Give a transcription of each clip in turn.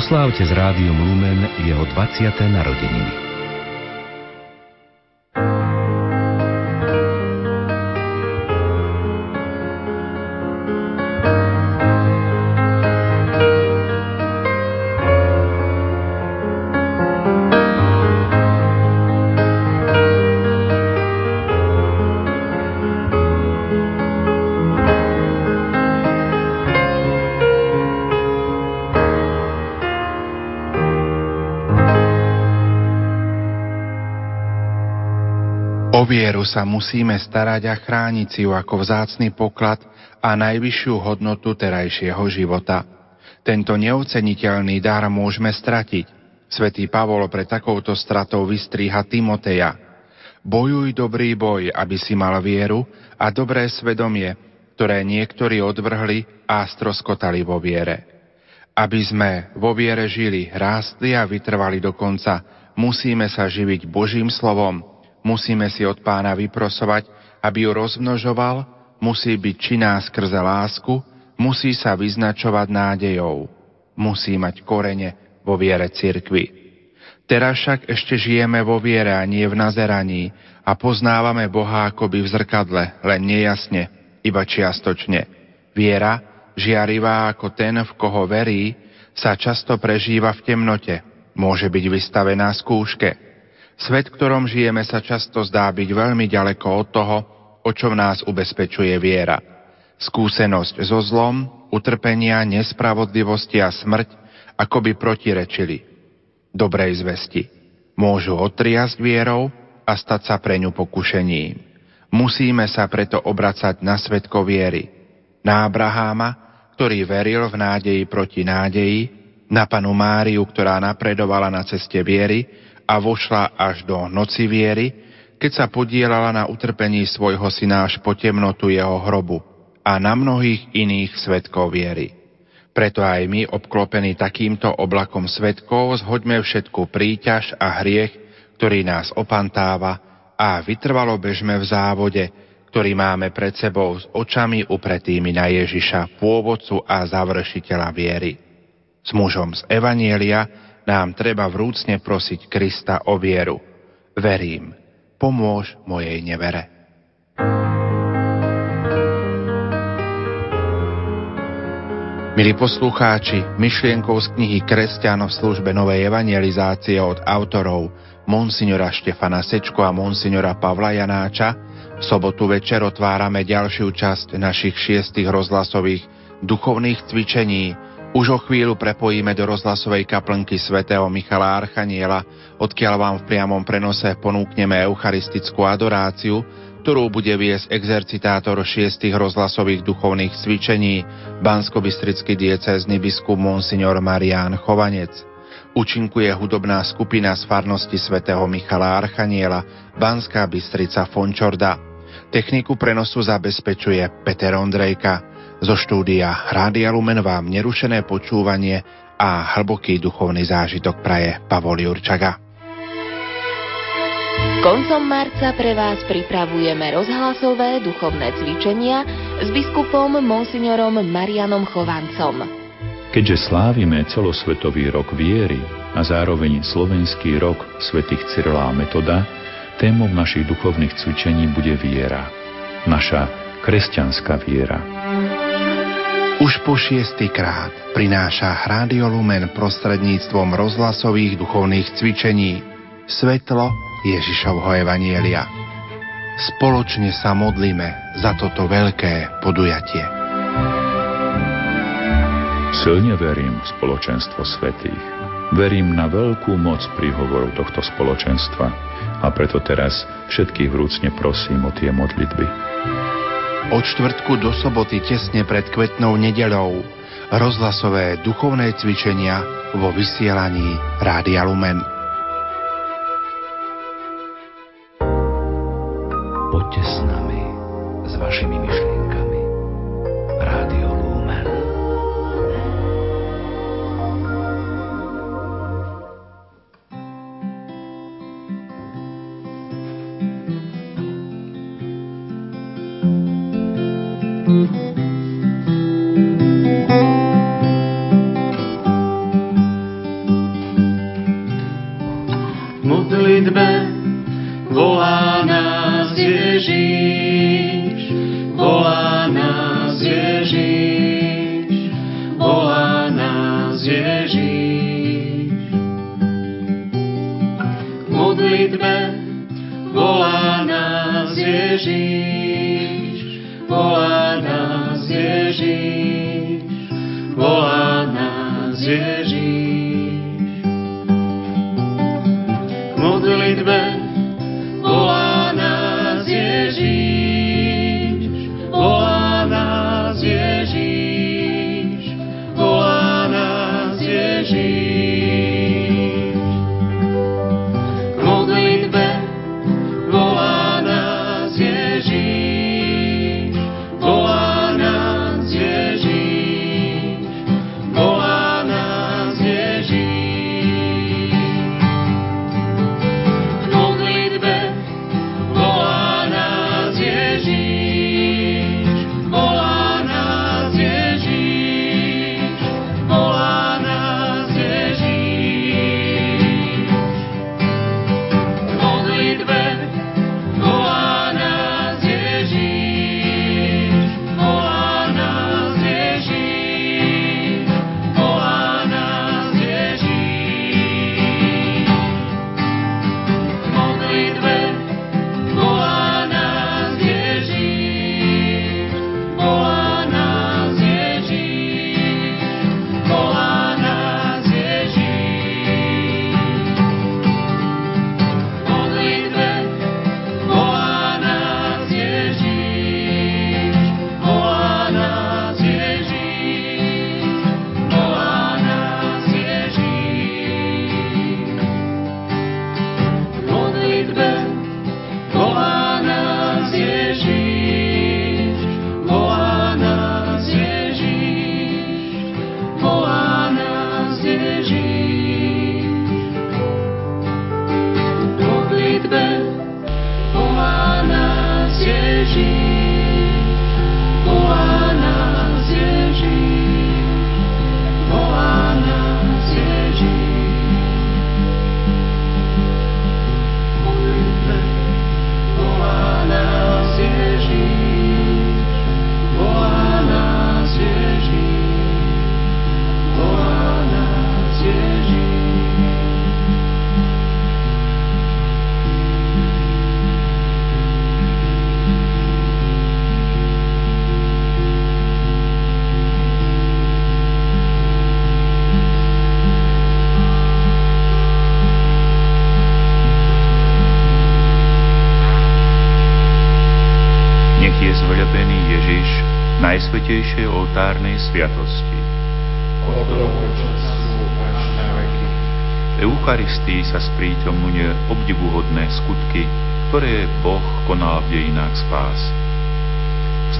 Oslávte z Rádium Lumen jeho 20. narodeniny. Vieru sa musíme starať a chrániť si ju ako vzácný poklad a najvyššiu hodnotu terajšieho života. Tento neoceniteľný dar môžeme stratiť. Svetý Pavol pre takouto stratou vystríha Timoteja. Bojuj dobrý boj, aby si mal vieru a dobré svedomie, ktoré niektorí odvrhli a stroskotali vo viere. Aby sme vo viere žili, rástli a vytrvali do konca, musíme sa živiť Božím slovom, Musíme si od pána vyprosovať, aby ju rozmnožoval, musí byť činná skrze lásku, musí sa vyznačovať nádejou, musí mať korene vo viere cirkvy. Teraz však ešte žijeme vo viere a nie v nazeraní a poznávame Boha akoby v zrkadle, len nejasne, iba čiastočne. Viera, žiarivá ako ten, v koho verí, sa často prežíva v temnote, môže byť vystavená skúške – Svet, v ktorom žijeme, sa často zdá byť veľmi ďaleko od toho, o čom nás ubezpečuje viera. Skúsenosť so zlom, utrpenia, nespravodlivosti a smrť akoby protirečili. Dobrej zvesti. Môžu otriasť vierou a stať sa pre ňu pokušením. Musíme sa preto obracať na svetko viery. Na Abraháma, ktorý veril v nádeji proti nádeji, na panu Máriu, ktorá napredovala na ceste viery, a vošla až do noci viery, keď sa podielala na utrpení svojho syna až po temnotu jeho hrobu a na mnohých iných svetkov viery. Preto aj my, obklopení takýmto oblakom svetkov, zhoďme všetku príťaž a hriech, ktorý nás opantáva a vytrvalo bežme v závode, ktorý máme pred sebou s očami upretými na Ježiša, pôvodcu a završiteľa viery. S mužom z Evanielia, nám treba vrúcne prosiť Krista o vieru. Verím, pomôž mojej nevere. Milí poslucháči, myšlienkou z knihy Kresťan v službe Novej evangelizácie od autorov Monsignora Štefana Sečko a Monsignora Pavla Janáča v sobotu večer otvárame ďalšiu časť našich šiestých rozhlasových duchovných cvičení už o chvíľu prepojíme do rozhlasovej kaplnky svätého Michala Archaniela, odkiaľ vám v priamom prenose ponúkneme eucharistickú adoráciu, ktorú bude viesť exercitátor šiestých rozhlasových duchovných cvičení, bansko-bystrický diecézny biskup Monsignor Marián Chovanec. Učinkuje hudobná skupina z farnosti svätého Michala Archaniela, Banská Bystrica Fončorda. Techniku prenosu zabezpečuje Peter Ondrejka. Zo štúdia Rádia Lumen vám nerušené počúvanie a hlboký duchovný zážitok praje Pavol Jurčaga. Koncom marca pre vás pripravujeme rozhlasové duchovné cvičenia s biskupom Monsignorom Marianom Chovancom. Keďže slávime celosvetový rok viery a zároveň slovenský rok svätých Cyrila a Metoda, témou našich duchovných cvičení bude viera. Naša kresťanská viera. Už po šiestý krát prináša Rádio Lumen prostredníctvom rozhlasových duchovných cvičení svetlo Ježišovho Evanielia. Spoločne sa modlíme za toto veľké podujatie. Silne verím v spoločenstvo svetých. Verím na veľkú moc príhovoru tohto spoločenstva a preto teraz všetkých vrúcne prosím o tie modlitby od štvrtku do soboty tesne pred kvetnou nedelou rozhlasové duchovné cvičenia vo vysielaní Rádia Lumen. Poďte s nami, s vašimi myšlienkami. Rádio Mm-hmm.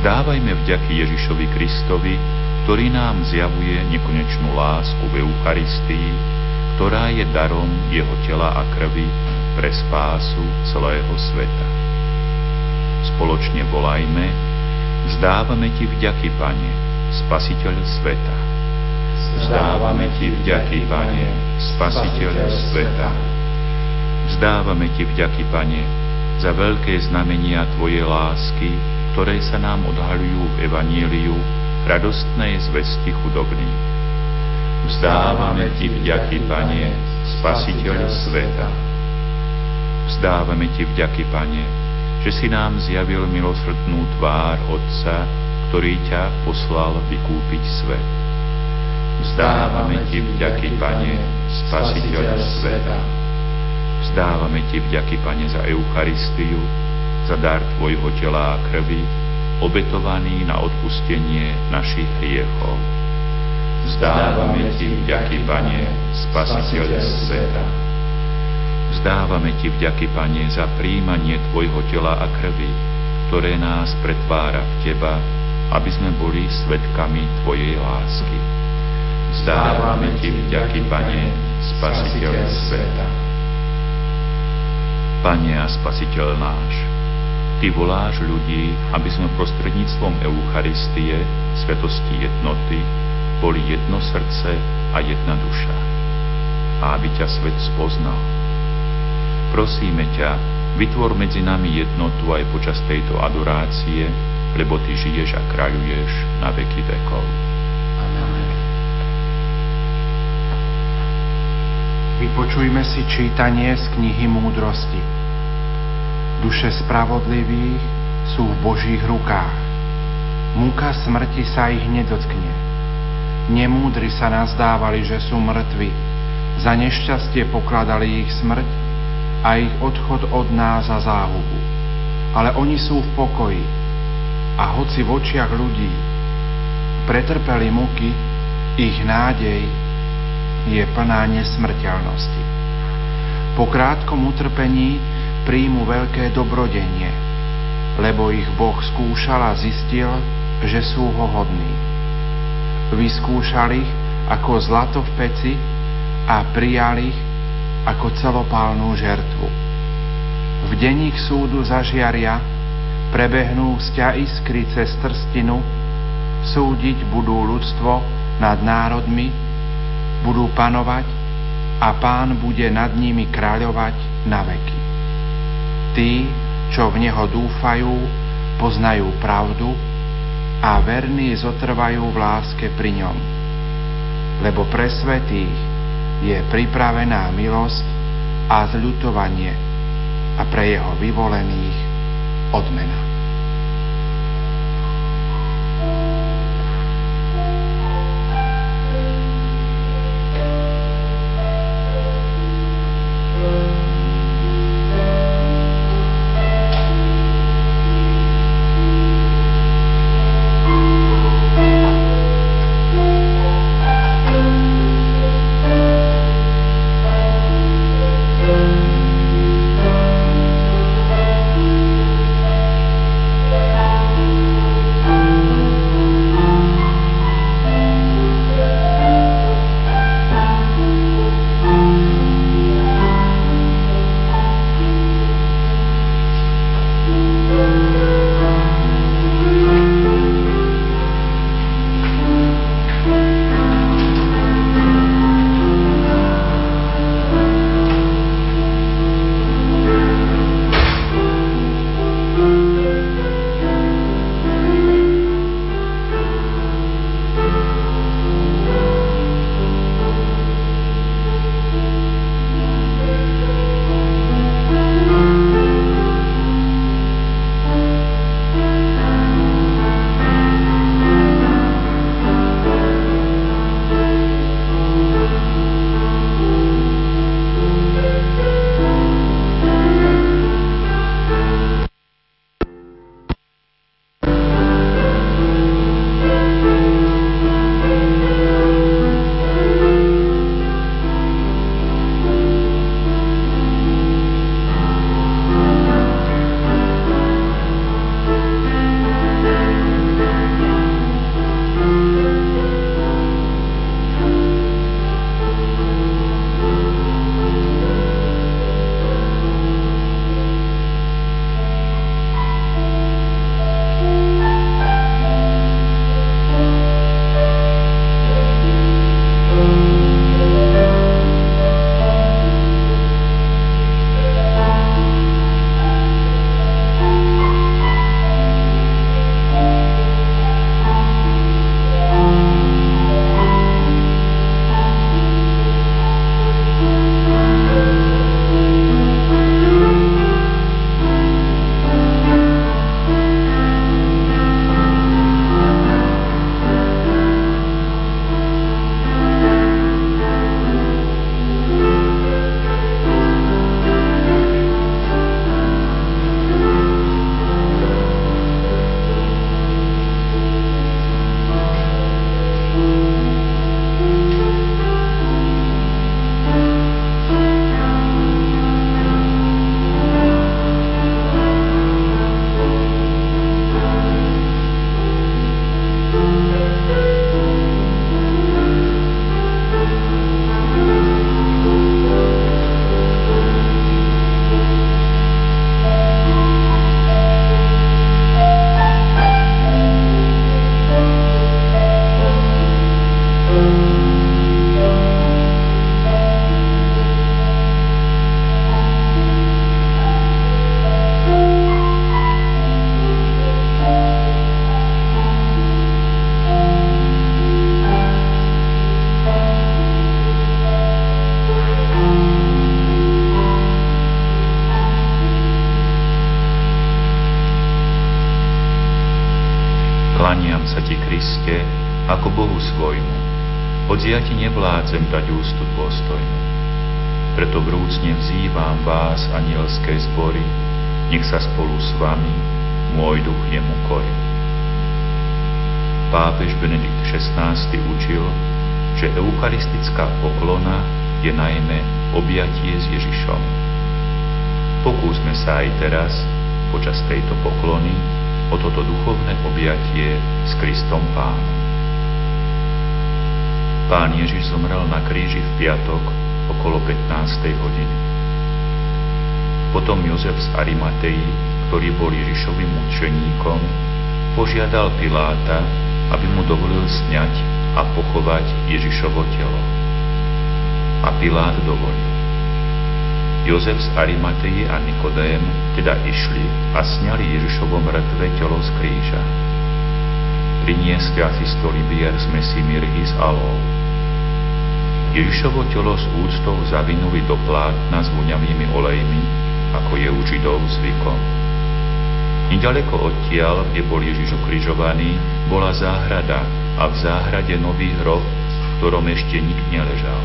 Vzdávajme vďaky Ježišovi Kristovi, ktorý nám zjavuje nekonečnú lásku v Eucharistii, ktorá je darom jeho tela a krvi pre spásu celého sveta. Spoločne volajme, vzdávame Ti vďaky, Pane, Spasiteľ sveta. Vzdávame Ti vďaky, Pane, Spasiteľ sveta. Vzdávame Ti vďaky, Pane, za veľké znamenia Tvojej lásky, ktoré sa nám odhaľujú v Evaníliu radostnej zvesti chudobných. Vzdávame Ti vďaky, Pane, Spasiteľ sveta. Vzdávame Ti vďaky, Pane, že si nám zjavil milosrdnú tvár Otca, ktorý ťa poslal vykúpiť svet. Vzdávame Ti vďaky, Pane, Spasiteľ sveta. Vzdávame Ti vďaky, Pane, za Eucharistiu, za dar Tvojho tela a krvi, obetovaný na odpustenie našich hriechov. Vzdávame Ti vďaky, Pane, Spasiteľ sveta. Vzdávame Ti vďaky, Pane, za príjmanie Tvojho tela a krvi, ktoré nás pretvára v Teba, aby sme boli svetkami Tvojej lásky. Vzdávame Ti vďaky, Pane, Spasiteľ sveta. Pane a Spasiteľ náš, Ty voláš ľudí, aby sme prostredníctvom Eucharistie, svetosti jednoty, boli jedno srdce a jedna duša. A aby ťa svet spoznal. Prosíme ťa, vytvor medzi nami jednotu aj počas tejto adorácie, lebo Ty žiješ a kráľuješ na veky vekov. Amen. Vypočujme si čítanie z knihy Múdrosti. Duše spravodlivých sú v Božích rukách. Múka smrti sa ich nedotkne Nemúdri sa nazdávali, že sú mŕtvi. Za nešťastie pokladali ich smrť a ich odchod od nás za záhubu. Ale oni sú v pokoji a hoci v očiach ľudí pretrpeli muky, ich nádej je plná nesmrteľnosti. Po krátkom utrpení príjmu veľké dobrodenie, lebo ich Boh skúšal a zistil, že sú ho hodní vyskúšali ako zlato v peci a prijali ich ako celopálnú žertvu. V denník súdu zažiaria, prebehnú sťa iskry cez trstinu, súdiť budú ľudstvo nad národmi, budú panovať a pán bude nad nimi kráľovať na veky. Tí, čo v neho dúfajú, poznajú pravdu, a verní zotrvajú v láske pri ňom. Lebo pre svetých je pripravená milosť a zľutovanie a pre jeho vyvolených odmena. Ježišovo mŕtve telo z kríža. Priniesli asi sto libier z mesí mirhy z alov. Ježišovo telo s úctou zavinuli do plátna s voňavými olejmi, ako je u Židov zvykom. Nedaleko odtiaľ, kde bol Ježiš ukrižovaný, bola záhrada a v záhrade nový hrob, v ktorom ešte nik neležal.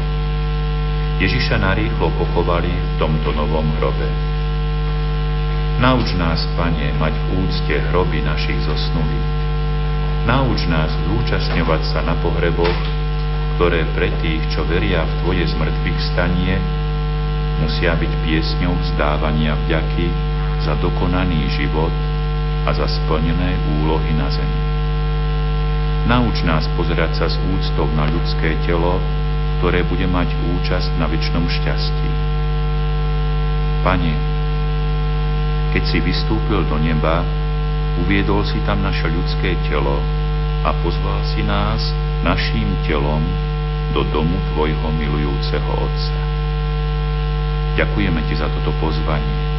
Ježiša narýchlo pochovali v tomto novom hrobe. Nauč nás, Pane, mať v úcte hroby našich zosnulých. Nauč nás zúčastňovať sa na pohreboch, ktoré pre tých, čo veria v Tvoje zmrtvých stanie, musia byť piesňou vzdávania vďaky za dokonaný život a za splnené úlohy na zemi. Nauč nás pozerať sa s úctou na ľudské telo, ktoré bude mať účasť na väčšnom šťastí. Pane, keď si vystúpil do neba, uviedol si tam naše ľudské telo a pozval si nás naším telom do domu Tvojho milujúceho Otca. Ďakujeme Ti za toto pozvanie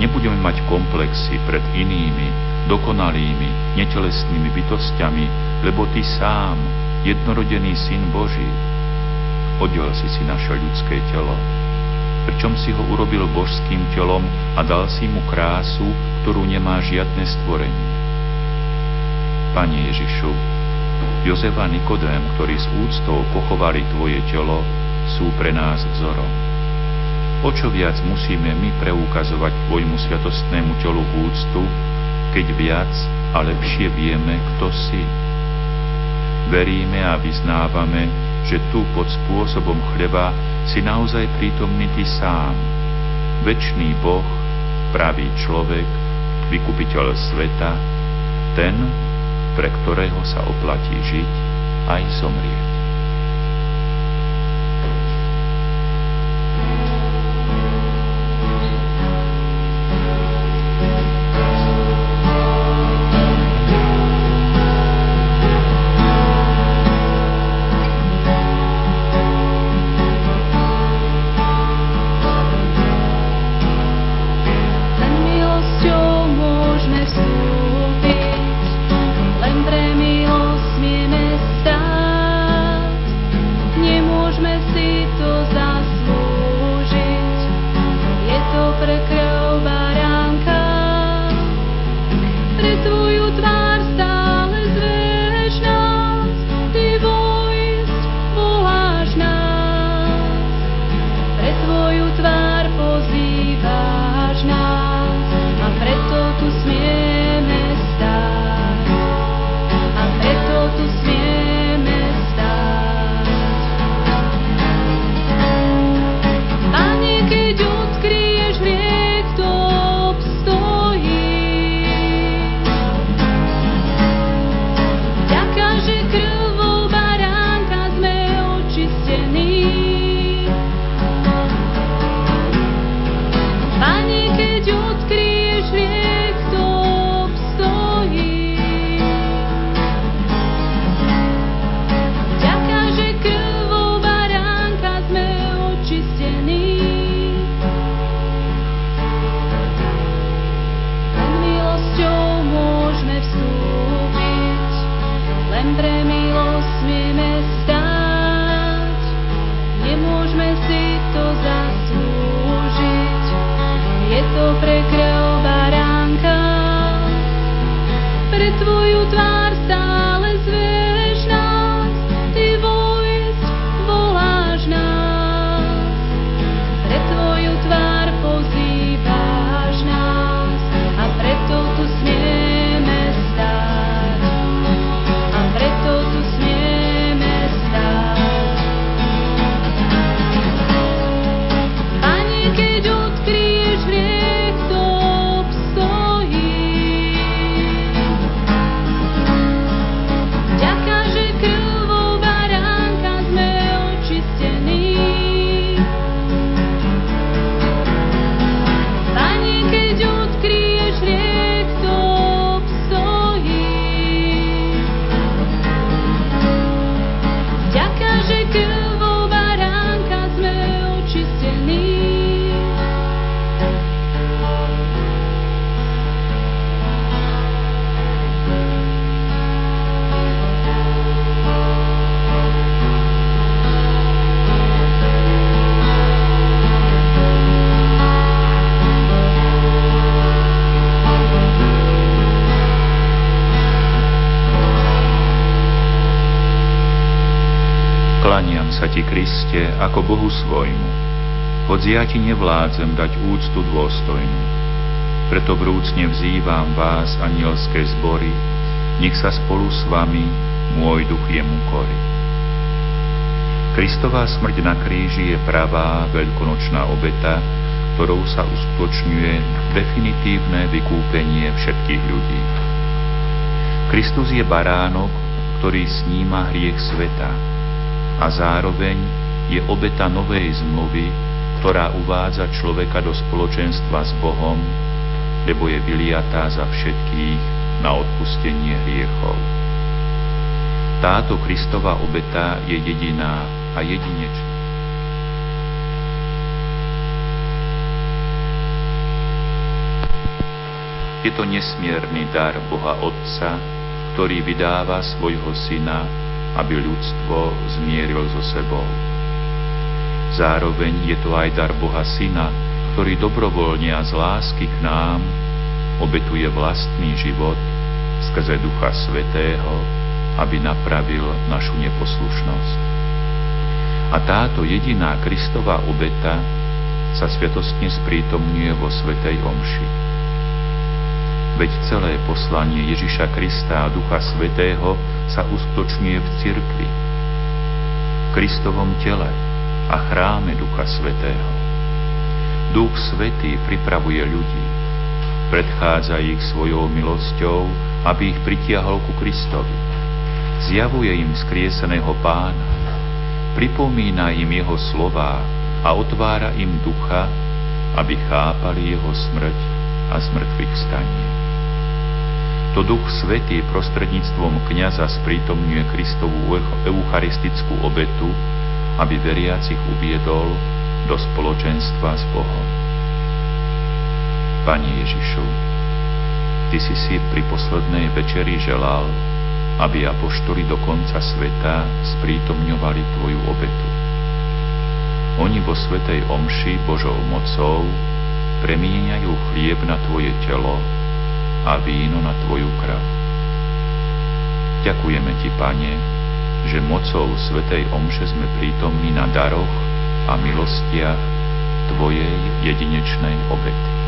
Nebudeme mať komplexy pred inými, dokonalými, netelesnými bytostiami, lebo Ty sám, jednorodený Syn Boží, oddel si si naše ľudské telo, pričom si ho urobil božským telom a dal si mu krásu, ktorú nemá žiadne stvorenie. Pane Ježišu, Jozef a Nikodém, ktorí s úctou pochovali Tvoje telo, sú pre nás vzorom. O čo viac musíme my preukazovať Tvojmu sviatostnému telu úctu, keď viac a lepšie vieme, kto si. Veríme a vyznávame, že tu pod spôsobom chleba si naozaj prítomný Ty sám, večný Boh, pravý človek, vykupiteľ sveta, ten, pre ktorého sa oplatí žiť aj zomrieť. Ja ti nevládzem dať úctu dôstojnú. Preto vrúcne vzývam vás, anielské zbory, nech sa spolu s vami môj duch jemu korí. Kristová smrť na kríži je pravá veľkonočná obeta, ktorou sa uskutočňuje definitívne vykúpenie všetkých ľudí. Kristus je baránok, ktorý sníma hriech sveta, a zároveň je obeta novej zmluvy, ktorá uvádza človeka do spoločenstva s Bohom, lebo je vyliatá za všetkých na odpustenie hriechov. Táto Kristova obeta je jediná a jedinečná. Je to nesmierny dar Boha Otca, ktorý vydáva svojho Syna aby ľudstvo zmieril so sebou. Zároveň je to aj dar Boha Syna, ktorý dobrovoľne a z lásky k nám obetuje vlastný život skrze Ducha Svetého, aby napravil našu neposlušnosť. A táto jediná Kristová obeta sa sviatostne sprítomňuje vo Svetej Omši. Veď celé poslanie Ježiša Krista a Ducha Svetého sa uskutočňuje v cirkvi, v Kristovom tele a chráme Ducha Svetého. Duch Svetý pripravuje ľudí, predchádza ich svojou milosťou, aby ich pritiahol ku Kristovi. Zjavuje im skrieseného pána, pripomína im jeho slová a otvára im ducha, aby chápali jeho smrť a zmrtvých stanie to Duch Svetý prostredníctvom kniaza sprítomňuje Kristovú eucharistickú obetu, aby veriacich uviedol do spoločenstva s Bohom. Pane Ježišu, Ty si si pri poslednej večeri želal, aby apoštoli do konca sveta sprítomňovali Tvoju obetu. Oni vo Svetej Omši Božou mocou premieňajú chlieb na Tvoje telo a víno na Tvoju krv. Ďakujeme Ti, Pane, že mocou Svetej Omše sme prítomní na daroch a milostiach Tvojej jedinečnej obety.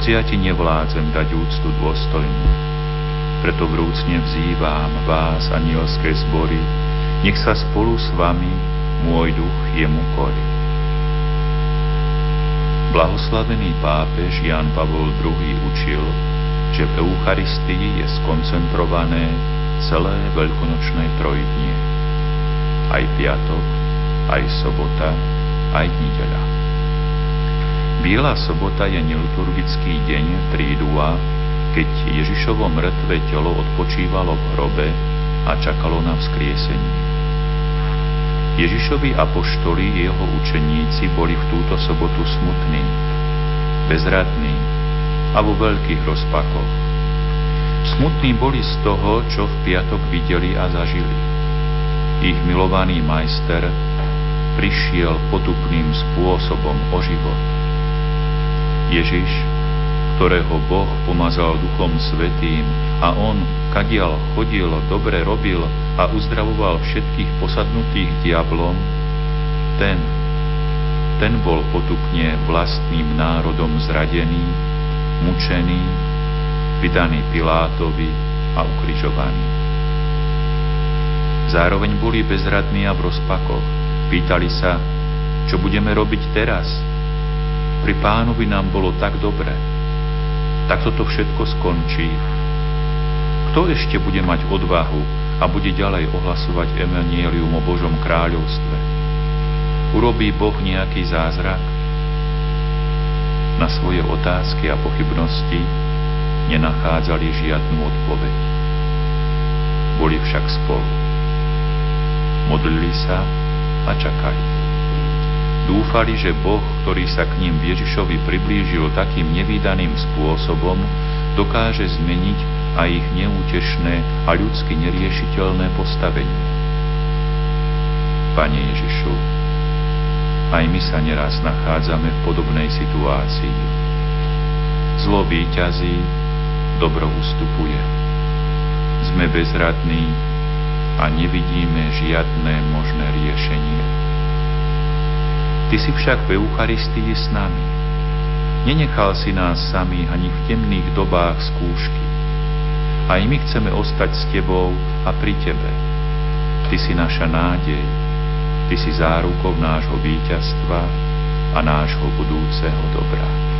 Hoci ja ti nevládzem dať úctu dôstojnú. Preto vrúcne vzývam vás, anielské zbory, nech sa spolu s vami môj duch jemu korí. Blahoslavený pápež Jan Pavol II učil, že v Eucharistii je skoncentrované celé veľkonočné trojdnie. Aj piatok, aj sobota, aj nedeľa. Biela sobota je neliturgický deň Trídua, keď Ježišovo mŕtve telo odpočívalo v hrobe a čakalo na vzkriesenie. Ježišovi apoštoli i jeho učeníci boli v túto sobotu smutní, bezradní a vo veľkých rozpakoch. Smutní boli z toho, čo v piatok videli a zažili. Ich milovaný majster prišiel potupným spôsobom o život. Ježiš, ktorého Boh pomazal Duchom Svetým a on, kadial chodil, dobre robil a uzdravoval všetkých posadnutých diablom, ten, ten bol potupne vlastným národom zradený, mučený, vydaný Pilátovi a ukrižovaný. Zároveň boli bezradní a v rozpakoch. Pýtali sa, čo budeme robiť teraz. Pri pánovi nám bolo tak dobre. Takto to všetko skončí. Kto ešte bude mať odvahu a bude ďalej ohlasovať Evangelium o Božom kráľovstve? Urobí Boh nejaký zázrak? Na svoje otázky a pochybnosti nenachádzali žiadnu odpoveď. Boli však spolu. Modlili sa a čakali. Dúfali, že Boh, ktorý sa k ním Ježišovi priblížil takým nevýdaným spôsobom, dokáže zmeniť aj ich neútešné a ľudsky neriešiteľné postavenie. Pane Ježišu, aj my sa neraz nachádzame v podobnej situácii. Zlo výťazí, dobro ustupuje. Sme bezradní a nevidíme žiadne možné riešenie. Ty si však v Eucharistii s nami. Nenechal si nás sami ani v temných dobách skúšky. Aj my chceme ostať s Tebou a pri Tebe. Ty si naša nádej, Ty si zárukou nášho víťazstva a nášho budúceho dobra.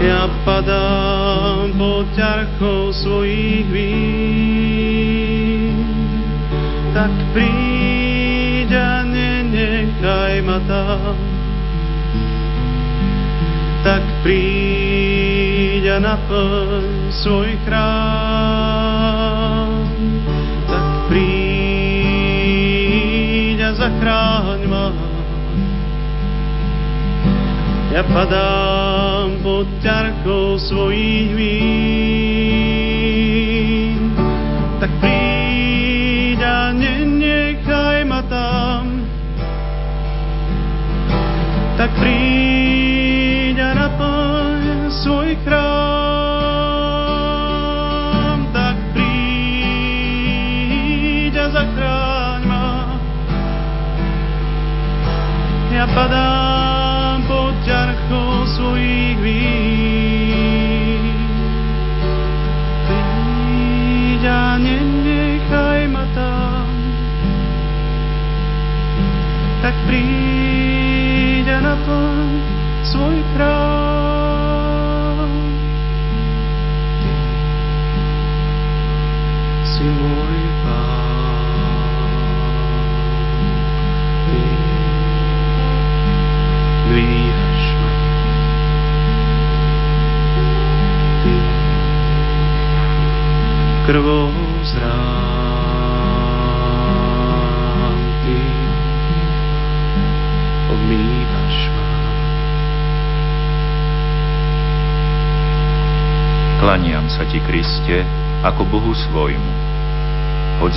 Ja padám pod ťarchou svojich vín, tak príď a nenechaj ma tam. Tak príď a naplň svoj chrám, tak príď a zachráň ma. Ja padám pod ťarkou svojich vín. Tak príď a nenechaj ma tam. Tak príď a naplň svoj chrám. Tak príď a zachráň ma. Ja padám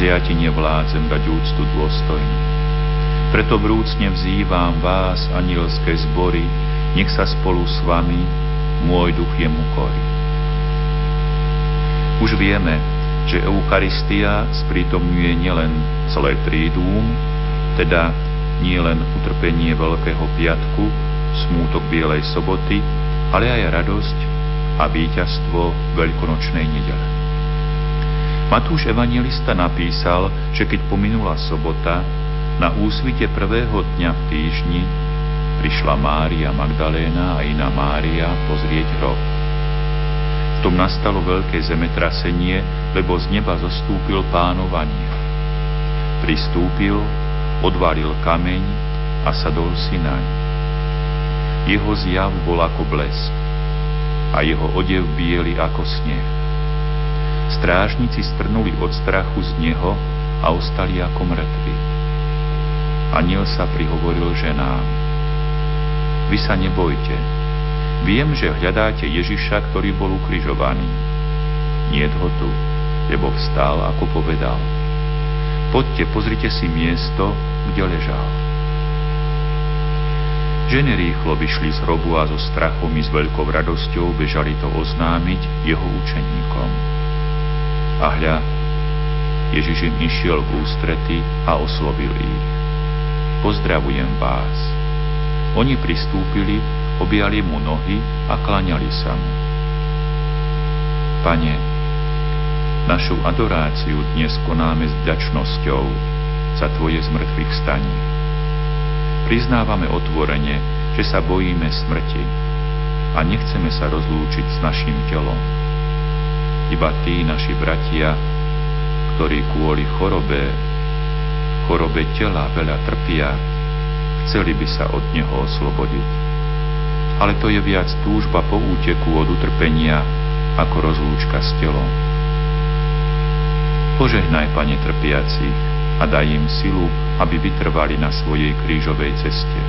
ja ti nevládzem dať úctu dôstojnú. Preto vrúcne vzývam vás, anielské zbory, nech sa spolu s vami môj duch jemu korí. Už vieme, že Eucharistia sprítomňuje nielen celé trídúm, teda nie len utrpenie Veľkého piatku, smútok Bielej soboty, ale aj radosť a víťazstvo Veľkonočnej nedele. Matúš Evangelista napísal, že keď pominula sobota, na úsvite prvého dňa v týždni prišla Mária Magdaléna a iná Mária pozrieť hrob. V tom nastalo veľké zemetrasenie, lebo z neba zostúpil pánovanie. Pristúpil, odvaril kameň a sadol si naň. Jeho zjav bol ako blesk a jeho odev biely ako sneh. Strážnici strnuli od strachu z neho a ostali ako mŕtvi. Aniel sa prihovoril ženám. Vy sa nebojte. Viem, že hľadáte Ježiša, ktorý bol ukrižovaný. Nie ho tu, lebo vstal, ako povedal. Poďte, pozrite si miesto, kde ležal. Ženy rýchlo vyšli z hrobu a so strachom i s veľkou radosťou bežali to oznámiť jeho učeníkom. A hľa, Ježiš im išiel v ústrety a oslovil ich. Pozdravujem vás. Oni pristúpili, objali mu nohy a klaňali sa mu. Pane, našu adoráciu dnes konáme s vďačnosťou za Tvoje zmrtvých staní. Priznávame otvorene, že sa bojíme smrti a nechceme sa rozlúčiť s našim telom. Iba tí naši bratia, ktorí kvôli chorobe, chorobe tela veľa trpia, chceli by sa od neho oslobodiť. Ale to je viac túžba po úteku od utrpenia ako rozlúčka s telom. Požehnaj, Pane, trpiacich a daj im silu, aby vytrvali na svojej krížovej ceste.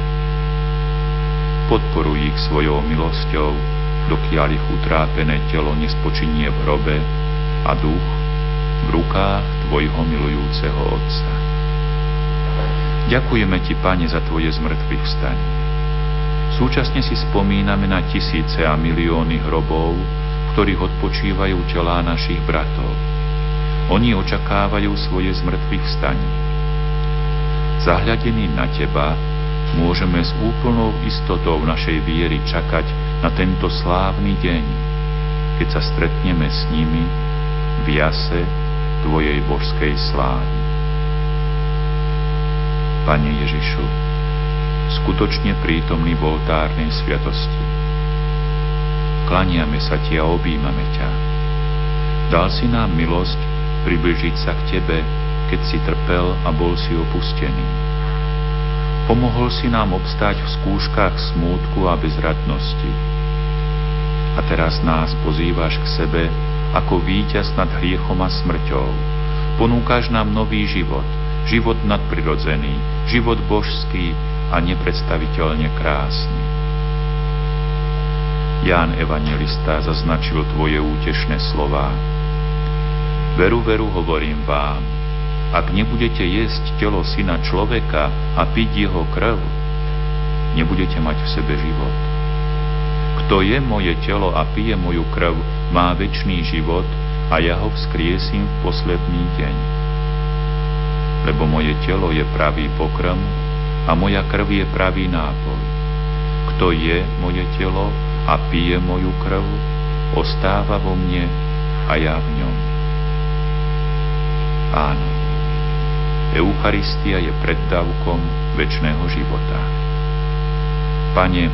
Podporuj ich svojou milosťou, dokiaľ ich utrápené telo nespočinie v hrobe a duch v rukách Tvojho milujúceho Otca. Ďakujeme Ti, Pane, za Tvoje zmrtvých vstaň. Súčasne si spomíname na tisíce a milióny hrobov, v ktorých odpočívajú telá našich bratov. Oni očakávajú svoje zmrtvých vstaní. Zahľadení na Teba, môžeme s úplnou istotou našej viery čakať na tento slávny deň, keď sa stretneme s nimi v jase Tvojej božskej slávy. Pane Ježišu, skutočne prítomný v oltárnej sviatosti. Klaniame sa Ti a objímame ťa. Dal si nám milosť približiť sa k Tebe, keď si trpel a bol si opustený Pomohol si nám obstáť v skúškach smútku a bezradnosti. A teraz nás pozývaš k sebe ako víťaz nad hriechom a smrťou. Ponúkaš nám nový život, život nadprirodzený, život božský a nepredstaviteľne krásny. Ján Evangelista zaznačil tvoje útešné slova. Veru, veru hovorím vám, ak nebudete jesť telo syna človeka a piť jeho krv, nebudete mať v sebe život. Kto je moje telo a pije moju krv, má väčší život a ja ho vzkriesím v posledný deň. Lebo moje telo je pravý pokrm a moja krv je pravý nápoj. Kto je moje telo a pije moju krv, ostáva vo mne a ja v ňom. Áno. Eucharistia je preddavkom väčšného života. Pane,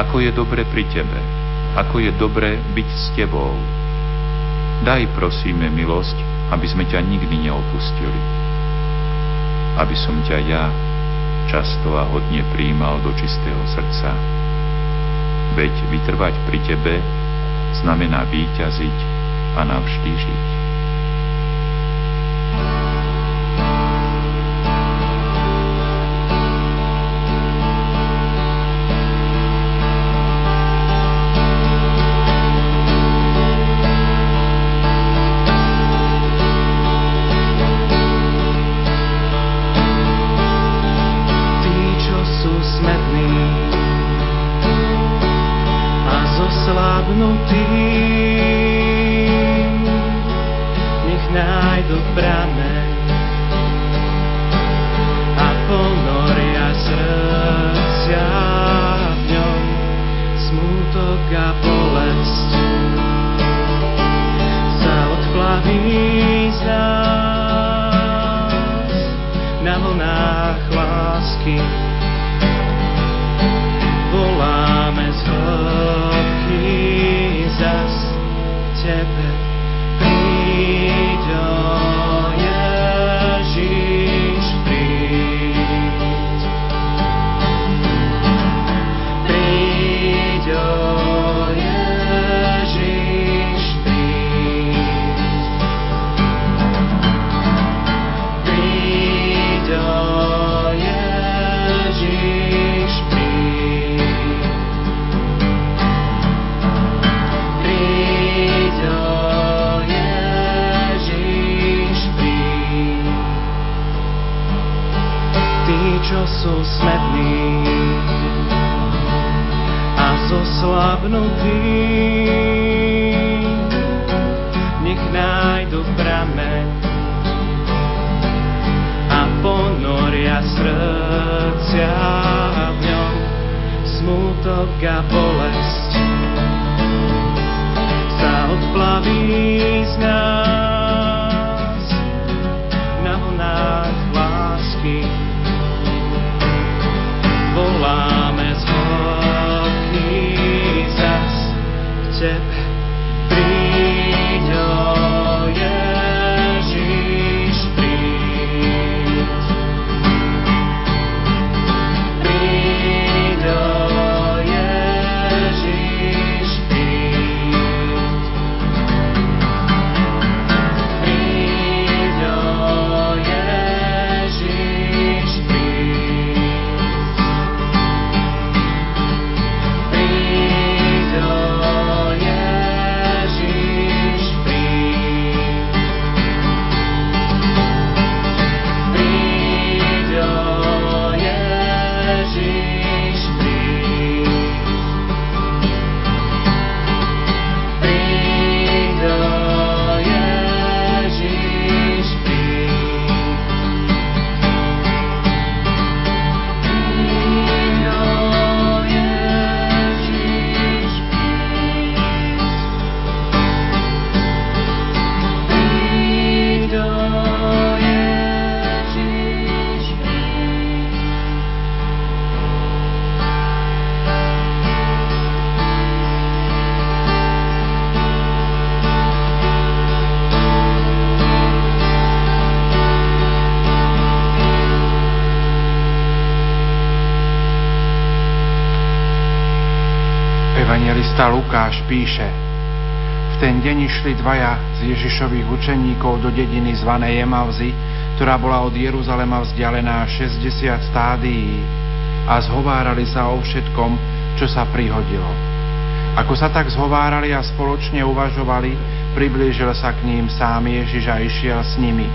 ako je dobre pri Tebe, ako je dobre byť s Tebou. Daj prosíme milosť, aby sme ťa nikdy neopustili. Aby som ťa ja často a hodne príjmal do čistého srdca. Veď vytrvať pri Tebe znamená výťaziť a navždy žiť. freedom. Evangelista ten deň išli dvaja z Ježišových učeníkov do dediny zvanej Emavzy, ktorá bola od Jeruzalema vzdialená 60 stádií a zhovárali sa o všetkom, čo sa prihodilo. Ako sa tak zhovárali a spoločne uvažovali, priblížil sa k ním sám Ježiš a išiel s nimi.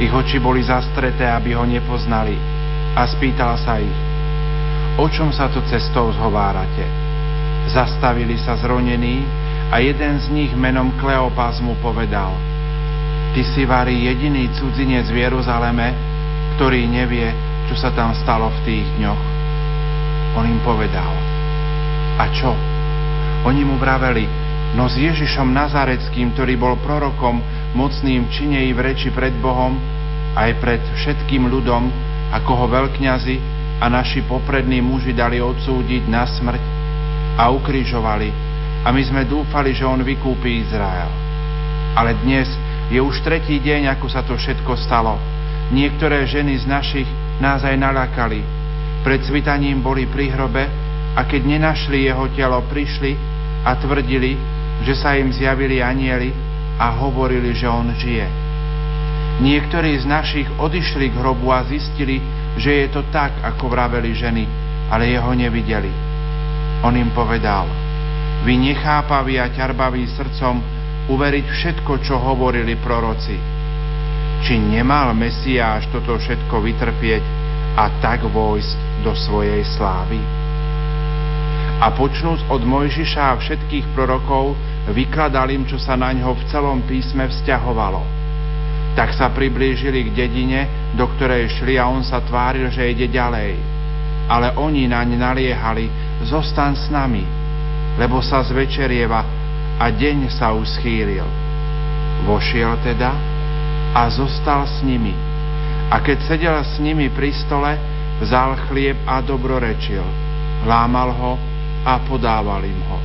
Ich oči boli zastreté, aby ho nepoznali a spýtal sa ich, o čom sa to cestou zhovárate? Zastavili sa zronení a jeden z nich menom Kleopas mu povedal Ty si varí jediný cudzinec v Jeruzaleme, ktorý nevie, čo sa tam stalo v tých dňoch. On im povedal A čo? Oni mu vraveli, no s Ježišom Nazareckým, ktorý bol prorokom, mocným čine i v reči pred Bohom, aj pred všetkým ľudom, ako ho veľkňazi a naši poprední muži dali odsúdiť na smrť a ukrižovali a my sme dúfali, že on vykúpi Izrael. Ale dnes je už tretí deň, ako sa to všetko stalo. Niektoré ženy z našich nás aj nalakali. Pred svitaním boli pri hrobe a keď nenašli jeho telo, prišli a tvrdili, že sa im zjavili anieli a hovorili, že on žije. Niektorí z našich odišli k hrobu a zistili, že je to tak, ako vraveli ženy, ale jeho nevideli. On im povedal, vy nechápaví a ťarbaví srdcom uveriť všetko, čo hovorili proroci. Či nemal Mesiáš toto všetko vytrpieť a tak vojsť do svojej slávy? A počnúc od Mojžiša a všetkých prorokov, vykladal im, čo sa na ňo v celom písme vzťahovalo. Tak sa priblížili k dedine, do ktorej šli a on sa tváril, že ide ďalej. Ale oni naň naliehali, zostan s nami, lebo sa zvečerieva a deň sa uschýlil. Vošiel teda a zostal s nimi. A keď sedel s nimi pri stole, vzal chlieb a dobrorečil, lámal ho a podával im ho.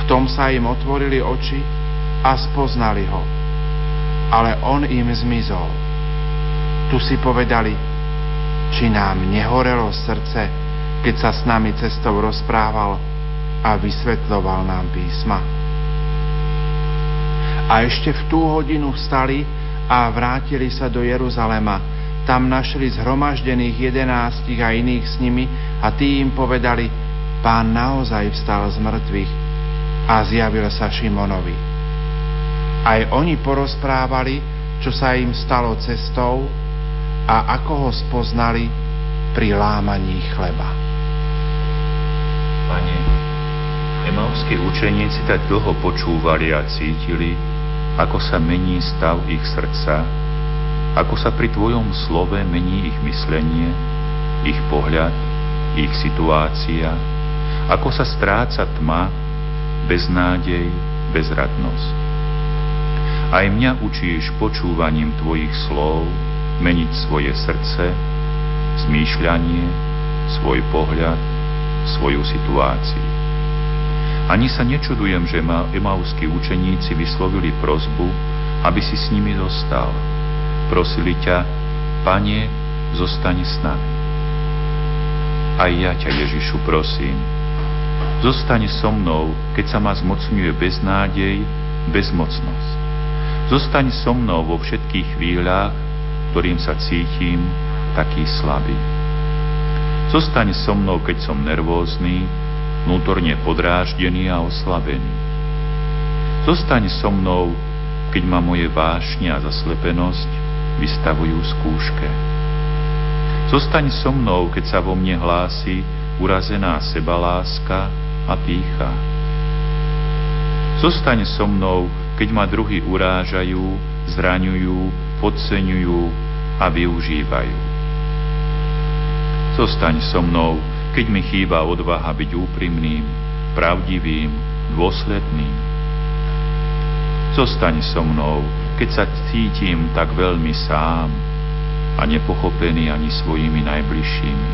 V tom sa im otvorili oči a spoznali ho. Ale on im zmizol. Tu si povedali, či nám nehorelo srdce, keď sa s nami cestou rozprával a vysvetloval nám písma. A ešte v tú hodinu vstali a vrátili sa do Jeruzalema. Tam našli zhromaždených jedenástich a iných s nimi a tí im povedali, pán naozaj vstal z mŕtvych a zjavil sa Šimonovi. Aj oni porozprávali, čo sa im stalo cestou a ako ho spoznali pri lámaní chleba. Pane, emavskí učeníci tak dlho počúvali a cítili, ako sa mení stav ich srdca, ako sa pri Tvojom slove mení ich myslenie, ich pohľad, ich situácia, ako sa stráca tma, beznádej, bezradnosť. Aj mňa učíš počúvaním Tvojich slov meniť svoje srdce, zmýšľanie, svoj pohľad, svoju situáciu. Ani sa nečudujem, že ma emauskí učeníci vyslovili prozbu, aby si s nimi zostal. Prosili ťa, Pane, zostaň s nami. Aj ja ťa, Ježišu, prosím, zostaň so mnou, keď sa ma zmocňuje beznádej, bezmocnosť. Zostaň so mnou vo všetkých chvíľach, ktorým sa cítim taký slabý. Zostaň so mnou, keď som nervózny, vnútorne podráždený a oslabený. Zostaň so mnou, keď ma moje vášne a zaslepenosť vystavujú skúške. Zostaň so mnou, keď sa vo mne hlási urazená sebaláska a pícha. Zostaň so mnou, keď ma druhy urážajú, zraňujú, podceňujú a využívajú. Zostaň so mnou, keď mi chýba odvaha byť úprimným, pravdivým, dôsledným. Zostaň so mnou, keď sa cítim tak veľmi sám a nepochopený ani svojimi najbližšími.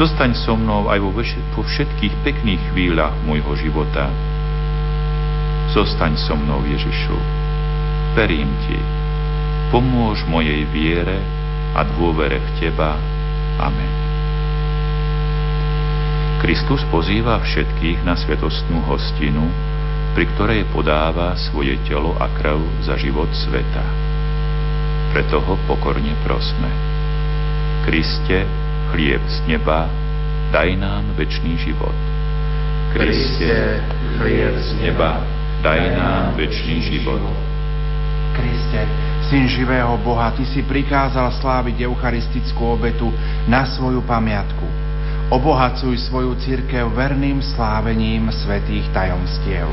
Zostaň so mnou aj vo, všetkých pekných chvíľach môjho života. Zostaň so mnou, Ježišu. Verím Ti. Pomôž mojej viere a dôvere v Teba. Amen. Kristus pozýva všetkých na svetostnú hostinu, pri ktorej podáva svoje telo a krv za život sveta. Preto ho pokorne prosme. Kriste, chlieb z neba, daj nám večný život. Kriste, chlieb z neba, daj nám večný život. Kriste, Syn živého Boha, Ty si prikázal sláviť eucharistickú obetu na svoju pamiatku obohacuj svoju církev verným slávením svetých tajomstiev.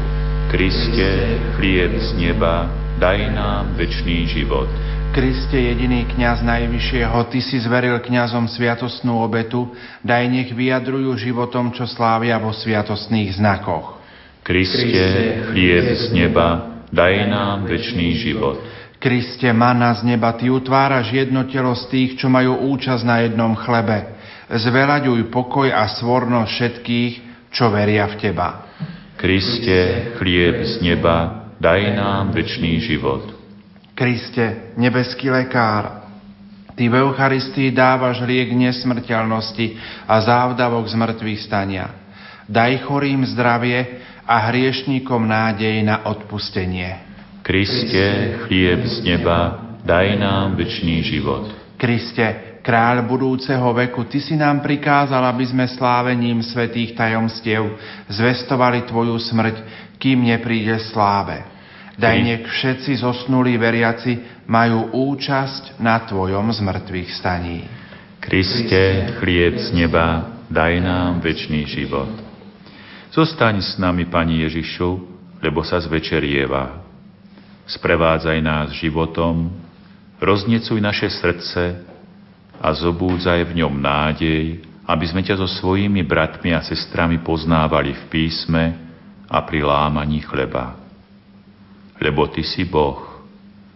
Kriste, chlieb z neba, daj nám večný život. Kriste, jediný kňaz Najvyššieho, Ty si zveril kňazom sviatostnú obetu, daj nech vyjadrujú životom, čo slávia vo sviatostných znakoch. Kriste, chlieb z neba, daj nám večný život. Kriste, mana z neba, Ty utváraš jedno telo z tých, čo majú účasť na jednom chlebe zvelaďuj pokoj a svornosť všetkých, čo veria v Teba. Kriste, chlieb z neba, daj nám večný život. Kriste, nebeský lekár, Ty v Eucharistii dávaš liek nesmrteľnosti a závdavok z mŕtvych stania. Daj chorým zdravie a hriešníkom nádej na odpustenie. Kriste, chlieb z neba, daj nám večný život. Kriste, kráľ budúceho veku, Ty si nám prikázal, aby sme slávením svetých tajomstiev zvestovali Tvoju smrť, kým nepríde sláve. Daj nech všetci zosnulí veriaci majú účasť na Tvojom zmrtvých staní. Kriste, chlieb z neba, daj nám väčší život. Zostaň s nami, Pani Ježišu, lebo sa zvečerieva. Sprevádzaj nás životom, roznecuj naše srdce a zobúdzaj v ňom nádej, aby sme ťa so svojimi bratmi a sestrami poznávali v písme a pri lámaní chleba. Lebo Ty si Boh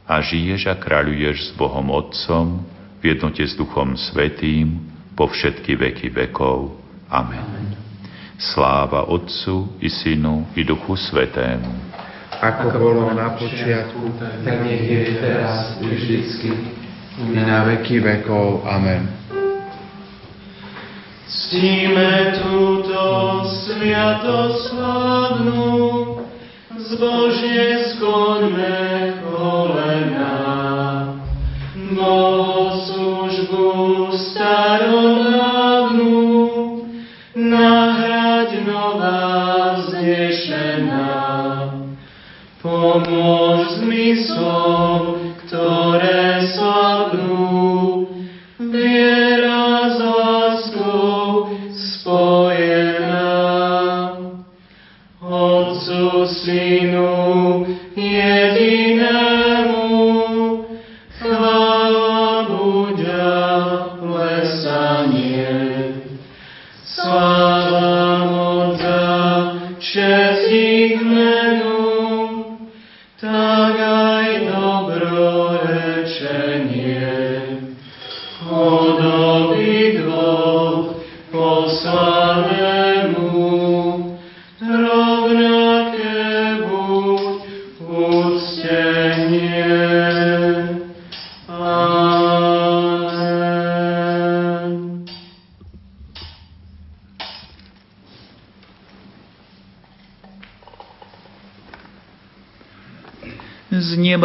a žiješ a kráľuješ s Bohom Otcom v jednote s Duchom Svetým po všetky veky vekov. Amen. Sláva Otcu i Synu i Duchu Svetému. Ako bolo na počiatku, tak nech je teraz i vždycky, i na veky vekov. Amen. Ctíme túto sviatosť slavnú, zbožne skloňme kolena. Bohoslužbu starodávnu, nahrať nová znešená. Pomôž zmyslom, ktoré slabnú, viera s láskou spojená. Otcu, Synu,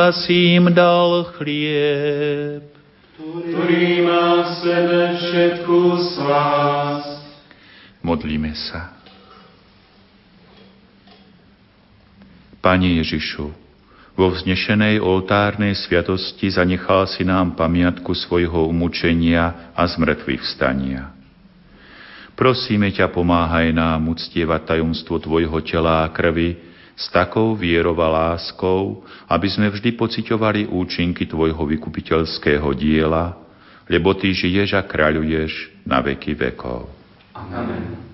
Z neba si im dal chlieb. ktorý má v sebe všetku slásť. Modlíme sa. Pane Ježišu, vo vznešenej oltárnej sviatosti zanechal si nám pamiatku svojho umúčenia a zmrtvých vstania. Prosíme ťa, pomáhaj nám uctievať tajomstvo Tvojho tela a krvi s takou vierou a láskou, aby sme vždy pociťovali účinky Tvojho vykupiteľského diela, lebo Ty žiješ a kráľuješ na veky vekov. Amen.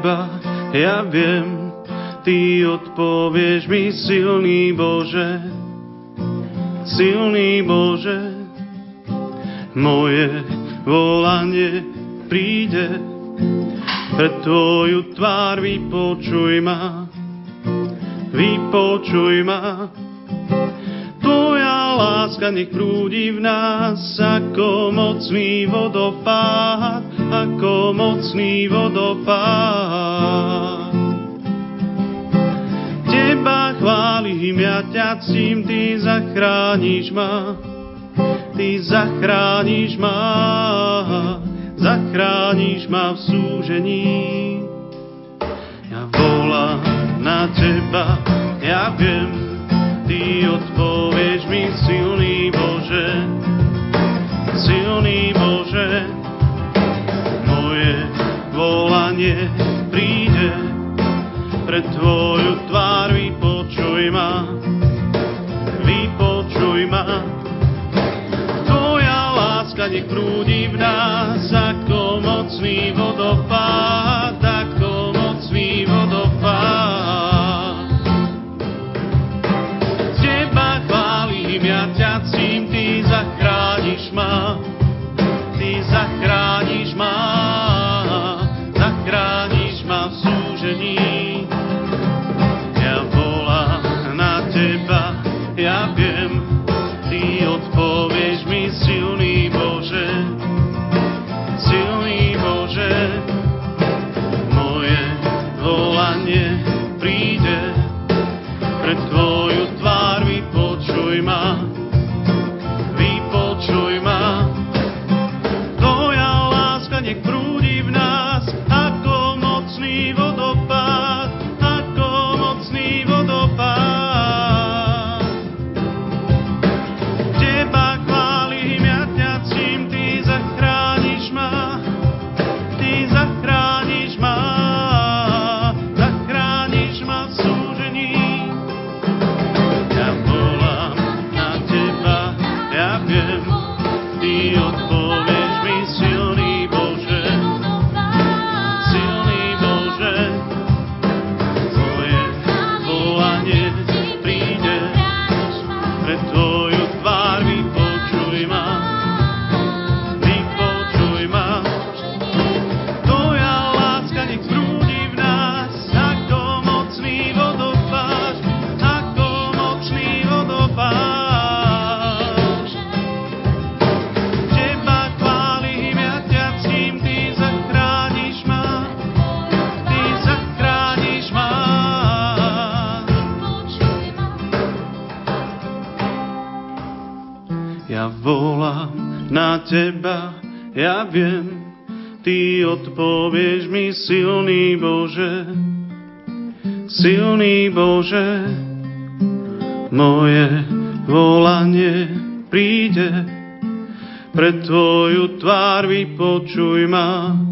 Teba, ja viem, ty odpovieš mi, silný Bože, silný Bože, moje volanie príde, pred tvoju tvár vypočuj ma, vypočuj ma, Tvoja láska nech prúdi v nás ako mocný vodopád, ako mocný vodopád. Teba chválim, ja ťa cím, ty zachrániš ma. Ty zachrániš ma, zachrániš ma v súžení. Ja volám na teba, ja viem, ty odpovieš mi silný volanie príde. Pred Tvoju tvár, vypočuj ma, vypočuj ma. Tvoja láska nech prúdi v nás ako mocný vodopád, Teba, ja viem, Ty odpovieš mi silný Bože, silný Bože, moje volanie príde, pred Tvoju tvár vypočuj ma.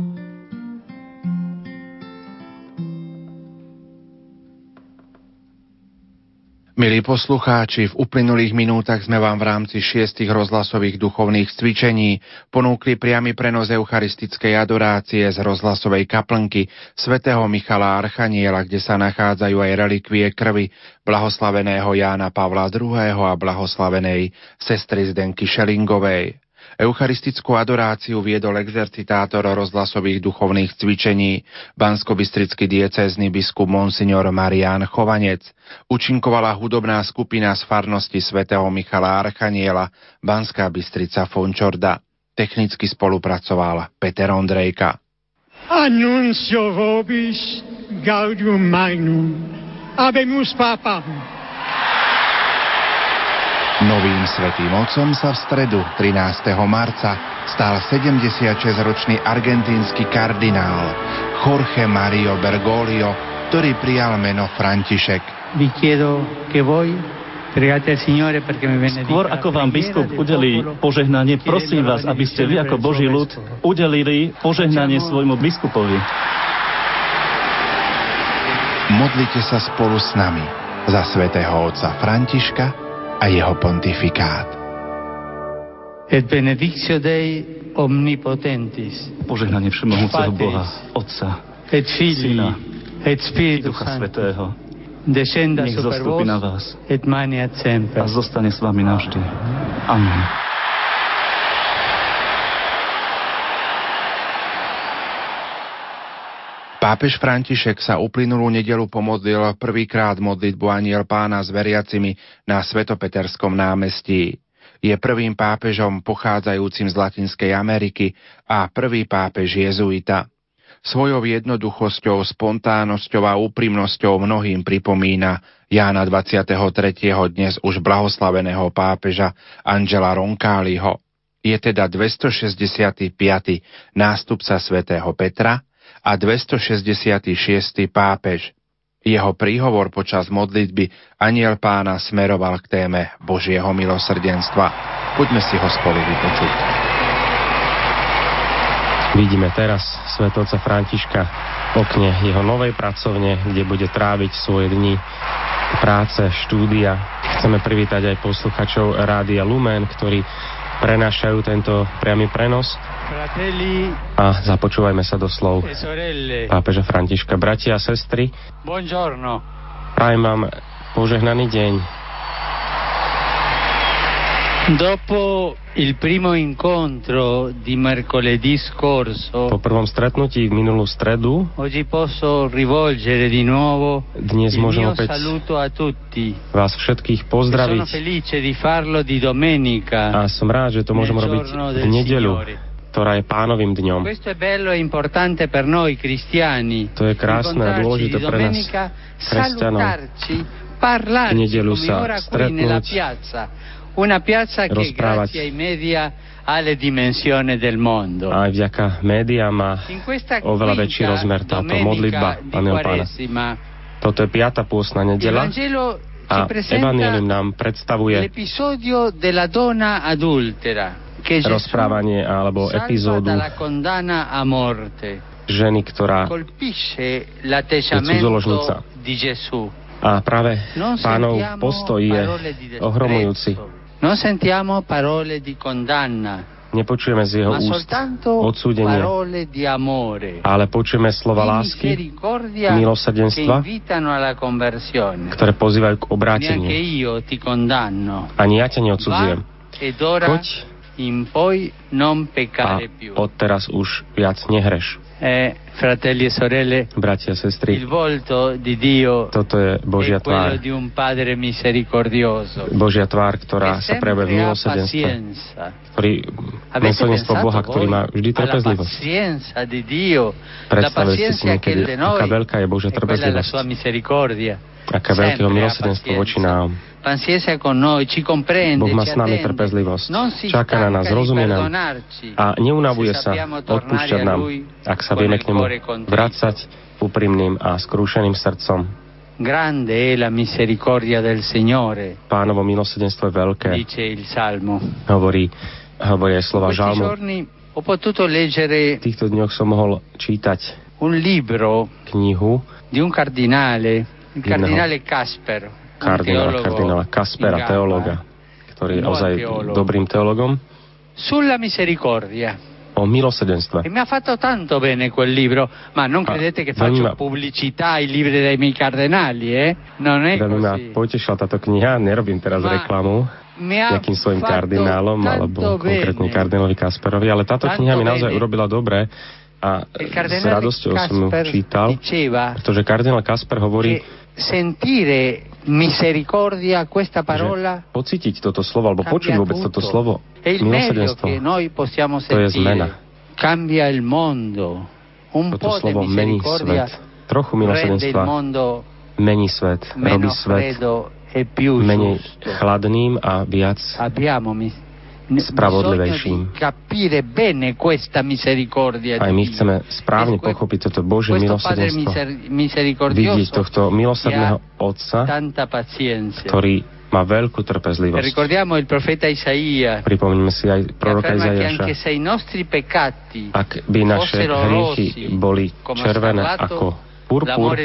Milí poslucháči, v uplynulých minútach sme vám v rámci šiestich rozhlasových duchovných cvičení ponúkli priamy prenos eucharistickej adorácie z rozhlasovej kaplnky svätého Michala Archaniela, kde sa nachádzajú aj relikvie krvi blahoslaveného Jána Pavla II. a blahoslavenej sestry Zdenky Šelingovej. Eucharistickú adoráciu viedol exercitátor rozhlasových duchovných cvičení, banskobistrický diecézny biskup Monsignor Marián Chovanec. Učinkovala hudobná skupina z farnosti svätého Michala Archaniela, Banská Bystrica Fončorda. Technicky spolupracoval Peter Ondrejka. Annuncio vobis gaudium magnum. Abemus papam. Novým svetým otcom sa v stredu 13. marca stal 76-ročný argentínsky kardinál Jorge Mario Bergoglio, ktorý prijal meno František. Skôr ako vám biskup udelí požehnanie, prosím vás, aby ste vy ako Boží ľud udelili požehnanie svojmu biskupovi. Modlite sa spolu s nami za svätého otca Františka a jeho pontifikát. Et benedictio Dei omnipotentis, Požehnanie všemohúceho Boha, Otca, et Filii, Syna et i Spiritus Ducha Sancti, Svetého, descenda nech zostúpi na vás et semper. a zostane s vami navždy. Amen. Pápež František sa uplynulú nedelu pomodlil prvýkrát modlitbu Aniel pána s veriacimi na Svetopeterskom námestí. Je prvým pápežom pochádzajúcim z Latinskej Ameriky a prvý pápež jezuita. Svojou jednoduchosťou, spontánnosťou a úprimnosťou mnohým pripomína Jána 23. dnes už blahoslaveného pápeža Angela Roncalliho. Je teda 265. nástupca svätého Petra a 266. pápež. Jeho príhovor počas modlitby aniel pána smeroval k téme Božieho milosrdenstva. Poďme si ho spolu vypočuť. Vidíme teraz svetovca Františka v okne jeho novej pracovne, kde bude tráviť svoje dni práce, štúdia. Chceme privítať aj posluchačov Rádia Lumen, ktorí prenášajú tento priamy prenos. A započúvajme sa do slov e pápeža Františka. Bratia a sestry, prajem vám požehnaný deň. Dopo il primo incontro di mercoledì scorso, Po prvom stretnutí minulú stredu oggi posso rivolgere di nuovo dnes il mio saluto a tutti. vás všetkých Sono pozdraviť felice di farlo di domenica. a som rád, že to môžem robiť v nedeľu, Signore. ktorá je pánovým dňom. Questo è bello e importante per noi cristiani. To je krásne a dôležité pre nás, domenica, kresťanov. parlarci V nedeľu come sa ora qui nella stretnúť, piazza. Una piazza che grazie ai media ha le dimensioni del mondo. A aj vďaka médiám má oveľa väčší rozmer táto modlitba Aniel Pána. Toto je piata pôstna nedela a Evangelium nám predstavuje rozprávanie alebo epizódu ženy, ktorá Colpisce cudzoložnica. a práve pánov postoj je ohromujúci. Non sentiamo parole di condanna, Nepočujeme z jeho úst odsúdenie, ale počujeme slova lásky, milosrdenstva, ktoré pozývajú k obráteniu. Ani ja ťa neodsudzujem. Choď a odteraz už viac nehreš. Fratelli e sorelle, Bratia a il sestry, volto di Dio toto je Božia tvár. di un Padre misericordioso. Božia tvár, ktorá sa prejavuje v milosrdenstve, ktorý milosrdenstvo Boha, ktorý má vždy trpezlivosť. di Dio, la Predstavili ste si niekedy, aká veľká je Božia e trpezlivosť, aká veľkého milosrdenstvo voči nám. Boh má s nami trpezlivosť. Čaká na nás, rozumie nám a neunavuje sa odpúšťať nám, ak sa vieme il k nemu vrácať úprimným a skrúšeným srdcom. Grande è la misericordia del Signore, Pánovo milosrdenstvo je veľké, dice il Salmo. hovorí, hovorí aj slova žalmu. giorni ho potuto leggere V týchto dňoch som mohol čítať un libro knihu di un cardinale, il cardinale Casper, kardinála, teologo kardinála Kaspera, teológa, ktorý je ozaj teológ. dobrým teologom, sulla misericordia. O milosrdenstve. E mi ha fatto tanto bene quel libro, ma non Ah, credete che faccio ma- pubblicità ai libri dei miei cardinali, eh? Non è Veľmi ma potešila táto kniha, nerobím teraz Ma- reklamu nejakým svojim kardinálom alebo tanto konkrétne bene. kardinálovi Kasperovi, ale táto Tanto kniha mi naozaj bene. urobila dobre a s radosťou som ju čítal, diceva pretože kardinál Kasper hovorí, sentire misericordia, questa parola, pocítiť toto slovo, alebo počuť vôbec toto tutto. slovo, È il meglio che noi possiamo sentire. Cambia il mondo. Un Toto po' di slovo mení misericordia svet. Trochu milosrdenstva mení svet, robí svet e più menej chladným a viac Misericordia aj my chceme správne pochopiť toto Padre milosrdenstvo. Vidieť tohto milosrdného Otca, ktorý má veľkú trpezlivosť. Pripomnime si aj proroka Izaiaša. Ak by naše hriechy boli červené ako purpur,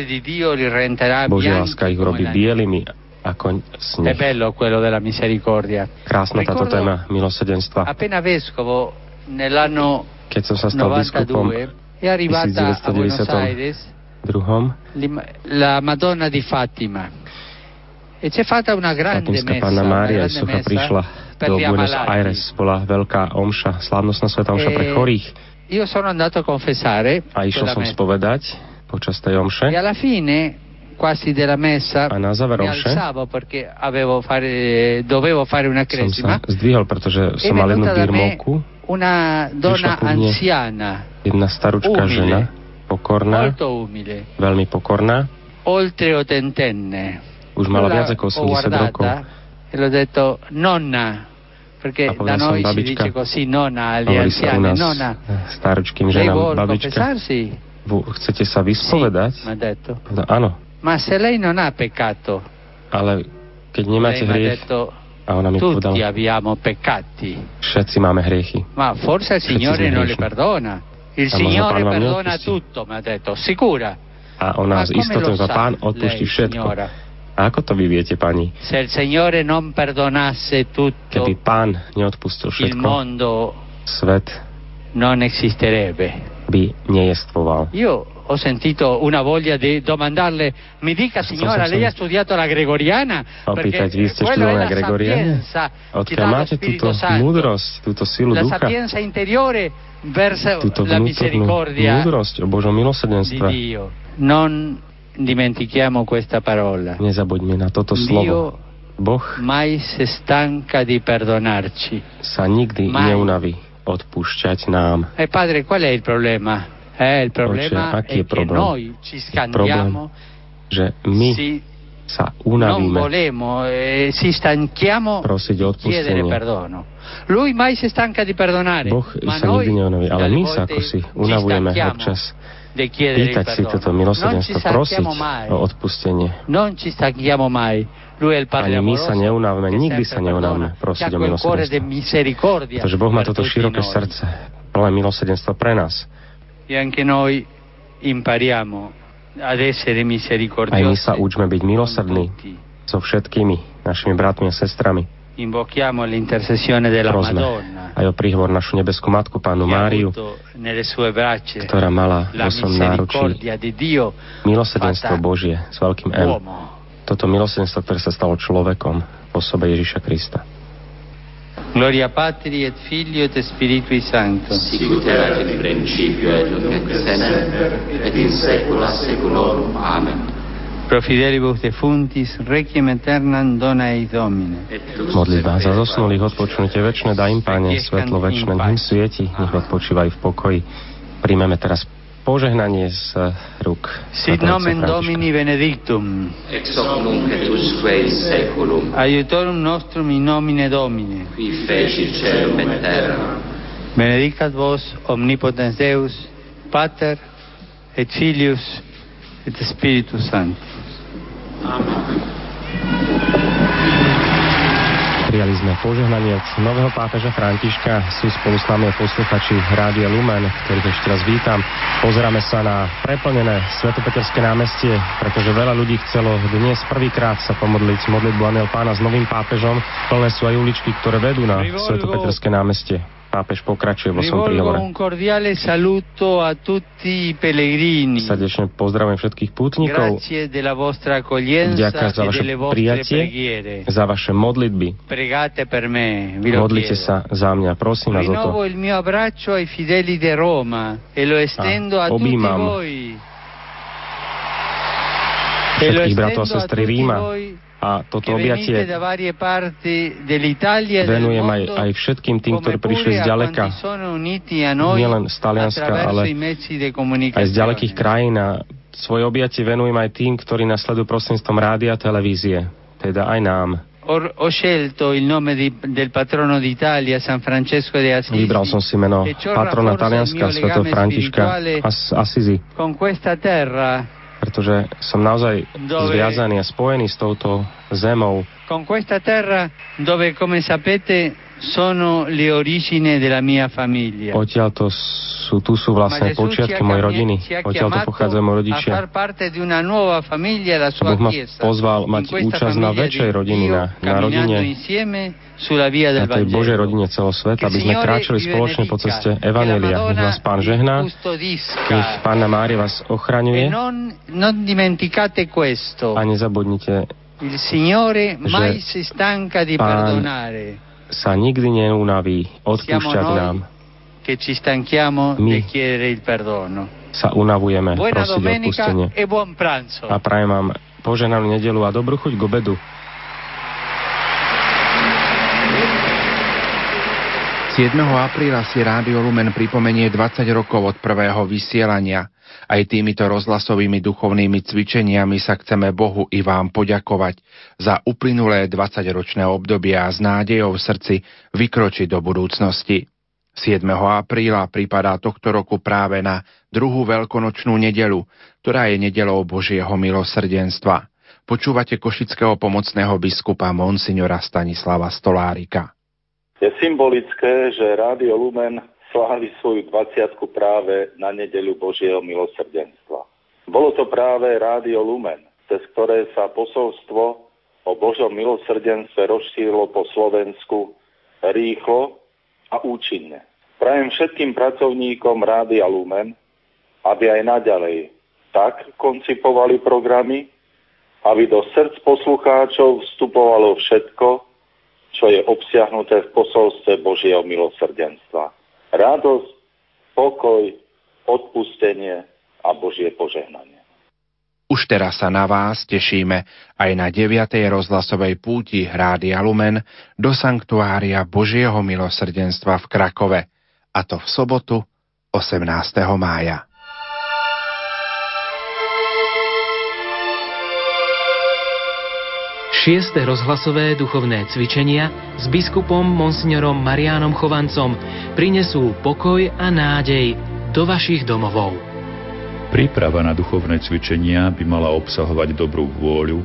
Božia láska ich robí bielými ako È sneh. bello quello della misericordia. Krásna táto Ricordo- téma milosrdenstva. Appena vescovo nell'anno Keď som sa stal biskupom 92 è arrivata a Buenos 1992 Aires druhom, la Madonna di Fatima e c'è fatta una grande messa, Panna una Mária messa prišla per do Buenos. Aires. Bola veľká omša, slávnostná sveta omša pre Eh, chorých. Io sono andato a confessare A išiel som spovedať počas tej omše. e alla fine quasi della messa A na záver omše alzavo perché avevo fare, dovevo fare una som sa zdvihol, pretože è som mal jednu birmovku. una donna anziana Jedna starúčka Umile. žena, pokorná, molto umile, veľmi pokorná. oltre ottantenne. Už mala viac ako ho 80 rokov. e l'ho detto nonna, perché da noi si babička, dice così, nonna agli anziani, nonna, staročkým lei ženám, babička, confessarsi? "Vu- chcete sa vyspovedať? ha detto. Povedal, Áno, Ma se lei non ha peccato, ale keď nemáte hriech, detto a ona mi tutti povedala, abbiamo peccati, všetci máme hriechy. ma forse il Signore non le perdona. Il A Signore perdona tutto, mi ha detto, sicura. A ona s istotou sa pán odpustí všetko. signora? A ako to vy viete, pani? Se il Signore non perdonasse tutto, Keby pán neodpustil il všetko, mondo svet non esisterebbe. By nejestvoval. Io ho sentito una voglia di domandarle, mi dica signora, lei ha studiato la gregoriana? Opýtať, vy ste študovaná la Gregoriane? Odkiaľ máte túto múdrosť, túto silu la ducha, sapienza interiore verso túto la misericordia múdrosť o Božom di milosrdenstve? Dio. Non dimentichiamo questa parola. Nezabuďme na toto slovo. Dio Boh mai si stanca di perdonarci. sa nikdy Mai. neunaví odpúšťať nám. E padre, qual è il problema? Eh, il problema aký je problém? noi ci scandiamo, Že my si sa unavíme volemo, eh, si stanchiamo prosiť o odpustenie. Lui mai si stanca di perdonare, Boh ma sa nikdy neunaví, ale my sa ako si unavujeme občas pýtať si toto milosrdenstvo, prosiť o odpustenie. Ani my sa neunávame, nikdy sa neunávame prosiť o milosrdenstvo. Pretože Boh má toto široké srdce, plné milosrdenstva pre nás. Essere Aj my sa učme byť milosrdní so všetkými našimi bratmi a sestrami. Invochiamo l'intercessione della Prosme Madonna aj o príhovor našu nebeskú matku, pánu Máriu, avuto nelle sue braccia ktorá mala la vo svojom náručí fatta Božie s veľkým M. uomo. Toto milosrdenstvo, ktoré sa stalo človekom v osobe Ježiša Krista. Gloria Patri et Filio et Spiritui Sancto. sicut erat in principio et nunc et semper et in saecula saeculorum. Amen. Pro fidelibus defuntis, requiem aeternam dona ei Domine. Modlitba za zosnulých odpočnutie večné, daj im, Pane, svetlo večné, ním svieti, nech odpočívajú v pokoji. Príjmeme teraz požehnanie z rúk Sit nomen. Domini benedictum, Ex hoc nunc et usque in saeculum, aiutorum nostrum in nomine Domini. qui feci celum et terra. Benedicat vos omnipotens Deus, Pater et Filius et Spiritus Sanctus. Prijali sme požehnanie od nového pápeža Františka. Sú spolu s nami posluchači Rádia Lumen, ktorých ešte raz vítam. Pozeráme sa na preplnené Svetopeterské námestie, pretože veľa ľudí chcelo dnes prvýkrát sa pomodliť modlitbu Aniel Pána s novým pápežom. Plné sú aj uličky, ktoré vedú na Svetopeterské námestie. Pápež pokračuje vo svojom príhovore. un cordiale saluto a tutti i pellegrini. Srdečne pozdravujem všetkých pútnikov Grazie della vostra accoglienza Vďaka za e vaše delle vostre prijatie. za vaše modlitby. Modlite sa za mňa, prosím vás o to. E a, objímam. E Všetkých bratov a sestry Ríma. A toto objatie venujem aj, aj všetkým tým, ktorí prišli z ďaleka, nielen z Talianska, ale di aj z ďalekých krajín a svoje objatie venujem aj tým, ktorí nasledujú prostredníctvom rádia a televízie, teda aj nám. Ho, scelto il nome di- del patrono d'Italia, San Francesco de Assisi. Vybral som si meno patrona Talianska, legame Františka As- Assisi, con questa terra, pretože som naozaj Dove- zviazaný a spojený s touto zemou, con questa terra dove, come sapete, sono le origini della mia famiglia. Odtiaľ to sú, tu sú vlastne počiatky mojej rodiny. Odtiaľ to pochádzajú moji rodičia. Boh ma pozval mať účasť na väčšej di rodiny, na, na rodine, na tej Božej rodine celosveta, aby sme kráčali spoločne po ceste Evanelia. Nech vás Pán žehná, nech Pána Mária vás E ochraňuje questo. a nezabudnite di Pán sa nikdy neunaví odpúšťať nám. perdono. Sa unavujeme prosiť odpustenie. e. A prajem vám poženanú nedelu a dobrú chuť k obedu. 7. apríla si Rádio Lumen pripomenie 20 rokov od prvého vysielania. Aj týmito rozhlasovými duchovnými cvičeniami sa chceme Bohu i vám poďakovať za uplynulé 20-ročné obdobie a s nádejou v srdci vykročiť do budúcnosti. 7. apríla pripadá tohto roku práve na druhú veľkonočnú nedelu, ktorá je nedelou Božieho milosrdenstva. Počúvate košického pomocného biskupa Monsignora Stanislava Stolárika. Je symbolické, že Rádio Lumen slávi svoju 20 práve na nedeľu Božieho milosrdenstva. Bolo to práve Rádio Lumen, cez ktoré sa posolstvo o Božom milosrdenstve rozšírilo po Slovensku rýchlo a účinne. Prajem všetkým pracovníkom Rádia Lumen, aby aj naďalej tak koncipovali programy, aby do srdc poslucháčov vstupovalo všetko, čo je obsiahnuté v posolstve Božieho milosrdenstva. Radosť, pokoj, odpustenie a Božie požehnanie. Už teraz sa na vás tešíme aj na 9. rozhlasovej púti Rádia Lumen do Sanktuária Božieho milosrdenstva v Krakove, a to v sobotu 18. mája. Šieste rozhlasové duchovné cvičenia s biskupom Monsignorom Marianom Chovancom prinesú pokoj a nádej do vašich domovov. Príprava na duchovné cvičenia by mala obsahovať dobrú vôľu,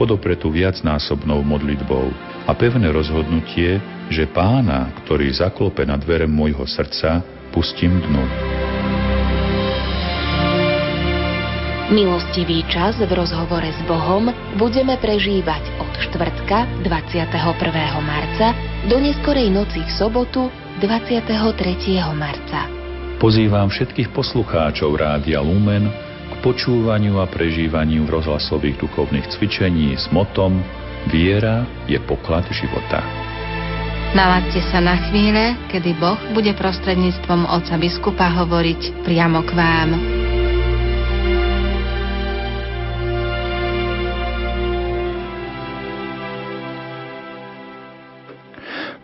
podopretú viacnásobnou modlitbou a pevné rozhodnutie, že pána, ktorý zaklope na dvere môjho srdca, pustím dnu. Milostivý čas v rozhovore s Bohom budeme prežívať od štvrtka 21. marca do neskorej noci v sobotu 23. marca. Pozývam všetkých poslucháčov Rádia Lumen k počúvaniu a prežívaniu rozhlasových duchovných cvičení s motom Viera je poklad života. Nalaďte sa na chvíle, kedy Boh bude prostredníctvom oca biskupa hovoriť priamo k vám.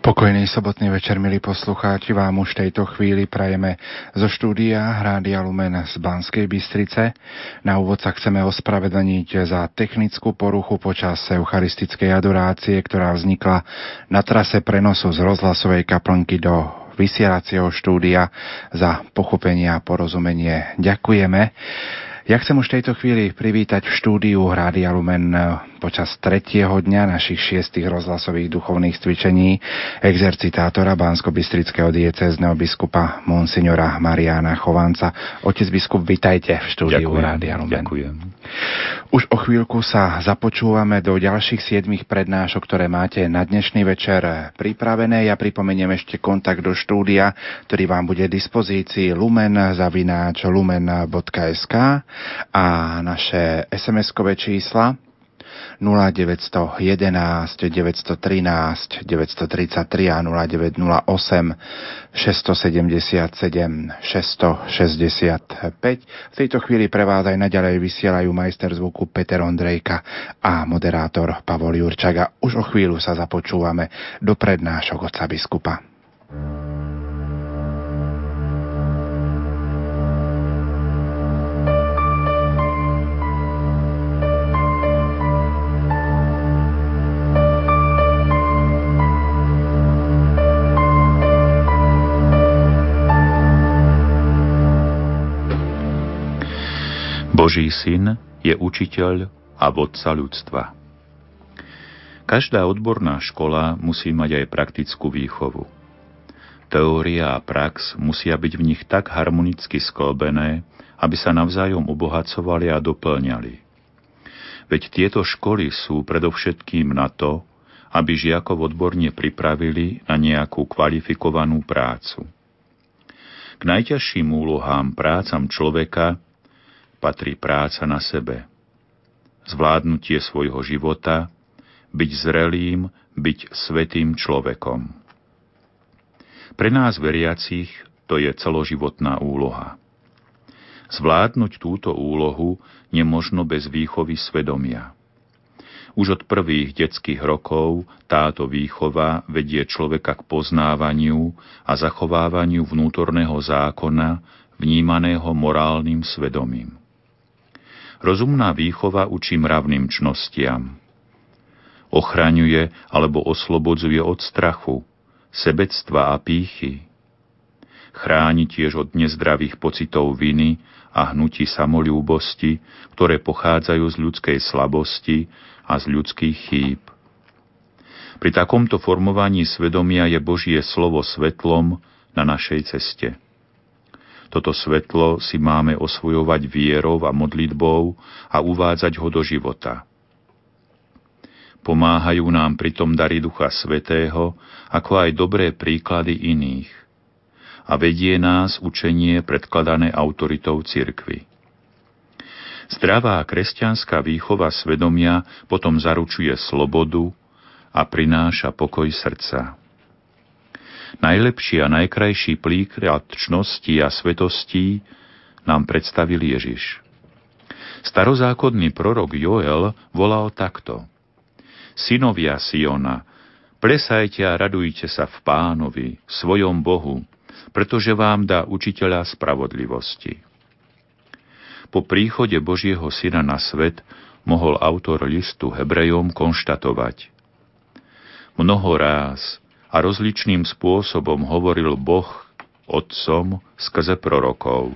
Pokojný sobotný večer, milí poslucháči, vám už tejto chvíli prajeme zo štúdia Rádia Lumen z Banskej Bystrice. Na úvod sa chceme ospravedlniť za technickú poruchu počas eucharistickej adorácie, ktorá vznikla na trase prenosu z rozhlasovej kaplnky do vysielacieho štúdia. Za pochopenie a porozumenie ďakujeme. Ja chcem už v tejto chvíli privítať v štúdiu Rádia Lumen počas tretieho dňa našich šiestých rozhlasových duchovných cvičení exercitátora Bansko-Bystrického diecézneho biskupa Monsignora Mariana Chovanca. Otec biskup, vitajte v štúdiu ďakujem, Rádia Lumen. Ďakujem. Už o chvíľku sa započúvame do ďalších siedmých prednášok, ktoré máte na dnešný večer pripravené. Ja pripomeniem ešte kontakt do štúdia, ktorý vám bude v dispozícii lumen zavináč lumen.sk a naše SMS-kové čísla 0911 913 933 a 0908 677 665. V tejto chvíli pre vás aj naďalej vysielajú majster zvuku Peter Ondrejka a moderátor Pavol Jurčaga. Už o chvíľu sa započúvame do prednášok otca biskupa. Boží syn je učiteľ a vodca ľudstva. Každá odborná škola musí mať aj praktickú výchovu. Teória a prax musia byť v nich tak harmonicky sklbené, aby sa navzájom obohacovali a doplňali. Veď tieto školy sú predovšetkým na to, aby žiakov odborne pripravili na nejakú kvalifikovanú prácu. K najťažším úlohám prácam človeka patrí práca na sebe. Zvládnutie svojho života, byť zrelým, byť svetým človekom. Pre nás veriacich to je celoživotná úloha. Zvládnuť túto úlohu nemožno bez výchovy svedomia. Už od prvých detských rokov táto výchova vedie človeka k poznávaniu a zachovávaniu vnútorného zákona, vnímaného morálnym svedomím. Rozumná výchova učí mravným čnostiam. Ochraňuje alebo oslobodzuje od strachu, sebectva a pýchy. Chráni tiež od nezdravých pocitov viny a hnutí samolúbosti, ktoré pochádzajú z ľudskej slabosti a z ľudských chýb. Pri takomto formovaní svedomia je Božie slovo svetlom na našej ceste. Toto svetlo si máme osvojovať vierou a modlitbou a uvádzať ho do života. Pomáhajú nám pritom dary Ducha Svetého, ako aj dobré príklady iných. A vedie nás učenie predkladané autoritou cirkvy. Zdravá kresťanská výchova svedomia potom zaručuje slobodu a prináša pokoj srdca. Najlepší a najkrajší príklad čnosti a svetostí nám predstavil Ježiš. Starozákonný prorok Joel volal takto. Synovia Siona, plesajte a radujte sa v pánovi, svojom Bohu, pretože vám dá učiteľa spravodlivosti. Po príchode Božieho Syna na svet mohol autor listu Hebrejom konštatovať. Mnoho ráz a rozličným spôsobom hovoril Boh otcom skrze prorokov.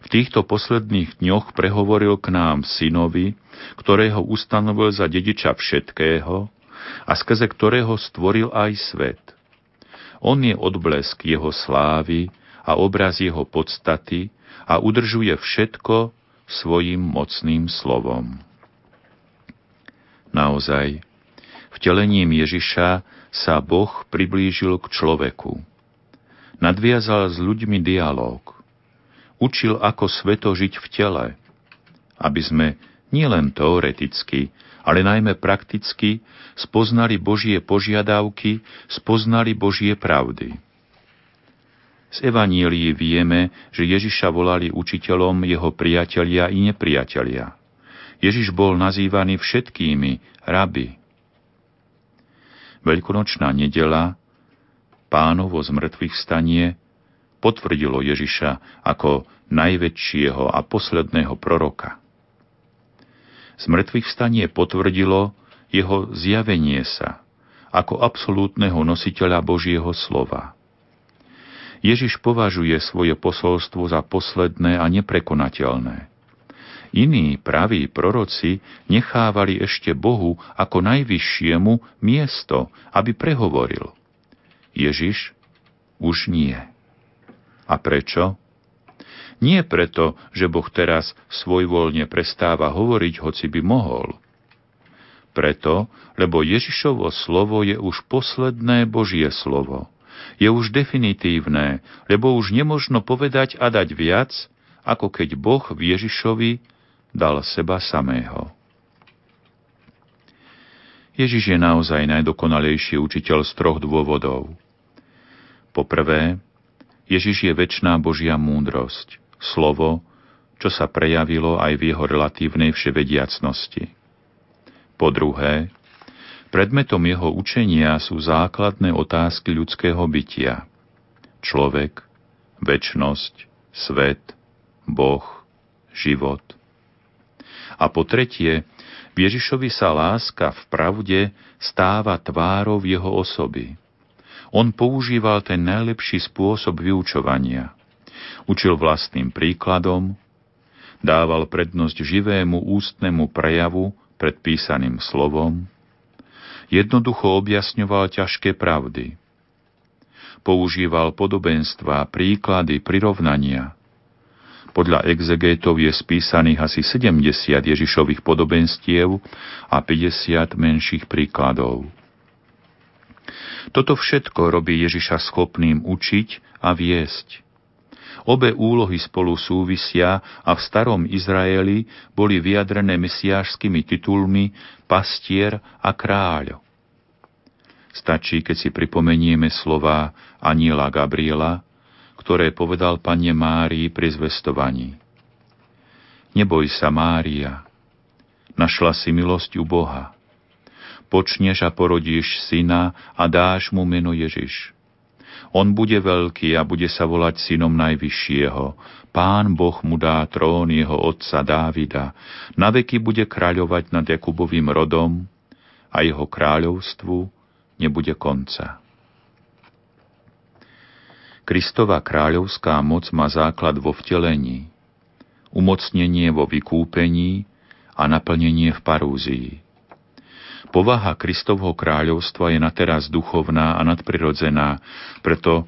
V týchto posledných dňoch prehovoril k nám synovi, ktorého ustanovil za dediča všetkého a skrze ktorého stvoril aj svet. On je odblesk jeho slávy a obraz jeho podstaty, a udržuje všetko svojim mocným slovom. Naozaj, vtelením Ježiša sa Boh priblížil k človeku. Nadviazal s ľuďmi dialog. Učil, ako sveto žiť v tele, aby sme nielen teoreticky, ale najmä prakticky spoznali Božie požiadavky, spoznali Božie pravdy. Z Evanílií vieme, že Ježiša volali učiteľom jeho priatelia i nepriatelia. Ježiš bol nazývaný všetkými rabi. Veľkonočná nedela, pánovo zmrtvých stanie, potvrdilo Ježiša ako najväčšieho a posledného proroka. Zmrtvých stanie potvrdilo jeho zjavenie sa ako absolútneho nositeľa Božieho slova. Ježiš považuje svoje posolstvo za posledné a neprekonateľné. Iní praví proroci nechávali ešte Bohu ako najvyššiemu miesto, aby prehovoril. Ježiš už nie. A prečo? Nie preto, že Boh teraz svojvoľne prestáva hovoriť, hoci by mohol. Preto, lebo Ježišovo slovo je už posledné Božie slovo je už definitívne, lebo už nemožno povedať a dať viac, ako keď Boh v Ježišovi dal seba samého. Ježiš je naozaj najdokonalejší učiteľ z troch dôvodov. Po prvé, Ježiš je väčšiná Božia múdrosť, slovo, čo sa prejavilo aj v jeho relatívnej vševediacnosti. Po druhé, Predmetom jeho učenia sú základné otázky ľudského bytia. Človek, väčnosť, svet, Boh, život. A po tretie, v Ježišovi sa láska v pravde stáva tvárou jeho osoby. On používal ten najlepší spôsob vyučovania. Učil vlastným príkladom, dával prednosť živému ústnemu prejavu predpísaným slovom, jednoducho objasňoval ťažké pravdy. Používal podobenstva, príklady, prirovnania. Podľa exegétov je spísaných asi 70 Ježišových podobenstiev a 50 menších príkladov. Toto všetko robí Ježiša schopným učiť a viesť. Obe úlohy spolu súvisia a v starom Izraeli boli vyjadrené mesiášskými titulmi pastier a kráľ. Stačí, keď si pripomenieme slova aniela Gabriela, ktoré povedal Panne Márii pri zvestovaní. Neboj sa, Mária, našla si milosť u Boha. počneš a porodíš syna a dáš mu meno Ježiš. On bude veľký a bude sa volať synom Najvyššieho. Pán Boh mu dá trón jeho otca Dávida. Na veky bude kráľovať nad Jakubovým rodom a jeho kráľovstvu nebude konca. Kristova kráľovská moc má základ vo vtelení, umocnenie vo vykúpení a naplnenie v parúzii. Povaha Kristovho kráľovstva je na teraz duchovná a nadprirodzená, preto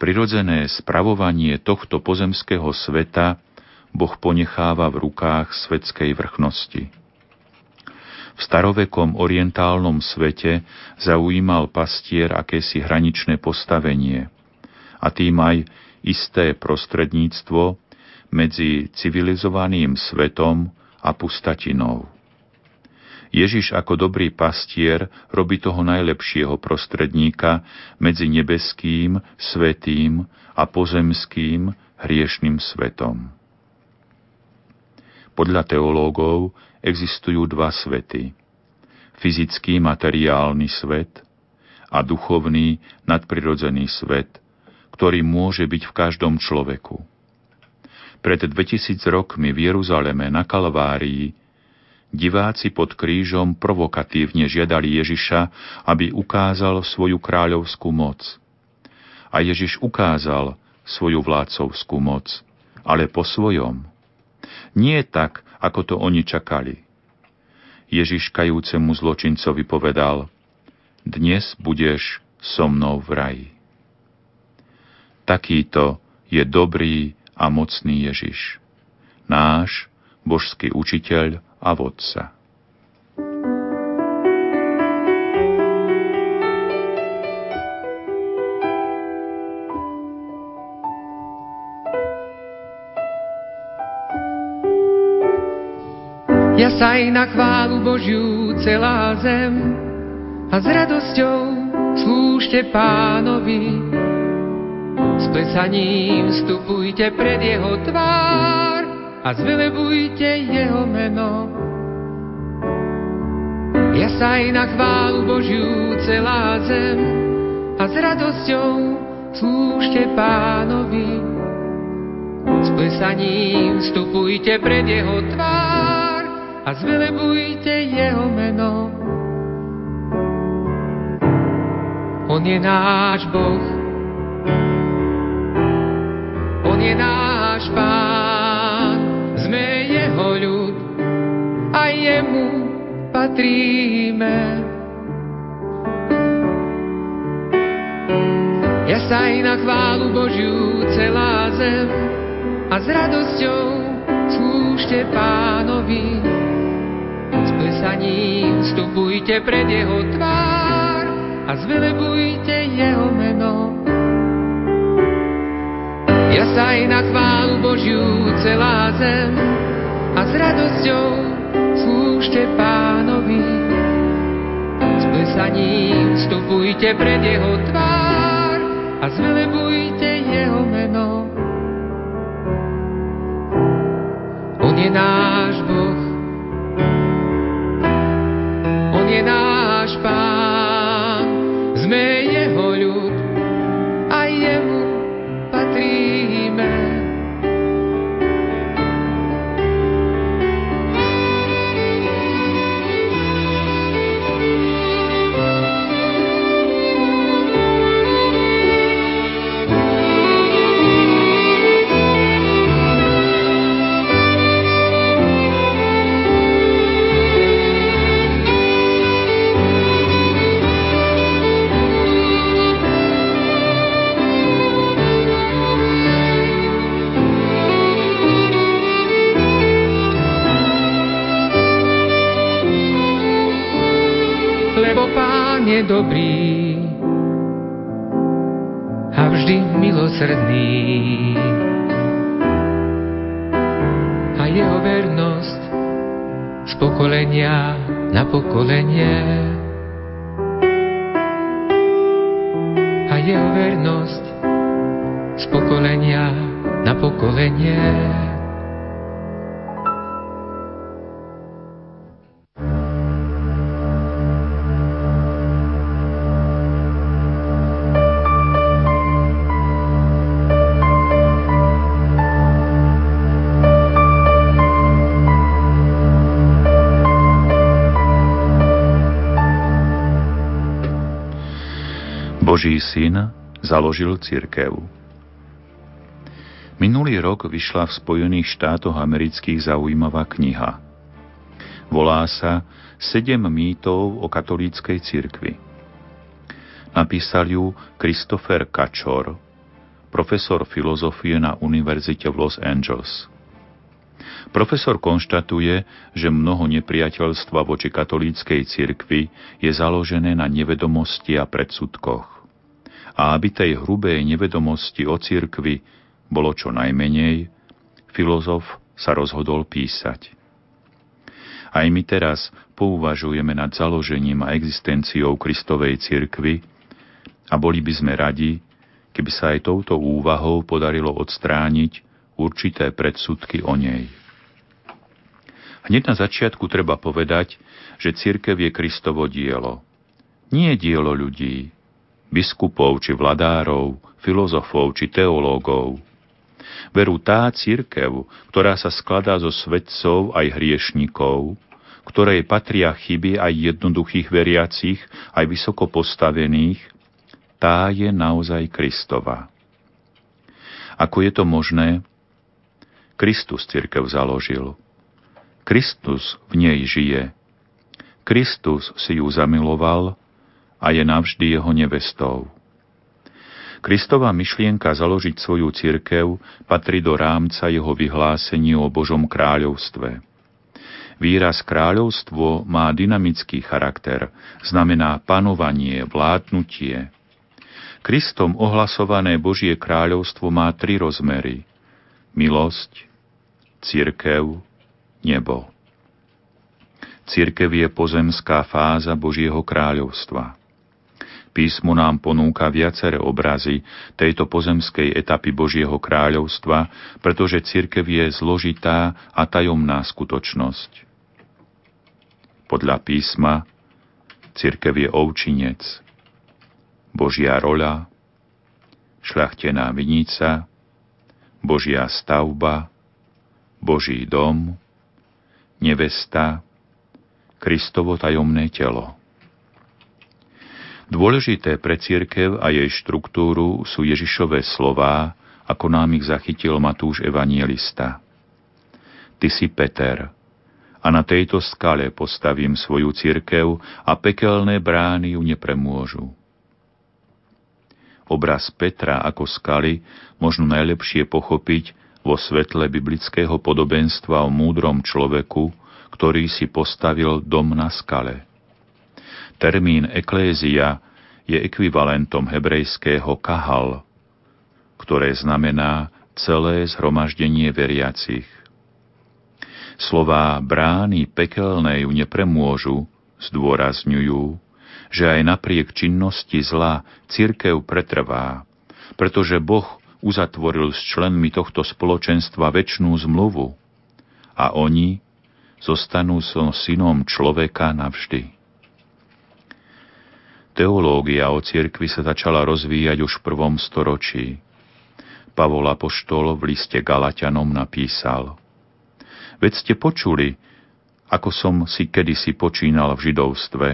prirodzené spravovanie tohto pozemského sveta Boh ponecháva v rukách svetskej vrchnosti. V starovekom orientálnom svete zaujímal pastier akési hraničné postavenie a tým aj isté prostredníctvo medzi civilizovaným svetom a pustatinou. Ježiš ako dobrý pastier robí toho najlepšieho prostredníka medzi nebeským, svetým a pozemským hriešným svetom. Podľa teológov existujú dva svety. Fyzický materiálny svet a duchovný nadprirodzený svet, ktorý môže byť v každom človeku. Pred 2000 rokmi v Jeruzaleme na Kalvárii Diváci pod krížom provokatívne žiadali Ježiša, aby ukázal svoju kráľovskú moc. A Ježiš ukázal svoju vládcovskú moc, ale po svojom. Nie tak, ako to oni čakali. Ježiš kajúcemu zločincovi povedal, dnes budeš so mnou v raji. Takýto je dobrý a mocný Ježiš, náš božský učiteľ a vodca. Ja sa aj na chválu Božiu celá zem a s radosťou slúžte pánovi. S plesaním vstupujte pred jeho tvár a zvelebujte jeho meno. Ja sa aj na chválu Božiu celá zem a s radosťou slúžte pánovi. S plesaním vstupujte pred jeho tvár a zvelebujte jeho meno. On je náš Boh, je náš Pán, sme jeho ľud a jemu patríme. Ja sa aj na chválu Božiu celá zem a s radosťou slúžte pánovi. S plesaním vstupujte pred jeho tvár a zvelebujte jeho meno. Ja sa aj na chválu Božiu celá zem a s radosťou slúžte pánovi. S plesaním vstupujte pred jeho tvár a zvelebujte jeho meno. On je náš Boh, On je náš dobrý a vždy milosrdný. A jeho vernosť z pokolenia na pokolenie. A jeho vernosť z pokolenia na pokolenie. Založil cirkev. Minulý rok vyšla v Spojených štátoch amerických zaujímavá kniha. Volá sa Sedem mýtov o katolíckej cirkvi. Napísal ju Christopher Kačor, profesor filozofie na Univerzite v Los Angeles. Profesor konštatuje, že mnoho nepriateľstva voči katolíckej cirkvi je založené na nevedomosti a predsudkoch. A aby tej hrubej nevedomosti o cirkvi bolo čo najmenej, filozof sa rozhodol písať. Aj my teraz pouvažujeme nad založením a existenciou Kristovej cirkvy a boli by sme radi, keby sa aj touto úvahou podarilo odstrániť určité predsudky o nej. Hneď na začiatku treba povedať, že cirkev je Kristovo dielo. Nie dielo ľudí, biskupov či vladárov, filozofov či teológov, Veru tá církev, ktorá sa skladá zo svetcov aj hriešnikov, ktorej patria chyby aj jednoduchých veriacich, aj vysoko postavených, tá je naozaj Kristova. Ako je to možné? Kristus církev založil. Kristus v nej žije. Kristus si ju zamiloval a je navždy jeho nevestou. Kristová myšlienka založiť svoju cirkev patrí do rámca jeho vyhlásení o Božom kráľovstve. Výraz kráľovstvo má dynamický charakter, znamená panovanie, vládnutie. Kristom ohlasované Božie kráľovstvo má tri rozmery. Milosť, cirkev, nebo. Cirkev je pozemská fáza Božieho kráľovstva. Písmo nám ponúka viaceré obrazy tejto pozemskej etapy Božieho kráľovstva, pretože cirkev je zložitá a tajomná skutočnosť. Podľa písma cirkev je ovčinec, Božia rola, šľachtená vinica, Božia stavba, Boží dom, nevesta, Kristovo tajomné telo. Dôležité pre církev a jej štruktúru sú Ježišové slová, ako nám ich zachytil Matúš Evanielista. Ty si Peter, a na tejto skale postavím svoju církev a pekelné brány ju nepremôžu. Obraz Petra ako skaly možno najlepšie pochopiť vo svetle biblického podobenstva o múdrom človeku, ktorý si postavil dom na skale. Termín eklézia je ekvivalentom hebrejského kahal, ktoré znamená celé zhromaždenie veriacich. Slová brány pekelné ju nepremôžu, zdôrazňujú, že aj napriek činnosti zla cirkev pretrvá, pretože Boh uzatvoril s členmi tohto spoločenstva väčšnú zmluvu a oni zostanú so synom človeka navždy. Teológia o cirkvi sa začala rozvíjať už v prvom storočí. Pavol Apoštol v liste Galatianom napísal Veď ste počuli, ako som si kedysi počínal v židovstve,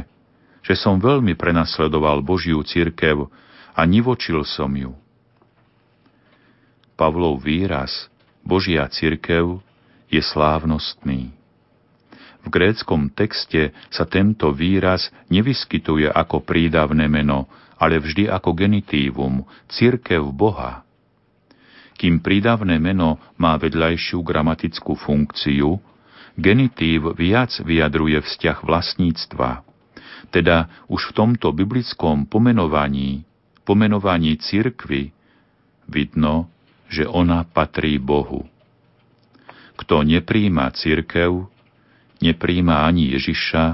že som veľmi prenasledoval Božiu cirkev a nivočil som ju. Pavlov výraz Božia cirkev je slávnostný. V gréckom texte sa tento výraz nevyskytuje ako prídavné meno, ale vždy ako genitívum, církev Boha. Kým prídavné meno má vedľajšiu gramatickú funkciu, genitív viac vyjadruje vzťah vlastníctva. Teda už v tomto biblickom pomenovaní, pomenovaní církvy, vidno, že ona patrí Bohu. Kto nepríjma církev, nepríjma ani Ježiša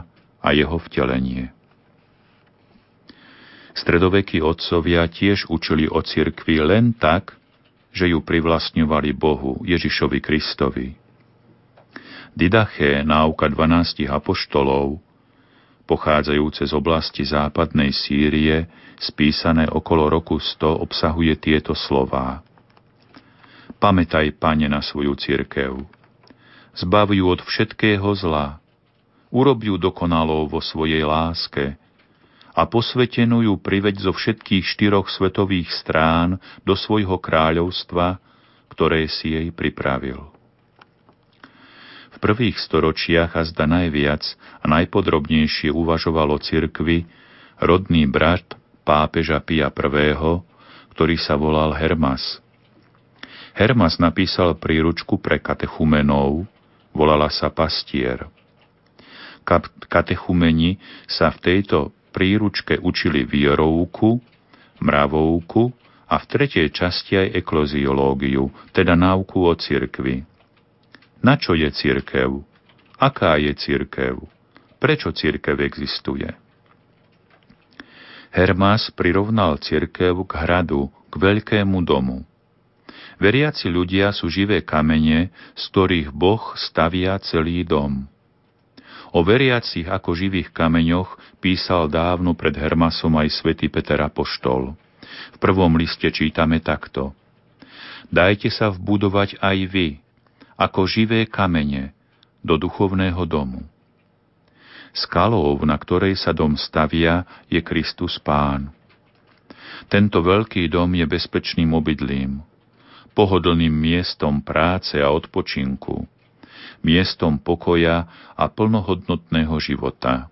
a jeho vtelenie. Stredovekí otcovia tiež učili o cirkvi len tak, že ju privlastňovali Bohu, Ježišovi Kristovi. Didaché, náuka 12 apoštolov, pochádzajúce z oblasti západnej Sýrie, spísané okolo roku 100, obsahuje tieto slová. Pamätaj, Pane, na svoju cirkev, zbav ju od všetkého zla, urob ju dokonalou vo svojej láske a posvetenú ju priveď zo všetkých štyroch svetových strán do svojho kráľovstva, ktoré si jej pripravil. V prvých storočiach a zda najviac a najpodrobnejšie uvažoval o cirkvi rodný brat pápeža Pia I., ktorý sa volal Hermas. Hermas napísal príručku pre katechumenov, volala sa Pastier. Katechumeni sa v tejto príručke učili vierovku, mravovku a v tretej časti aj ekloziológiu, teda náuku o cirkvi. Na čo je cirkev? Aká je cirkev? Prečo cirkev existuje? Hermas prirovnal cirkev k hradu, k veľkému domu. Veriaci ľudia sú živé kamene, z ktorých Boh stavia celý dom. O veriacich ako živých kameňoch písal dávno pred Hermasom aj svätý Peter Apoštol. V prvom liste čítame takto. Dajte sa vbudovať aj vy, ako živé kamene, do duchovného domu. Skalou, na ktorej sa dom stavia, je Kristus Pán. Tento veľký dom je bezpečným obydlím, pohodlným miestom práce a odpočinku, miestom pokoja a plnohodnotného života.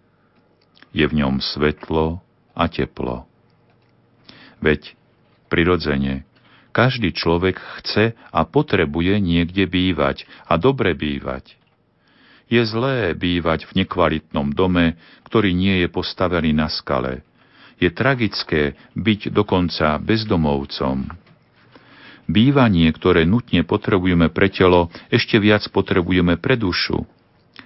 Je v ňom svetlo a teplo. Veď, prirodzene, každý človek chce a potrebuje niekde bývať a dobre bývať. Je zlé bývať v nekvalitnom dome, ktorý nie je postavený na skale. Je tragické byť dokonca bezdomovcom. Bývanie, ktoré nutne potrebujeme pre telo, ešte viac potrebujeme pre dušu.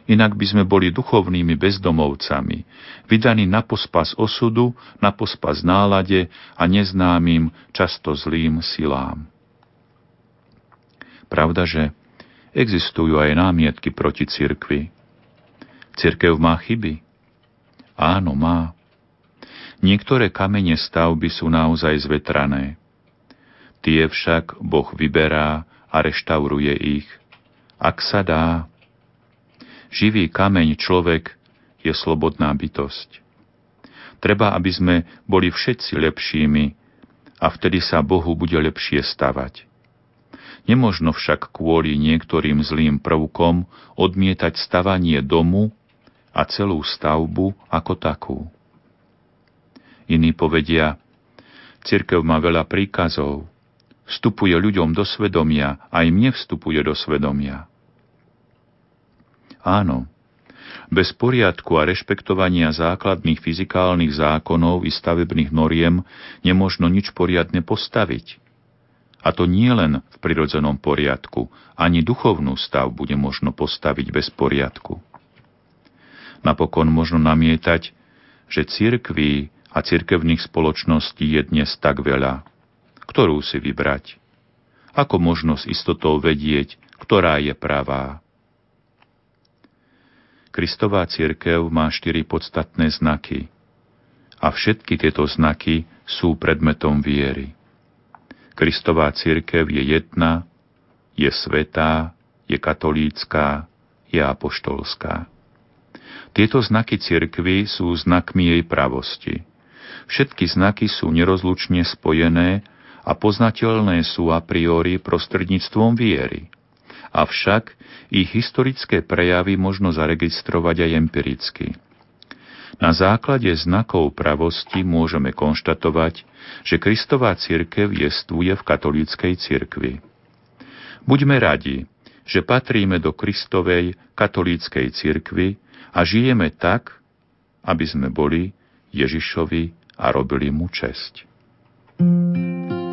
Inak by sme boli duchovnými bezdomovcami, vydaní na pospas osudu, na pospas nálade a neznámym, často zlým silám. Pravda, že existujú aj námietky proti cirkvi. Cirkev má chyby? Áno, má. Niektoré kamene stavby sú naozaj zvetrané. Tie však Boh vyberá a reštauruje ich, ak sa dá. Živý kameň človek je slobodná bytosť. Treba, aby sme boli všetci lepšími a vtedy sa Bohu bude lepšie stavať. Nemožno však kvôli niektorým zlým prvkom odmietať stavanie domu a celú stavbu ako takú. Iní povedia, cirkev má veľa príkazov, vstupuje ľuďom do svedomia, aj mne vstupuje do svedomia. Áno, bez poriadku a rešpektovania základných fyzikálnych zákonov i stavebných noriem nemožno nič poriadne postaviť. A to nie len v prirodzenom poriadku, ani duchovnú stavbu nemožno postaviť bez poriadku. Napokon možno namietať, že cirkví a cirkevných spoločností je dnes tak veľa, ktorú si vybrať. Ako možno s istotou vedieť, ktorá je pravá? Kristová církev má štyri podstatné znaky a všetky tieto znaky sú predmetom viery. Kristová církev je jedna, je svetá, je katolícká, je apoštolská. Tieto znaky cirkvy sú znakmi jej pravosti. Všetky znaky sú nerozlučne spojené a poznateľné sú a priori prostredníctvom viery. Avšak ich historické prejavy možno zaregistrovať aj empiricky. Na základe znakov pravosti môžeme konštatovať, že Kristová církev jestvuje v katolíckej cirkvi. Buďme radi, že patríme do Kristovej katolíckej cirkvi a žijeme tak, aby sme boli Ježišovi a robili mu česť. thank you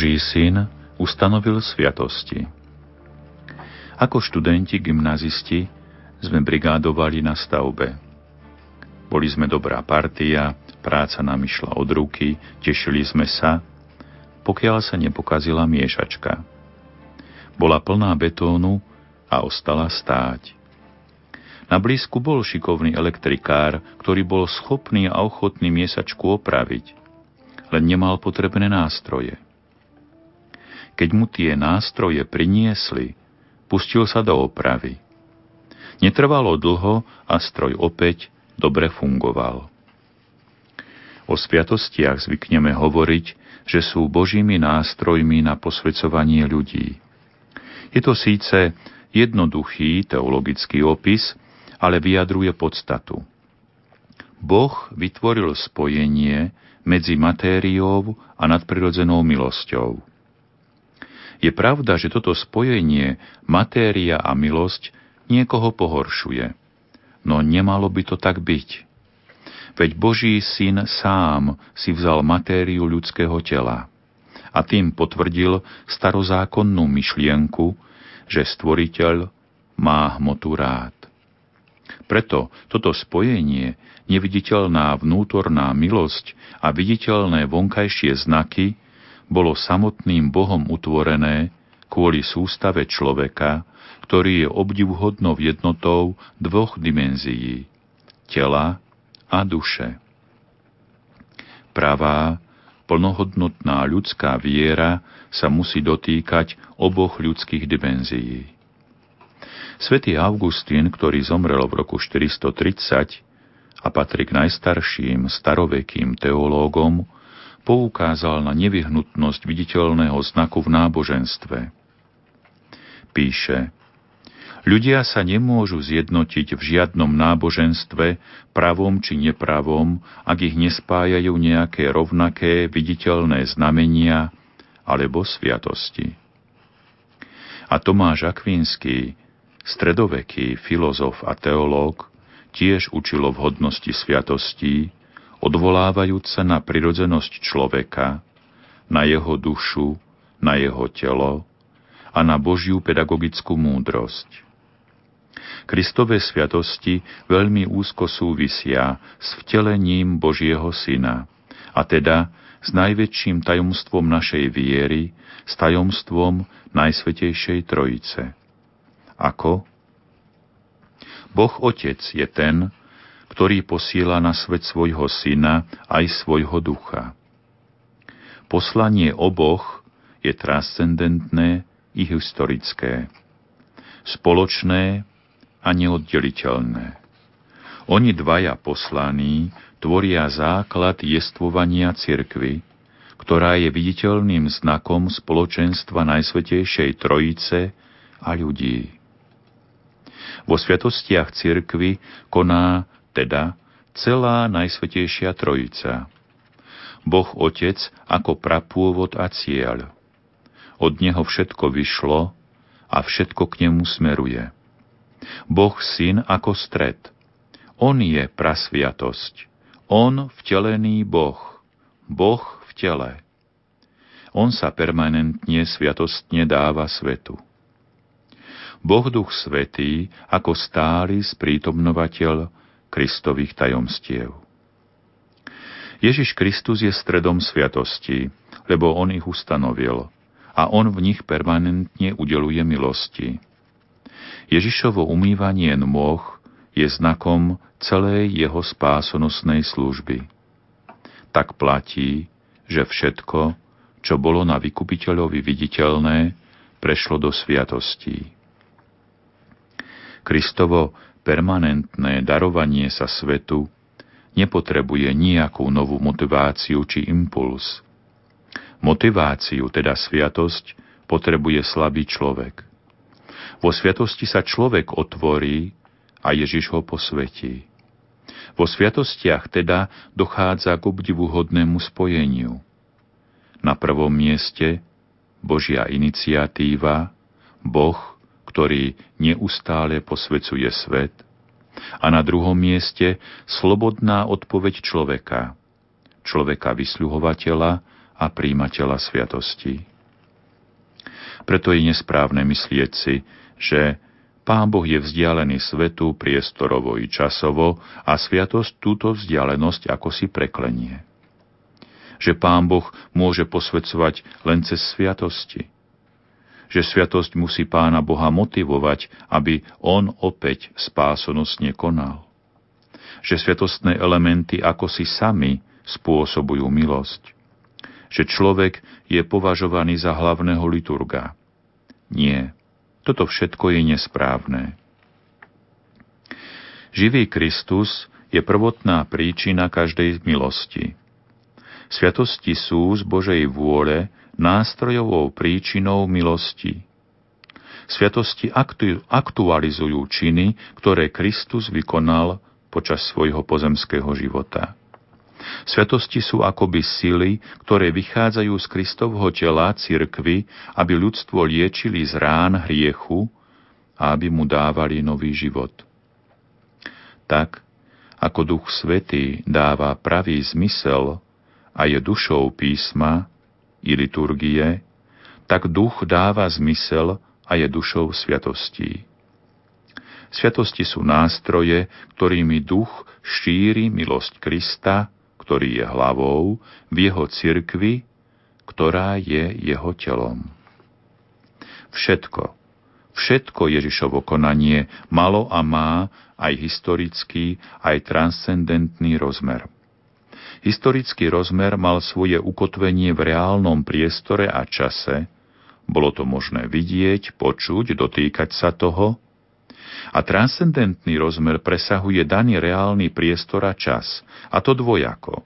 Boží syn ustanovil sviatosti. Ako študenti gymnazisti sme brigádovali na stavbe. Boli sme dobrá partia, práca nám išla od ruky, tešili sme sa, pokiaľ sa nepokazila miešačka. Bola plná betónu a ostala stáť. Na blízku bol šikovný elektrikár, ktorý bol schopný a ochotný miesačku opraviť, len nemal potrebné nástroje. Keď mu tie nástroje priniesli, pustil sa do opravy. Netrvalo dlho a stroj opäť dobre fungoval. O sviatostiach zvykneme hovoriť, že sú Božími nástrojmi na posvedcovanie ľudí. Je to síce jednoduchý teologický opis, ale vyjadruje podstatu. Boh vytvoril spojenie medzi matériou a nadprirodzenou milosťou. Je pravda, že toto spojenie matéria a milosť niekoho pohoršuje. No nemalo by to tak byť. Veď Boží syn sám si vzal matériu ľudského tela a tým potvrdil starozákonnú myšlienku, že stvoriteľ má hmotu rád. Preto toto spojenie, neviditeľná vnútorná milosť a viditeľné vonkajšie znaky bolo samotným Bohom utvorené kvôli sústave človeka, ktorý je obdivhodnou jednotou dvoch dimenzií – tela a duše. Pravá, plnohodnotná ľudská viera sa musí dotýkať oboch ľudských dimenzií. Svetý Augustín, ktorý zomrel v roku 430 a patrí k najstarším starovekým teológom, poukázal na nevyhnutnosť viditeľného znaku v náboženstve. Píše, ľudia sa nemôžu zjednotiť v žiadnom náboženstve, pravom či nepravom, ak ich nespájajú nejaké rovnaké viditeľné znamenia alebo sviatosti. A Tomáš Akvinský, stredoveký filozof a teológ, tiež učilo v hodnosti sviatostí, odvolávajúc sa na prirodzenosť človeka, na jeho dušu, na jeho telo a na Božiu pedagogickú múdrosť. Kristové sviatosti veľmi úzko súvisia s vtelením Božieho Syna, a teda s najväčším tajomstvom našej viery, s tajomstvom Najsvetejšej Trojice. Ako? Boh Otec je ten, ktorý posiela na svet svojho syna aj svojho ducha. Poslanie oboch je transcendentné i historické, spoločné a neoddeliteľné. Oni dvaja poslaní tvoria základ jestvovania cirkvy, ktorá je viditeľným znakom spoločenstva Najsvetejšej Trojice a ľudí. Vo sviatostiach cirkvy koná teda celá Najsvetejšia Trojica. Boh Otec ako prapôvod a cieľ. Od Neho všetko vyšlo a všetko k Nemu smeruje. Boh Syn ako stred. On je prasviatosť. On vtelený Boh. Boh v tele. On sa permanentne sviatostne dáva svetu. Boh Duch Svetý ako stály sprítomnovateľ Kristových tajomstiev. Ježiš Kristus je stredom sviatosti, lebo On ich ustanovil a On v nich permanentne udeluje milosti. Ježišovo umývanie nôh je znakom celej jeho spásonosnej služby. Tak platí, že všetko, čo bolo na vykupiteľovi viditeľné, prešlo do sviatostí. Kristovo permanentné darovanie sa svetu nepotrebuje nejakú novú motiváciu či impuls. Motiváciu, teda sviatosť, potrebuje slabý človek. Vo sviatosti sa človek otvorí a Ježiš ho posvetí. Vo sviatostiach teda dochádza k obdivuhodnému spojeniu. Na prvom mieste Božia iniciatíva, Boh ktorý neustále posvecuje svet, a na druhom mieste slobodná odpoveď človeka, človeka vysľuhovateľa a príjimateľa sviatosti. Preto je nesprávne myslieť si, že Pán Boh je vzdialený svetu priestorovo i časovo a sviatosť túto vzdialenosť ako si preklenie. Že Pán Boh môže posvedcovať len cez sviatosti, že sviatosť musí Pána Boha motivovať, aby On opäť spásonosne konal. Že sviatostné elementy ako si sami spôsobujú milosť. že človek je považovaný za hlavného liturga. Nie, toto všetko je nesprávne. Živý Kristus je prvotná príčina každej milosti. Sviatosti sú z Božej vôle nástrojovou príčinou milosti. Sviatosti aktu- aktualizujú činy, ktoré Kristus vykonal počas svojho pozemského života. Sviatosti sú akoby sily, ktoré vychádzajú z Kristovho tela cirkvy, aby ľudstvo liečili z rán hriechu a aby mu dávali nový život. Tak, ako Duch Svetý dáva pravý zmysel a je dušou písma i liturgie, tak Duch dáva zmysel a je dušou sviatostí. Sviatosti sú nástroje, ktorými duch šíri milosť Krista ktorý je hlavou, v jeho cirkvi, ktorá je jeho telom. Všetko, všetko Ježišovo konanie malo a má aj historický, aj transcendentný rozmer. Historický rozmer mal svoje ukotvenie v reálnom priestore a čase, bolo to možné vidieť, počuť, dotýkať sa toho, a transcendentný rozmer presahuje daný reálny priestor a čas, a to dvojako.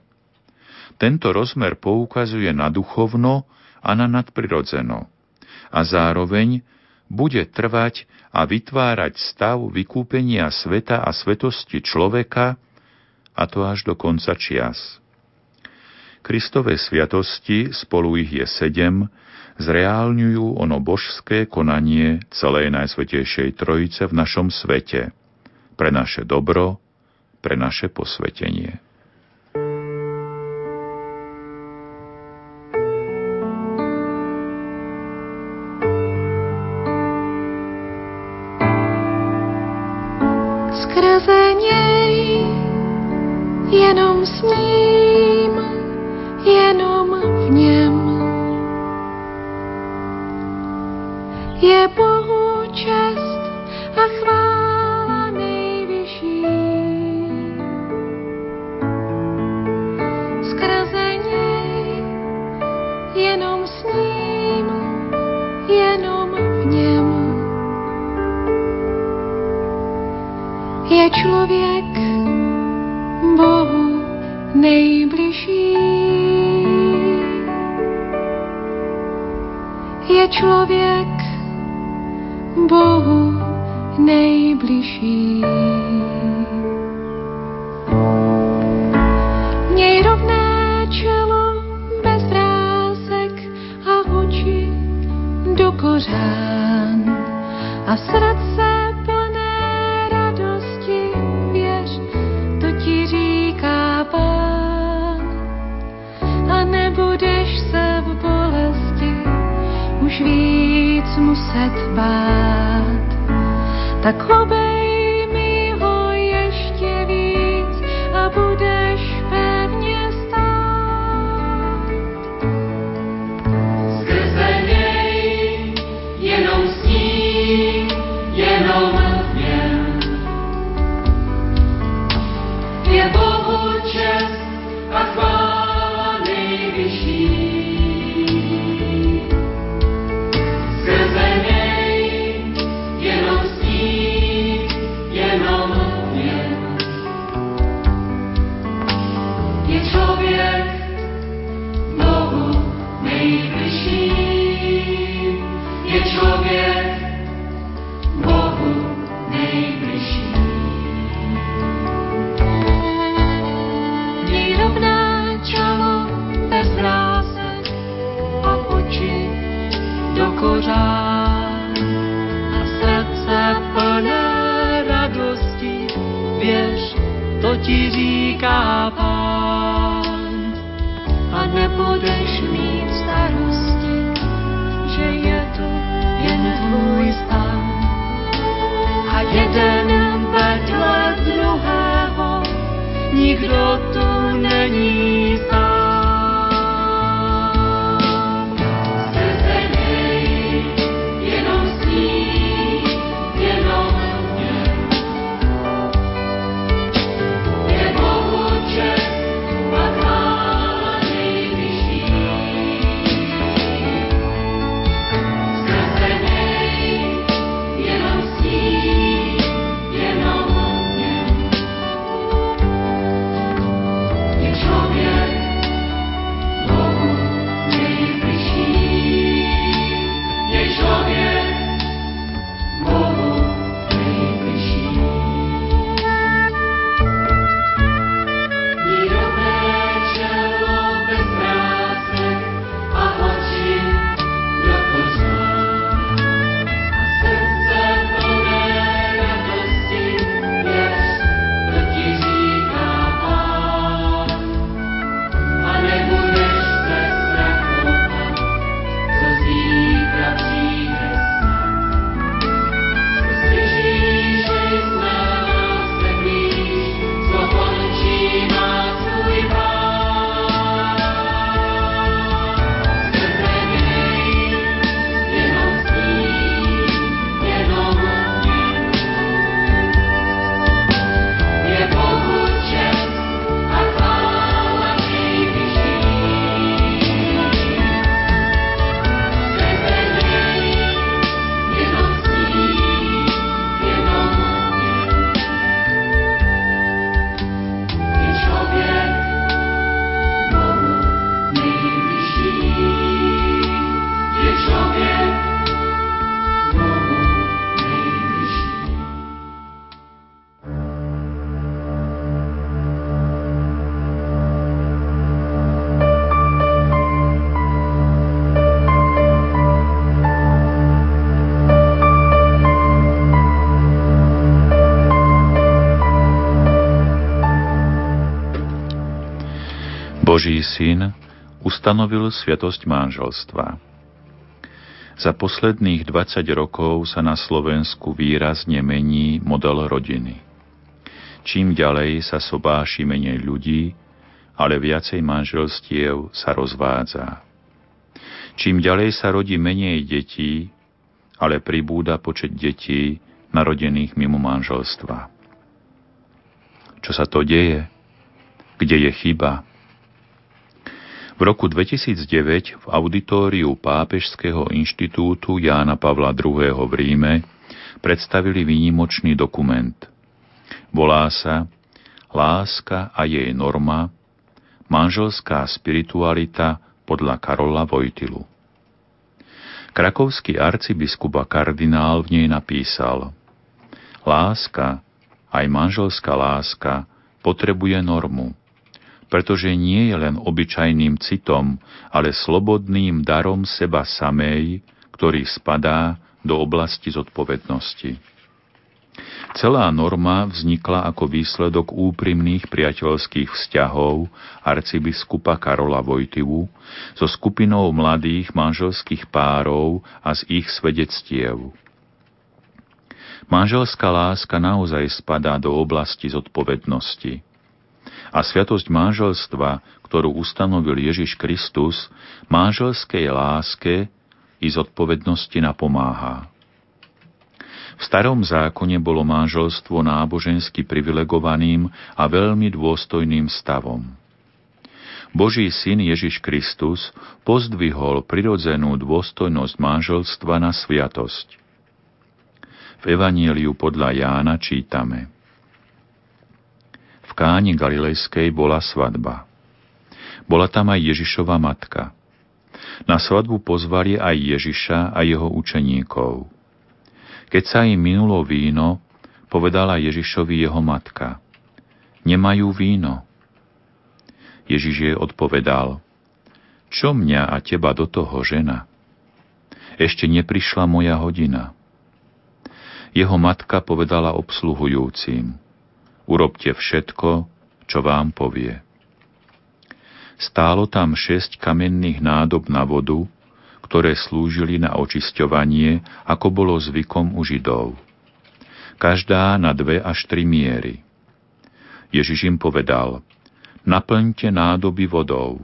Tento rozmer poukazuje na duchovno a na nadprirodzeno a zároveň bude trvať a vytvárať stav vykúpenia sveta a svetosti človeka, a to až do konca čias. Kristové sviatosti, spolu ich je sedem, zreálňujú ono božské konanie celej Najsvetejšej Trojice v našom svete, pre naše dobro, pre naše posvetenie. Ustanovil sviatosť manželstva. Za posledných 20 rokov sa na Slovensku výrazne mení model rodiny. Čím ďalej sa sobáši menej ľudí, ale viacej manželstiev sa rozvádza. Čím ďalej sa rodí menej detí, ale pribúda počet detí narodených mimo manželstva. Čo sa to deje? Kde je chyba? V roku 2009 v auditóriu Pápežského inštitútu Jána Pavla II. v Ríme predstavili výnimočný dokument. Volá sa Láska a jej norma, manželská spiritualita podľa Karola Vojtilu. Krakovský arcibiskup a kardinál v nej napísal Láska, aj manželská láska, potrebuje normu – pretože nie je len obyčajným citom, ale slobodným darom seba samej, ktorý spadá do oblasti zodpovednosti. Celá norma vznikla ako výsledok úprimných priateľských vzťahov arcibiskupa Karola Vojtivu so skupinou mladých manželských párov a z ich svedectiev. Manželská láska naozaj spadá do oblasti zodpovednosti a sviatosť manželstva, ktorú ustanovil Ježiš Kristus, manželskej láske i zodpovednosti napomáha. V starom zákone bolo manželstvo nábožensky privilegovaným a veľmi dôstojným stavom. Boží syn Ježiš Kristus pozdvihol prirodzenú dôstojnosť manželstva na sviatosť. V Evanieliu podľa Jána čítame – Káni Galilejskej bola svadba. Bola tam aj Ježišova matka. Na svadbu pozvali aj Ježiša a jeho učeníkov. Keď sa im minulo víno, povedala Ježišovi jeho matka. Nemajú víno. Ježiš jej odpovedal. Čo mňa a teba do toho, žena? Ešte neprišla moja hodina. Jeho matka povedala obsluhujúcim urobte všetko, čo vám povie. Stálo tam šesť kamenných nádob na vodu, ktoré slúžili na očisťovanie, ako bolo zvykom u Židov. Každá na dve až tri miery. Ježiš im povedal, naplňte nádoby vodou.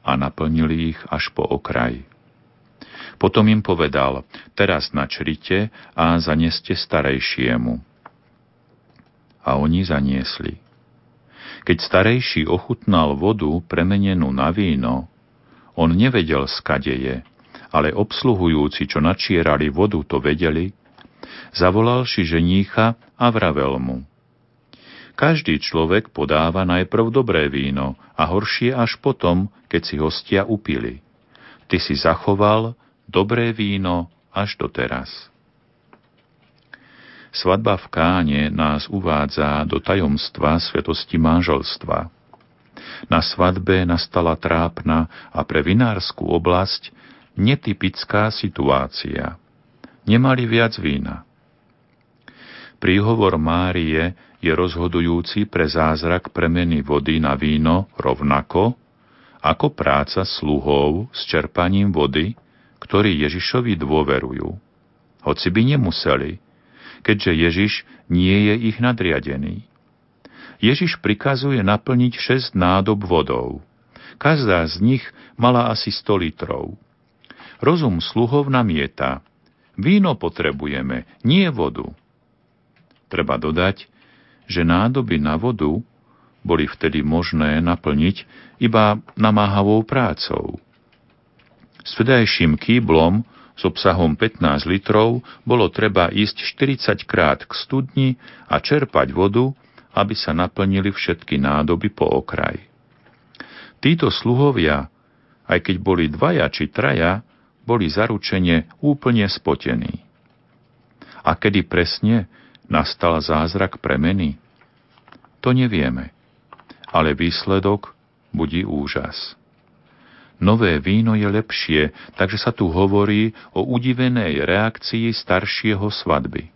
A naplnili ich až po okraj. Potom im povedal, teraz načrite a zaneste starejšiemu a oni zaniesli. Keď starejší ochutnal vodu premenenú na víno, on nevedel, skade je, ale obsluhujúci, čo načierali vodu, to vedeli, zavolal si ženícha a vravel mu. Každý človek podáva najprv dobré víno a horšie až potom, keď si hostia upili. Ty si zachoval dobré víno až doteraz. Svadba v Káne nás uvádza do tajomstva svetosti manželstva. Na svadbe nastala trápna a pre vinárskú oblasť netypická situácia. Nemali viac vína. Príhovor Márie je rozhodujúci pre zázrak premeny vody na víno rovnako, ako práca sluhov s čerpaním vody, ktorí Ježišovi dôverujú. Hoci by nemuseli, keďže Ježiš nie je ich nadriadený. Ježiš prikazuje naplniť šesť nádob vodou. Každá z nich mala asi 100 litrov. Rozum sluhov namieta. Víno potrebujeme, nie vodu. Treba dodať, že nádoby na vodu boli vtedy možné naplniť iba namáhavou prácou. S vtedajším kýblom s obsahom 15 litrov bolo treba ísť 40 krát k studni a čerpať vodu, aby sa naplnili všetky nádoby po okraj. Títo sluhovia, aj keď boli dvaja či traja, boli zaručene úplne spotení. A kedy presne nastal zázrak premeny? To nevieme, ale výsledok budí úžas. Nové víno je lepšie, takže sa tu hovorí o udivenej reakcii staršieho svadby.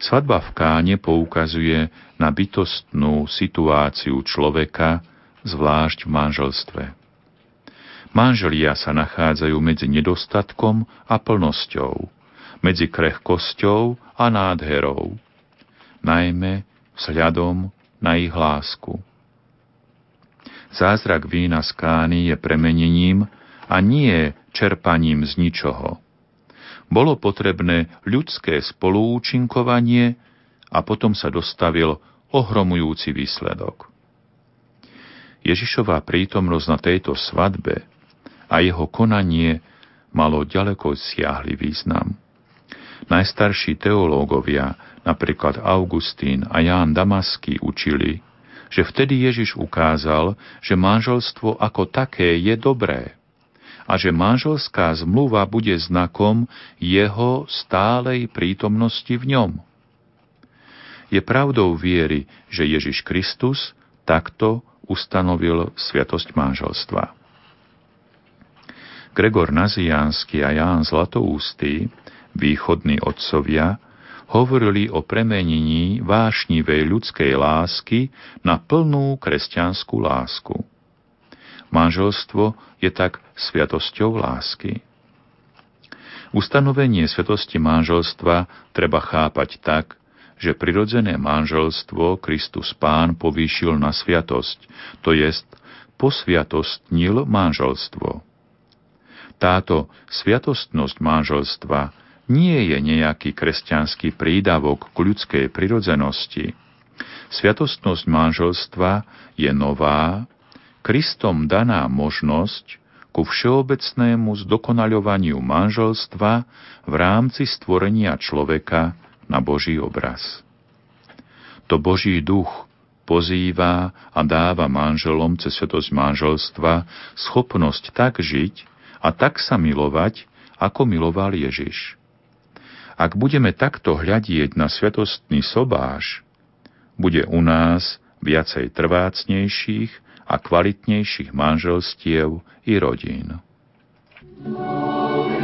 Svadba v Káne poukazuje na bytostnú situáciu človeka, zvlášť v manželstve. Manželia sa nachádzajú medzi nedostatkom a plnosťou, medzi krehkosťou a nádherou, najmä vzhľadom na ich lásku. Zázrak vína z kány je premenením a nie čerpaním z ničoho. Bolo potrebné ľudské spolúčinkovanie a potom sa dostavil ohromujúci výsledok. Ježišová prítomnosť na tejto svadbe a jeho konanie malo ďaleko siahly význam. Najstarší teológovia, napríklad Augustín a Ján Damasky, učili, že vtedy Ježiš ukázal, že manželstvo ako také je dobré a že manželská zmluva bude znakom jeho stálej prítomnosti v ňom. Je pravdou viery, že Ježiš Kristus takto ustanovil sviatosť manželstva. Gregor Naziánsky a Ján Zlatoústy, východní otcovia, hovorili o premenení vášnivej ľudskej lásky na plnú kresťanskú lásku. Manželstvo je tak sviatosťou lásky. Ustanovenie svetosti manželstva treba chápať tak, že prirodzené manželstvo Kristus Pán povýšil na sviatosť, to jest posviatostnil manželstvo. Táto sviatostnosť manželstva nie je nejaký kresťanský prídavok k ľudskej prirodzenosti. Sviatostnosť manželstva je nová, Kristom daná možnosť ku všeobecnému zdokonaľovaniu manželstva v rámci stvorenia človeka na Boží obraz. To Boží duch pozýva a dáva manželom cez svetosť manželstva schopnosť tak žiť a tak sa milovať, ako miloval Ježiš. Ak budeme takto hľadieť na svetostný sobáš, bude u nás viacej trvácnejších a kvalitnejších manželstiev i rodín. všetkým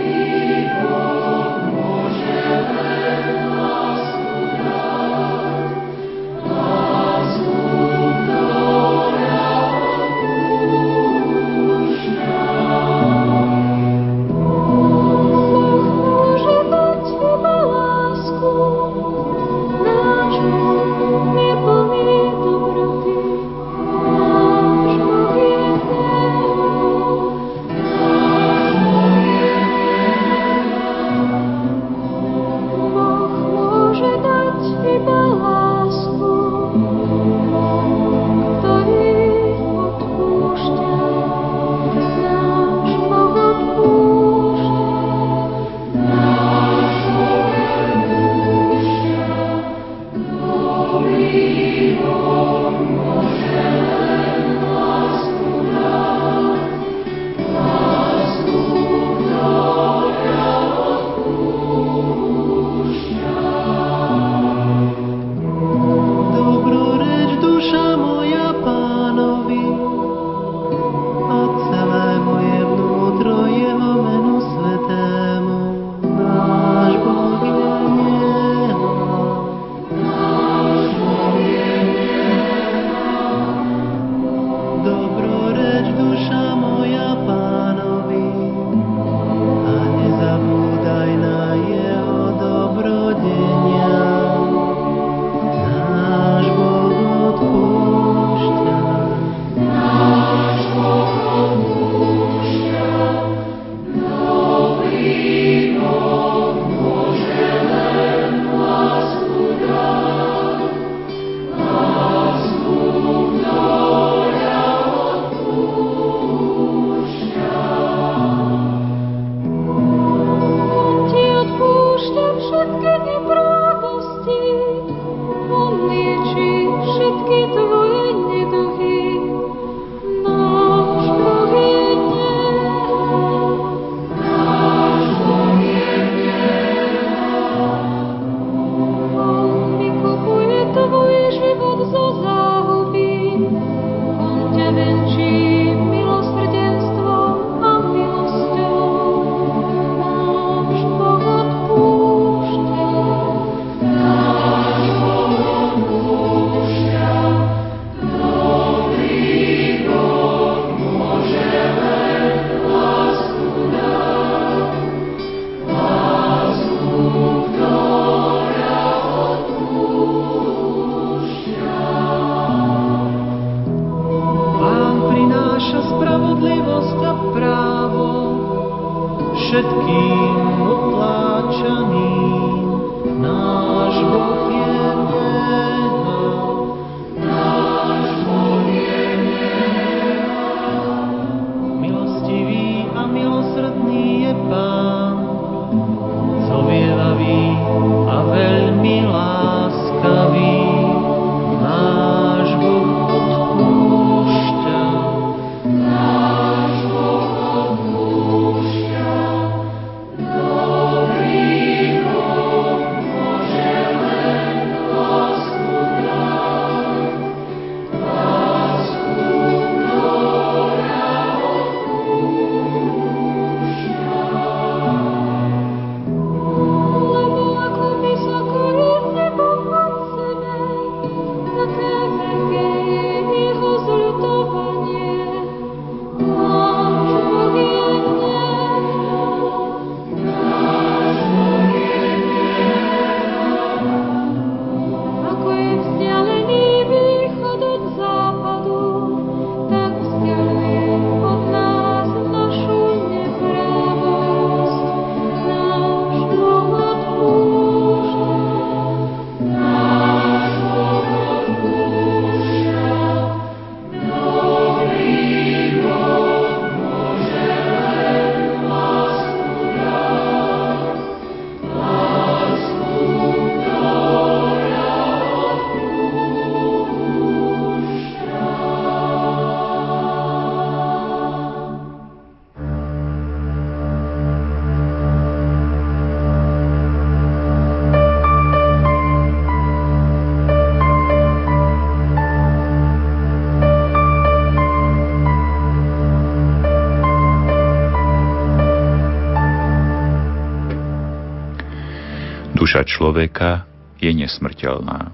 človeka je nesmrteľná.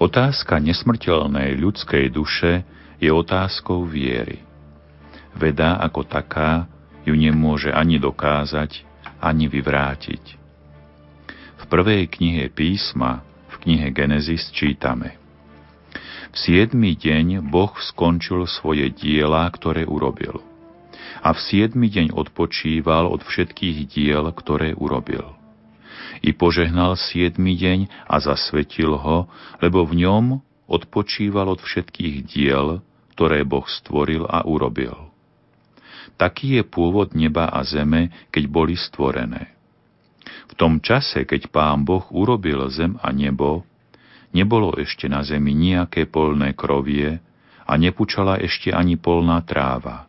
Otázka nesmrteľnej ľudskej duše je otázkou viery. Veda ako taká ju nemôže ani dokázať, ani vyvrátiť. V prvej knihe písma, v knihe Genesis čítame V siedmy deň Boh skončil svoje diela, ktoré urobil. A v siedmy deň odpočíval od všetkých diel, ktoré urobil i požehnal siedmy deň a zasvetil ho, lebo v ňom odpočíval od všetkých diel, ktoré Boh stvoril a urobil. Taký je pôvod neba a zeme, keď boli stvorené. V tom čase, keď pán Boh urobil zem a nebo, nebolo ešte na zemi nejaké polné krovie a nepučala ešte ani polná tráva.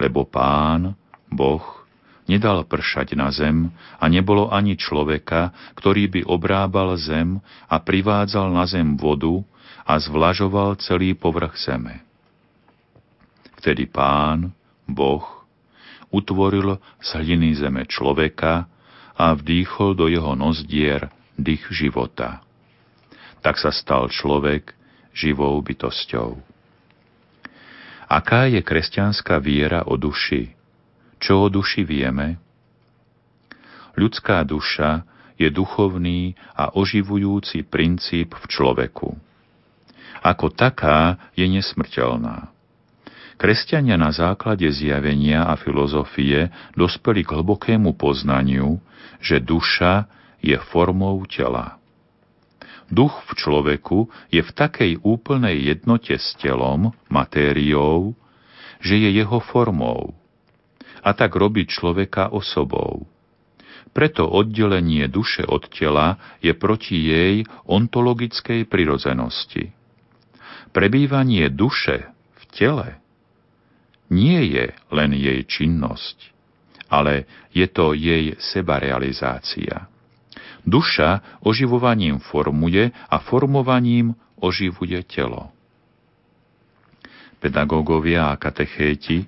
Lebo pán, Boh, nedal pršať na zem a nebolo ani človeka, ktorý by obrábal zem a privádzal na zem vodu a zvlažoval celý povrch zeme. Vtedy pán, Boh, utvoril z hliny zeme človeka a vdýchol do jeho nozdier dých života. Tak sa stal človek živou bytosťou. Aká je kresťanská viera o duši? Čo o duši vieme? Ľudská duša je duchovný a oživujúci princíp v človeku. Ako taká je nesmrteľná. Kresťania na základe zjavenia a filozofie dospeli k hlbokému poznaniu, že duša je formou tela. Duch v človeku je v takej úplnej jednote s telom, matériou, že je jeho formou a tak robí človeka osobou. Preto oddelenie duše od tela je proti jej ontologickej prirodzenosti. Prebývanie duše v tele nie je len jej činnosť, ale je to jej sebarealizácia. Duša oživovaním formuje a formovaním oživuje telo. Pedagógovia a katechéti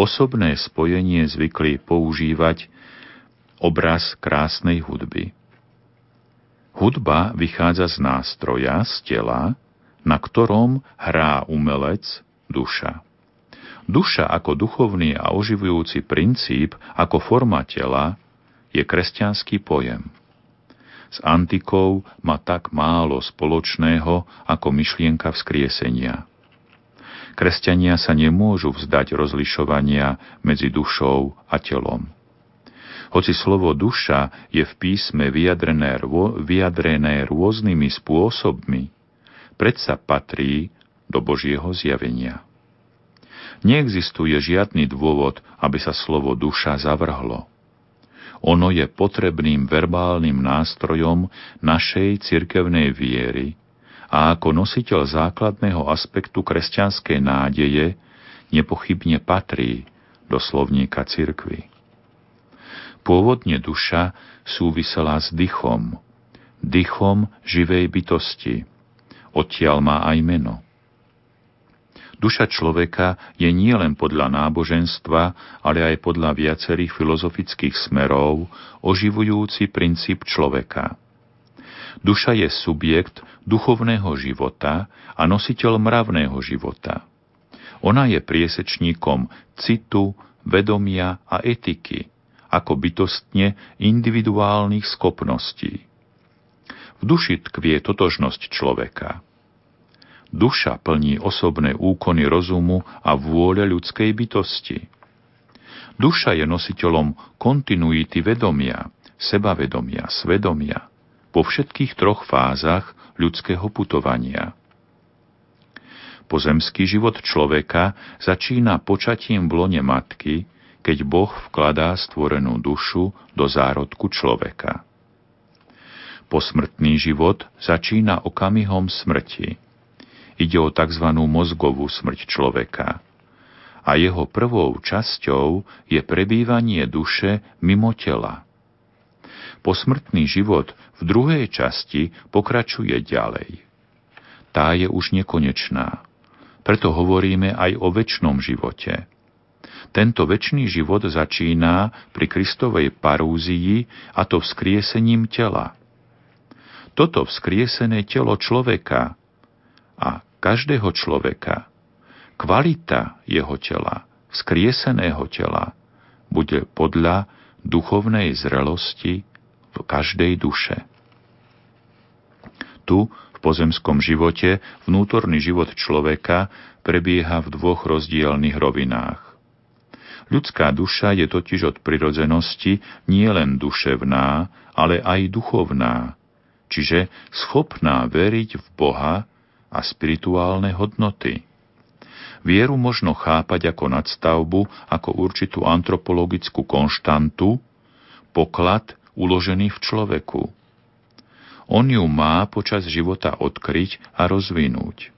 osobné spojenie zvykli používať obraz krásnej hudby. Hudba vychádza z nástroja, z tela, na ktorom hrá umelec, duša. Duša ako duchovný a oživujúci princíp, ako forma tela, je kresťanský pojem. S antikou má tak málo spoločného ako myšlienka vzkriesenia. Kresťania sa nemôžu vzdať rozlišovania medzi dušou a telom. Hoci slovo duša je v písme vyjadrené, vyjadrené rôznymi spôsobmi, predsa patrí do Božieho zjavenia. Neexistuje žiadny dôvod, aby sa slovo duša zavrhlo. Ono je potrebným verbálnym nástrojom našej cirkevnej viery a ako nositeľ základného aspektu kresťanskej nádeje nepochybne patrí do slovníka cirkvy. Pôvodne duša súvisela s dychom, dychom živej bytosti. Odtiaľ má aj meno. Duša človeka je nielen podľa náboženstva, ale aj podľa viacerých filozofických smerov oživujúci princíp človeka. Duša je subjekt duchovného života a nositeľ mravného života. Ona je priesečníkom citu, vedomia a etiky, ako bytostne individuálnych schopností. V duši tkvie totožnosť človeka – Duša plní osobné úkony rozumu a vôľa ľudskej bytosti. Duša je nositeľom kontinuity vedomia, sebavedomia, svedomia po všetkých troch fázach ľudského putovania. Pozemský život človeka začína počatím v lone matky, keď Boh vkladá stvorenú dušu do zárodku človeka. Posmrtný život začína okamihom smrti Ide o tzv. mozgovú smrť človeka. A jeho prvou časťou je prebývanie duše mimo tela. Posmrtný život v druhej časti pokračuje ďalej. Tá je už nekonečná. Preto hovoríme aj o väčšnom živote. Tento väčší život začína pri Kristovej parúzii a to vzkriesením tela. Toto vzkriesené telo človeka a každého človeka, kvalita jeho tela, skrieseného tela, bude podľa duchovnej zrelosti každej duše. Tu, v pozemskom živote, vnútorný život človeka prebieha v dvoch rozdielných rovinách. Ľudská duša je totiž od prirodzenosti nie len duševná, ale aj duchovná, čiže schopná veriť v Boha a spirituálne hodnoty. Vieru možno chápať ako nadstavbu, ako určitú antropologickú konštantu, poklad uložený v človeku. On ju má počas života odkryť a rozvinúť.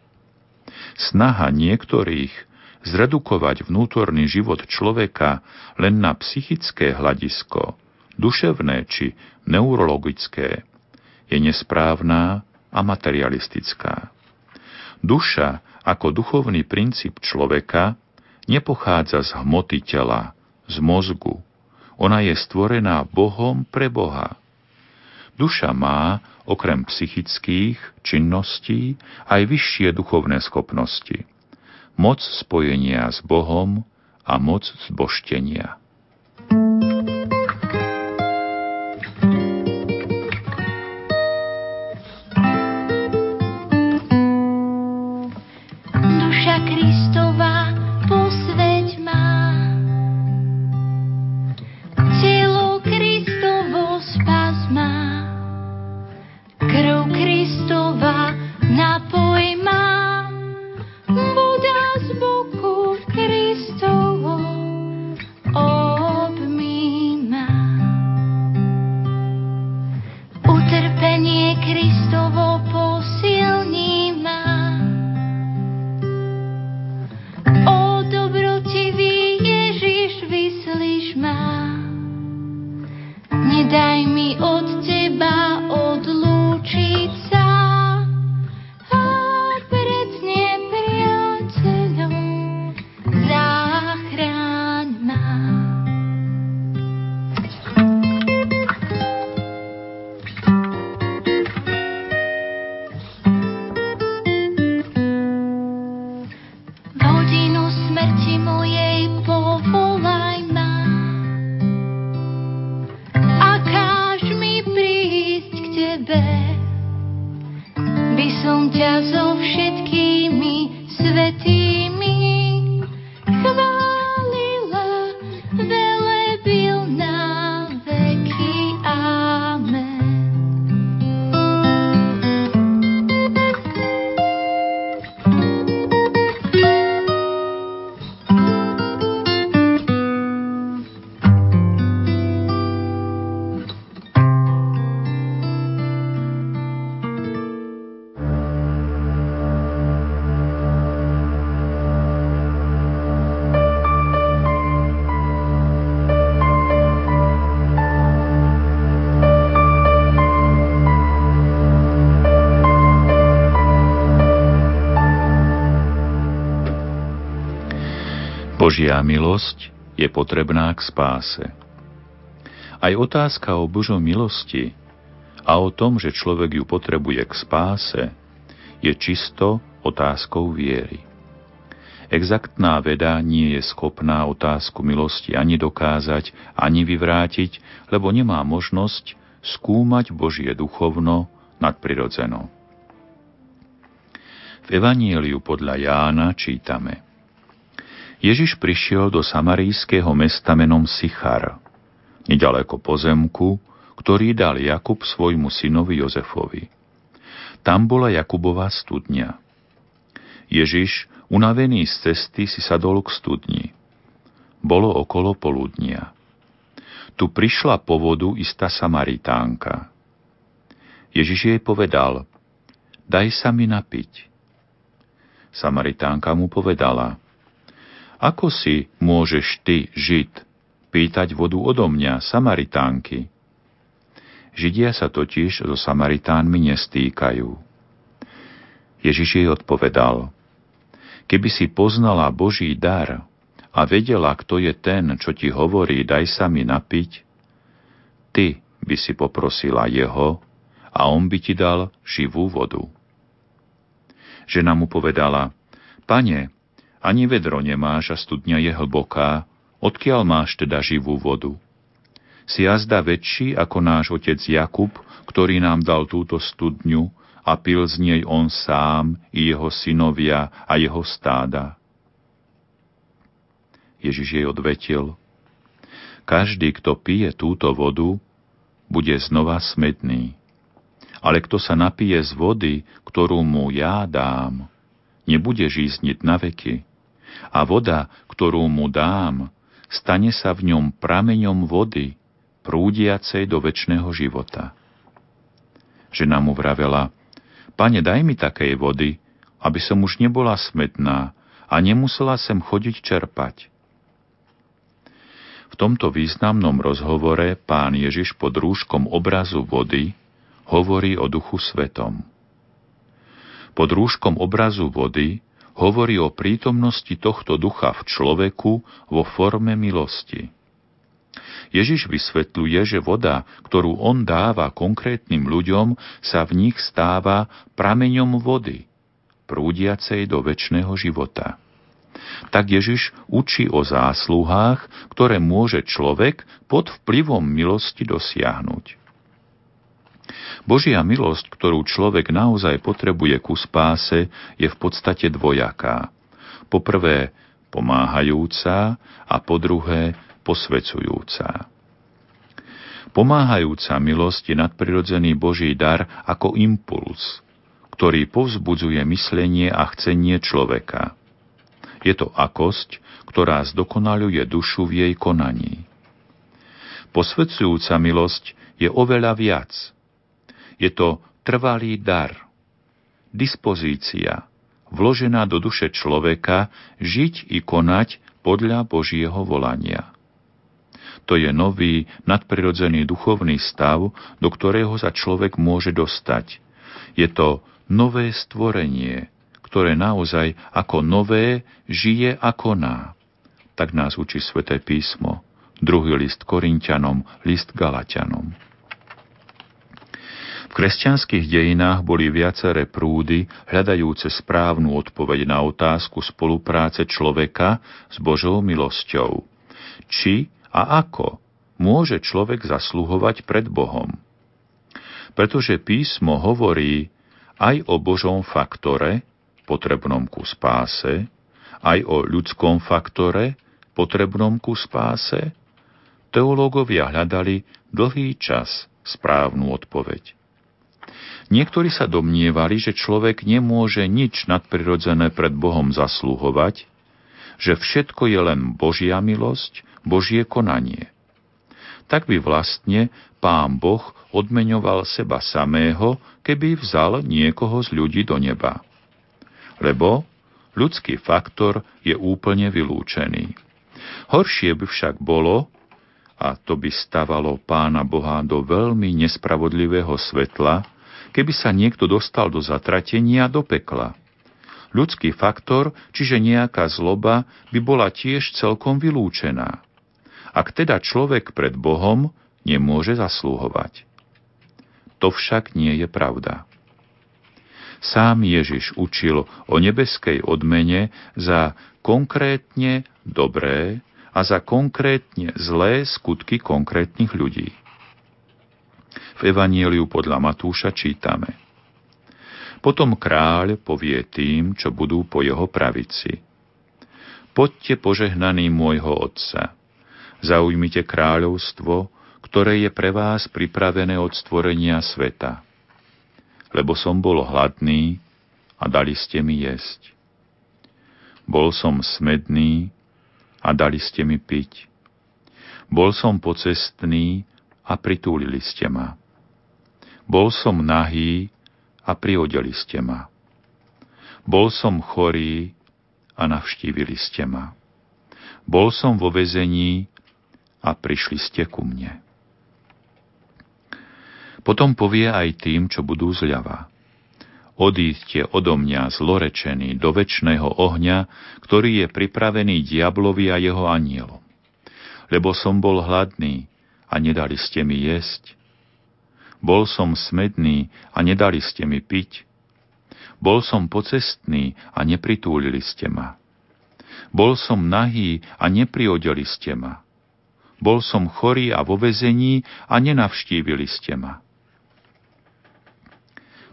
Snaha niektorých zredukovať vnútorný život človeka len na psychické hľadisko, duševné či neurologické, je nesprávná a materialistická. Duša ako duchovný princíp človeka nepochádza z hmoty tela, z mozgu. Ona je stvorená Bohom pre Boha. Duša má, okrem psychických činností, aj vyššie duchovné schopnosti. Moc spojenia s Bohom a moc zboštenia. Yes. Božia milosť je potrebná k spáse. Aj otázka o Božom milosti a o tom, že človek ju potrebuje k spáse, je čisto otázkou viery. Exaktná veda nie je schopná otázku milosti ani dokázať, ani vyvrátiť, lebo nemá možnosť skúmať Božie duchovno nadprirodzeno. V Evanieliu podľa Jána čítame Ježiš prišiel do samarijského mesta menom Sichar, nedaleko pozemku, ktorý dal Jakub svojmu synovi Jozefovi. Tam bola Jakubová studňa. Ježiš Unavený z cesty si sadol k studni. Bolo okolo poludnia. Tu prišla po vodu istá Samaritánka. Ježiš jej povedal, daj sa mi napiť. Samaritánka mu povedala, ako si môžeš ty, Žid, pýtať vodu odo mňa, Samaritánky? Židia sa totiž so Samaritánmi nestýkajú. Ježiš jej odpovedal, Keby si poznala Boží dar a vedela, kto je ten, čo ti hovorí, daj sa mi napiť, ty by si poprosila jeho a on by ti dal živú vodu. Žena mu povedala, pane, ani vedro nemáš a studňa je hlboká, odkiaľ máš teda živú vodu? Si jazda väčší ako náš otec Jakub, ktorý nám dal túto studňu a pil z nej on sám i jeho synovia a jeho stáda. Ježiš jej odvetil, každý, kto pije túto vodu, bude znova smedný. Ale kto sa napije z vody, ktorú mu ja dám, nebude žízniť na veky. A voda, ktorú mu dám, stane sa v ňom prameňom vody, prúdiacej do väčšného života. Žena mu vravela, Pane, daj mi takej vody, aby som už nebola smetná a nemusela sem chodiť čerpať. V tomto významnom rozhovore pán Ježiš pod rúškom obrazu vody hovorí o duchu svetom. Pod rúškom obrazu vody hovorí o prítomnosti tohto ducha v človeku vo forme milosti. Ježiš vysvetľuje, že voda, ktorú on dáva konkrétnym ľuďom, sa v nich stáva prameňom vody, prúdiacej do väčšného života. Tak Ježiš učí o zásluhách, ktoré môže človek pod vplyvom milosti dosiahnuť. Božia milosť, ktorú človek naozaj potrebuje ku spáse, je v podstate dvojaká. Po prvé, pomáhajúca a po druhé, posvecujúca. Pomáhajúca milosť je nadprirodzený Boží dar ako impuls, ktorý povzbudzuje myslenie a chcenie človeka. Je to akosť, ktorá zdokonaluje dušu v jej konaní. Posvedzujúca milosť je oveľa viac. Je to trvalý dar, dispozícia, vložená do duše človeka žiť i konať podľa Božieho volania. To je nový, nadprirodzený duchovný stav, do ktorého sa človek môže dostať. Je to nové stvorenie, ktoré naozaj ako nové žije a koná. Tak nás učí sväté písmo. Druhý list Korintianom, list Galatianom. V kresťanských dejinách boli viaceré prúdy, hľadajúce správnu odpoveď na otázku spolupráce človeka s Božou milosťou. Či a ako môže človek zasluhovať pred Bohom. Pretože písmo hovorí aj o Božom faktore, potrebnom ku spáse, aj o ľudskom faktore, potrebnom ku spáse, teológovia hľadali dlhý čas správnu odpoveď. Niektorí sa domnievali, že človek nemôže nič nadprirodzené pred Bohom zaslúhovať, že všetko je len Božia milosť, Božie konanie. Tak by vlastne pán Boh odmeňoval seba samého, keby vzal niekoho z ľudí do neba. Lebo ľudský faktor je úplne vylúčený. Horšie by však bolo, a to by stavalo pána Boha do veľmi nespravodlivého svetla, keby sa niekto dostal do zatratenia do pekla. Ľudský faktor, čiže nejaká zloba, by bola tiež celkom vylúčená. Ak teda človek pred Bohom nemôže zaslúhovať. To však nie je pravda. Sám Ježiš učil o nebeskej odmene za konkrétne dobré a za konkrétne zlé skutky konkrétnych ľudí. V Evanieliu podľa Matúša čítame – potom kráľ povie tým, čo budú po jeho pravici. Poďte požehnaný môjho otca. Zaujmite kráľovstvo, ktoré je pre vás pripravené od stvorenia sveta. Lebo som bol hladný a dali ste mi jesť. Bol som smedný a dali ste mi piť. Bol som pocestný a pritúlili ste ma. Bol som nahý a priodeli ste ma. Bol som chorý a navštívili ste ma. Bol som vo vezení a prišli ste ku mne. Potom povie aj tým, čo budú zľava. Odíďte odo mňa zlorečený do väčšného ohňa, ktorý je pripravený diablovi a jeho anielom. Lebo som bol hladný a nedali ste mi jesť, bol som smedný a nedali ste mi piť. Bol som pocestný a nepritúlili ste ma. Bol som nahý a nepriodeli ste ma. Bol som chorý a vo vezení a nenavštívili ste ma.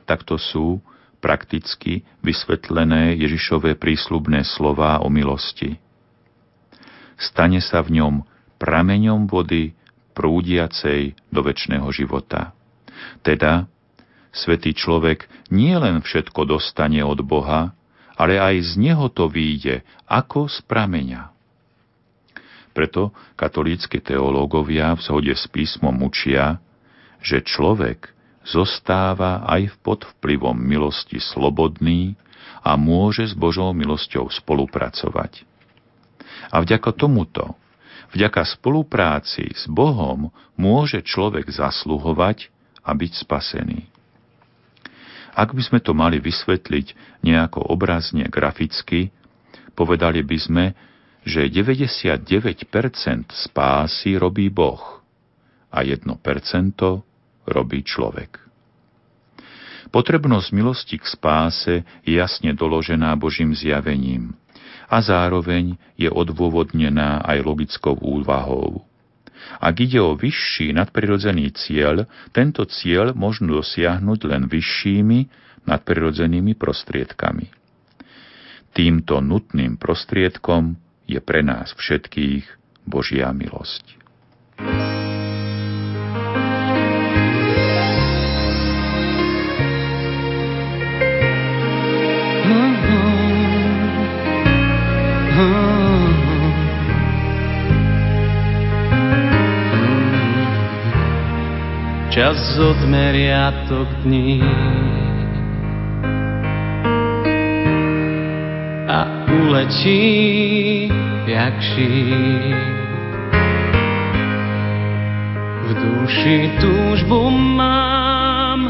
Takto sú prakticky vysvetlené Ježišové prísľubné slová o milosti. Stane sa v ňom prameňom vody prúdiacej do väčšného života. Teda, svetý človek nie len všetko dostane od Boha, ale aj z neho to výjde, ako z prameňa. Preto katolícky teológovia v zhode s písmom učia, že človek zostáva aj pod vplyvom milosti slobodný a môže s Božou milosťou spolupracovať. A vďaka tomuto, vďaka spolupráci s Bohom môže človek zasluhovať a byť spasený. Ak by sme to mali vysvetliť nejako obrazne, graficky, povedali by sme, že 99% spásy robí Boh a 1% robí človek. Potrebnosť milosti k spáse je jasne doložená Božím zjavením a zároveň je odôvodnená aj logickou úvahou. Ak ide o vyšší nadprirodzený cieľ, tento cieľ možno dosiahnuť len vyššími nadprirodzenými prostriedkami. Týmto nutným prostriedkom je pre nás všetkých Božia milosť. Čas odmeriatok dní. A uletí jak šíp. V duši túžbu mám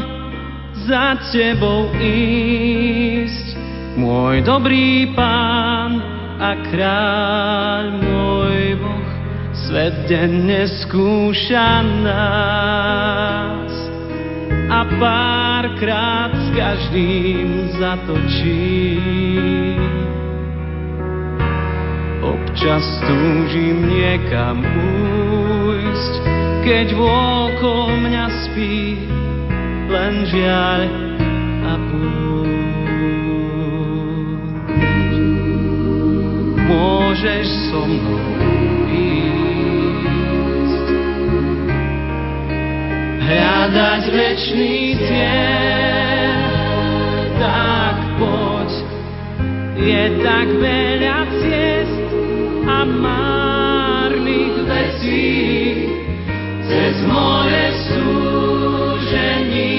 za tebou ísť, môj dobrý pán a kráľ môj Svet denne skúša nás a párkrát s každým zatočí. Občas túžim niekam újsť, keď vôkol mňa spí len žiaľ a púšť. Môžeš so mnou hľadať večný cieľ, tak poď. Je tak veľa ciest a márnych vecí, cez more súžení,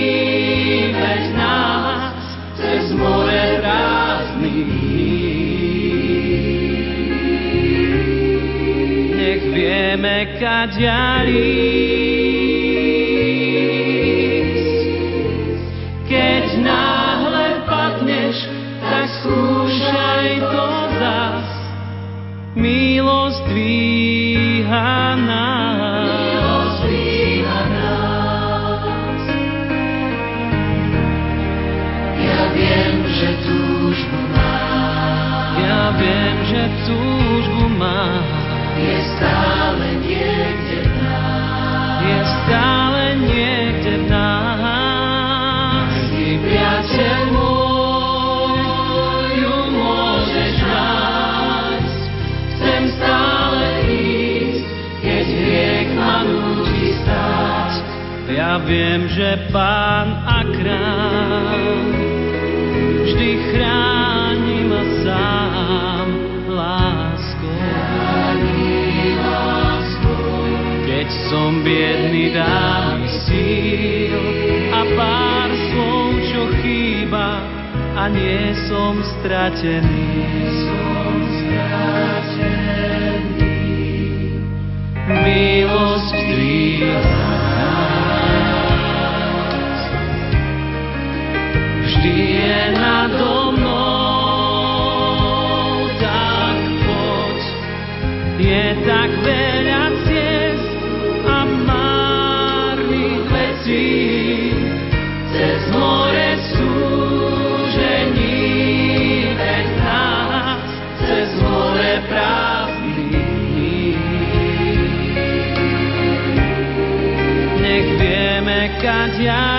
veď nás, cez more prázdnych. Nech vieme, kaďalí, Keď milosť dvíha nás. Viem, že Pán a Kráľ vždy chráni ma sám láskou. Keď som biedný, dá mi síl a pár slov, čo chýba a nie som stratený. Som stratený. Milosť Yeah.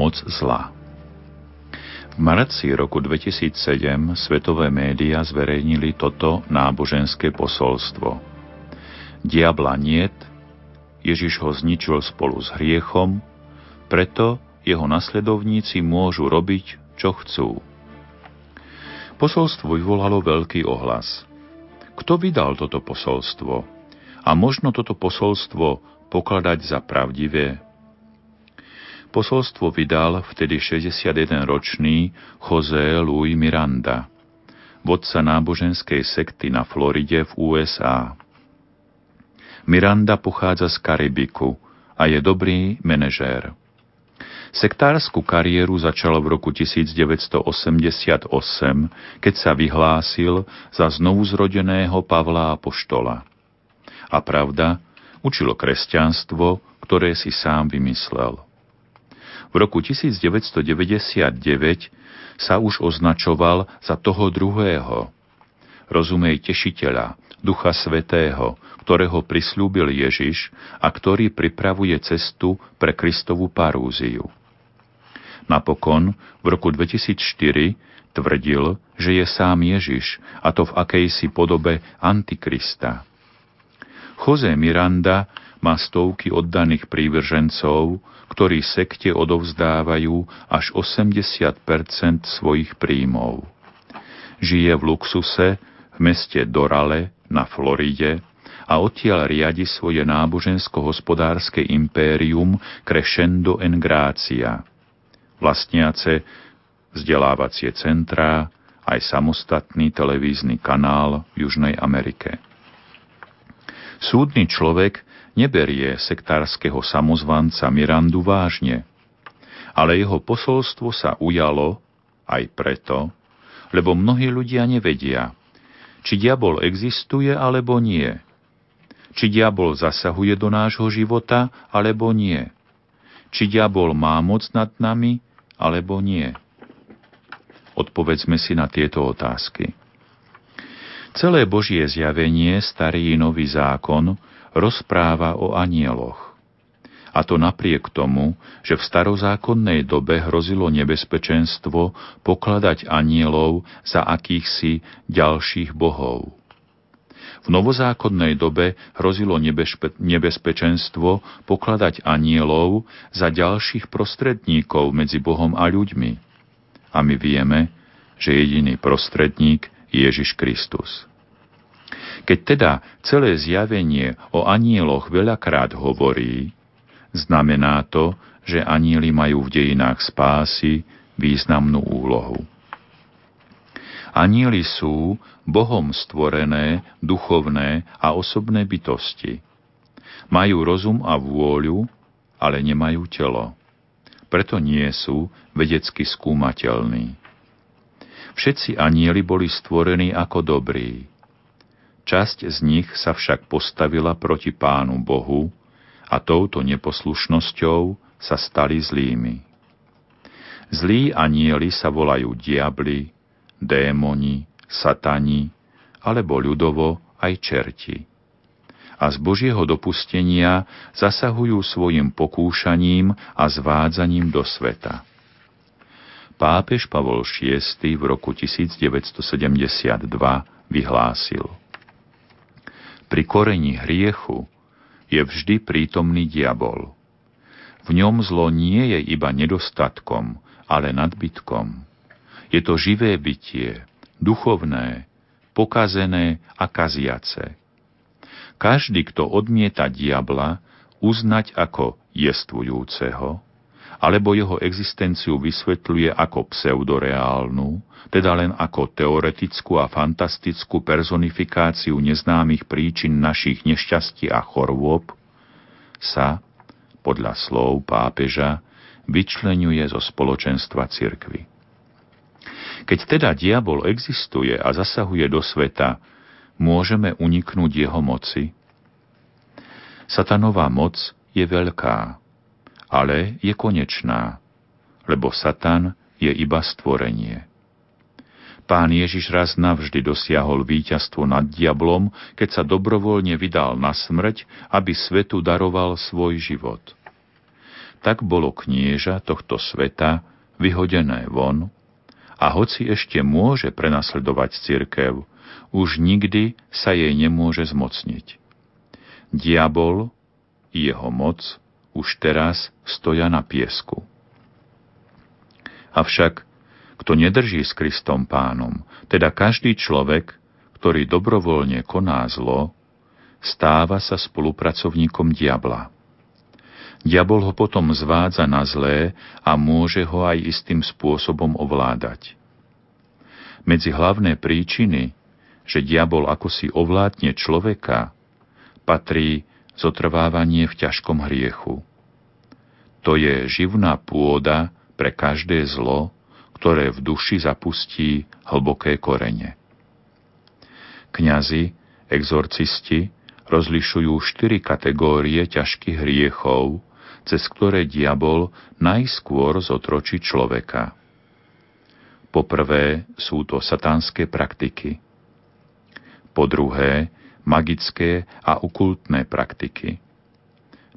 Moc zla. V marci roku 2007 svetové médiá zverejnili toto náboženské posolstvo. Diabla niet, Ježiš ho zničil spolu s hriechom, preto jeho nasledovníci môžu robiť, čo chcú. Posolstvo vyvolalo veľký ohlas. Kto vydal toto posolstvo? A možno toto posolstvo pokladať za pravdivé? Posolstvo vydal vtedy 61-ročný José Luis Miranda, vodca náboženskej sekty na Floride v USA. Miranda pochádza z Karibiku a je dobrý manažér. Sektárskú kariéru začal v roku 1988, keď sa vyhlásil za znovuzrodeného Pavla Apoštola. A pravda, učilo kresťanstvo, ktoré si sám vymyslel. V roku 1999 sa už označoval za toho druhého. Rozumej tešiteľa, Ducha Svetého, ktorého prislúbil Ježiš a ktorý pripravuje cestu pre Kristovu parúziu. Napokon v roku 2004 tvrdil, že je sám Ježiš, a to v akejsi podobe Antikrista. Jose Miranda má stovky oddaných prívržencov, ktorí sekte odovzdávajú až 80% svojich príjmov. Žije v luxuse v meste Dorale na Floride a odtiaľ riadi svoje nábožensko-hospodárske impérium Crescendo en Gracia, vlastniace vzdelávacie centrá, aj samostatný televízny kanál v Južnej Amerike. Súdny človek neberie sektárskeho samozvanca Mirandu vážne, ale jeho posolstvo sa ujalo aj preto, lebo mnohí ľudia nevedia, či diabol existuje alebo nie, či diabol zasahuje do nášho života alebo nie, či diabol má moc nad nami alebo nie. Odpovedzme si na tieto otázky. Celé Božie zjavenie, starý i nový zákon, rozpráva o anieloch. A to napriek tomu, že v starozákonnej dobe hrozilo nebezpečenstvo pokladať anielov za akýchsi ďalších bohov. V novozákonnej dobe hrozilo nebezpe- nebezpečenstvo pokladať anielov za ďalších prostredníkov medzi Bohom a ľuďmi. A my vieme, že jediný prostredník je Ježiš Kristus. Keď teda celé zjavenie o anieloch veľakrát hovorí, znamená to, že anieli majú v dejinách spásy významnú úlohu. Anieli sú Bohom stvorené, duchovné a osobné bytosti. Majú rozum a vôľu, ale nemajú telo. Preto nie sú vedecky skúmateľní. Všetci anieli boli stvorení ako dobrí. Časť z nich sa však postavila proti Pánu Bohu a touto neposlušnosťou sa stali zlými. Zlí anieli sa volajú diabli, démoni, satani, alebo ľudovo aj čerti. A z Božieho dopustenia zasahujú svojim pokúšaním a zvádzaním do sveta. Pápež Pavol VI v roku 1972 vyhlásil Pri koreni hriechu je vždy prítomný diabol. V ňom zlo nie je iba nedostatkom, ale nadbytkom. Je to živé bytie, duchovné, pokazené a kaziace. Každý, kto odmieta diabla, uznať ako jestvujúceho, alebo jeho existenciu vysvetľuje ako pseudoreálnu, teda len ako teoretickú a fantastickú personifikáciu neznámych príčin našich nešťastí a chorôb, sa, podľa slov pápeža, vyčlenuje zo spoločenstva cirkvy. Keď teda diabol existuje a zasahuje do sveta, môžeme uniknúť jeho moci? Satanová moc je veľká, ale je konečná, lebo Satan je iba stvorenie. Pán Ježiš raz navždy dosiahol víťazstvo nad diablom, keď sa dobrovoľne vydal na smrť, aby svetu daroval svoj život. Tak bolo knieža tohto sveta vyhodené von a hoci ešte môže prenasledovať cirkev, už nikdy sa jej nemôže zmocniť. Diabol jeho moc už teraz stoja na piesku. Avšak, kto nedrží s Kristom pánom, teda každý človek, ktorý dobrovoľne koná zlo, stáva sa spolupracovníkom diabla. Diabol ho potom zvádza na zlé a môže ho aj istým spôsobom ovládať. Medzi hlavné príčiny, že diabol ako si ovládne človeka, patrí zotrvávanie v ťažkom hriechu. To je živná pôda pre každé zlo, ktoré v duši zapustí hlboké korene. Kňazi, exorcisti rozlišujú štyri kategórie ťažkých hriechov, cez ktoré diabol najskôr zotročí človeka. Poprvé sú to satánske praktiky. Po druhé, magické a okultné praktiky.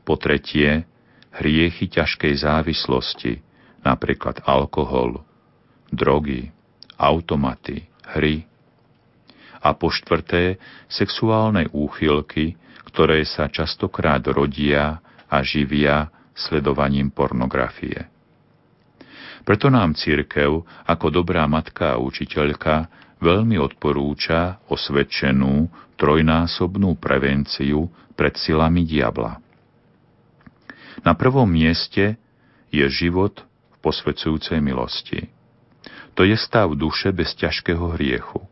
Po tretie, hriechy ťažkej závislosti, napríklad alkohol, drogy, automaty, hry. A po štvrté, sexuálne úchylky, ktoré sa častokrát rodia a živia sledovaním pornografie. Preto nám církev ako dobrá matka a učiteľka veľmi odporúča osvedčenú trojnásobnú prevenciu pred silami diabla. Na prvom mieste je život v posvedzujúcej milosti. To je stav duše bez ťažkého hriechu.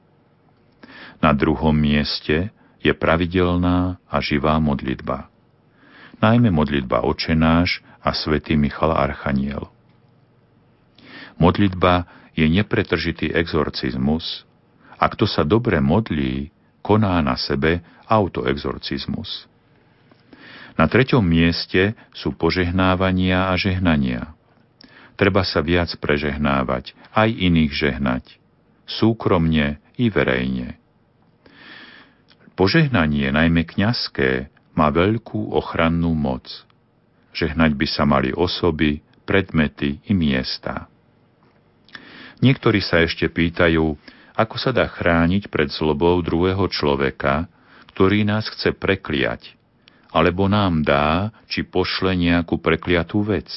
Na druhom mieste je pravidelná a živá modlitba. Najmä modlitba očenáš a svätý Michal Archaniel. Modlitba je nepretržitý exorcizmus a kto sa dobre modlí, koná na sebe autoexorcizmus. Na treťom mieste sú požehnávania a žehnania. Treba sa viac prežehnávať, aj iných žehnať, súkromne i verejne. Požehnanie, najmä kňazské, má veľkú ochrannú moc. Žehnať by sa mali osoby, predmety i miesta. Niektorí sa ešte pýtajú, ako sa dá chrániť pred zlobou druhého človeka, ktorý nás chce prekliať, alebo nám dá, či pošle nejakú prekliatú vec.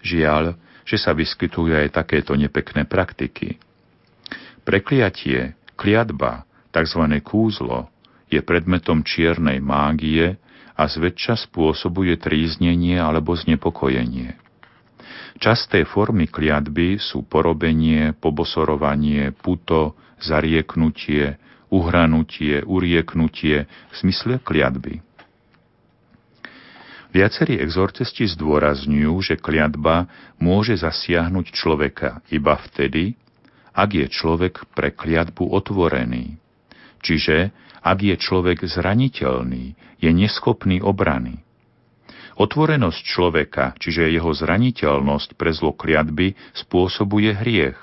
Žiaľ, že sa vyskytujú aj takéto nepekné praktiky. Prekliatie, kliatba, tzv. kúzlo, je predmetom čiernej mágie a zväčša spôsobuje tríznenie alebo znepokojenie. Časté formy kliatby sú porobenie, pobosorovanie, puto, zarieknutie, uhranutie, urieknutie v smysle kliatby. Viacerí exorcisti zdôrazňujú, že kliatba môže zasiahnuť človeka iba vtedy, ak je človek pre kliatbu otvorený. Čiže ak je človek zraniteľný, je neschopný obrany. Otvorenosť človeka, čiže jeho zraniteľnosť pre zlo kliatby, spôsobuje hriech.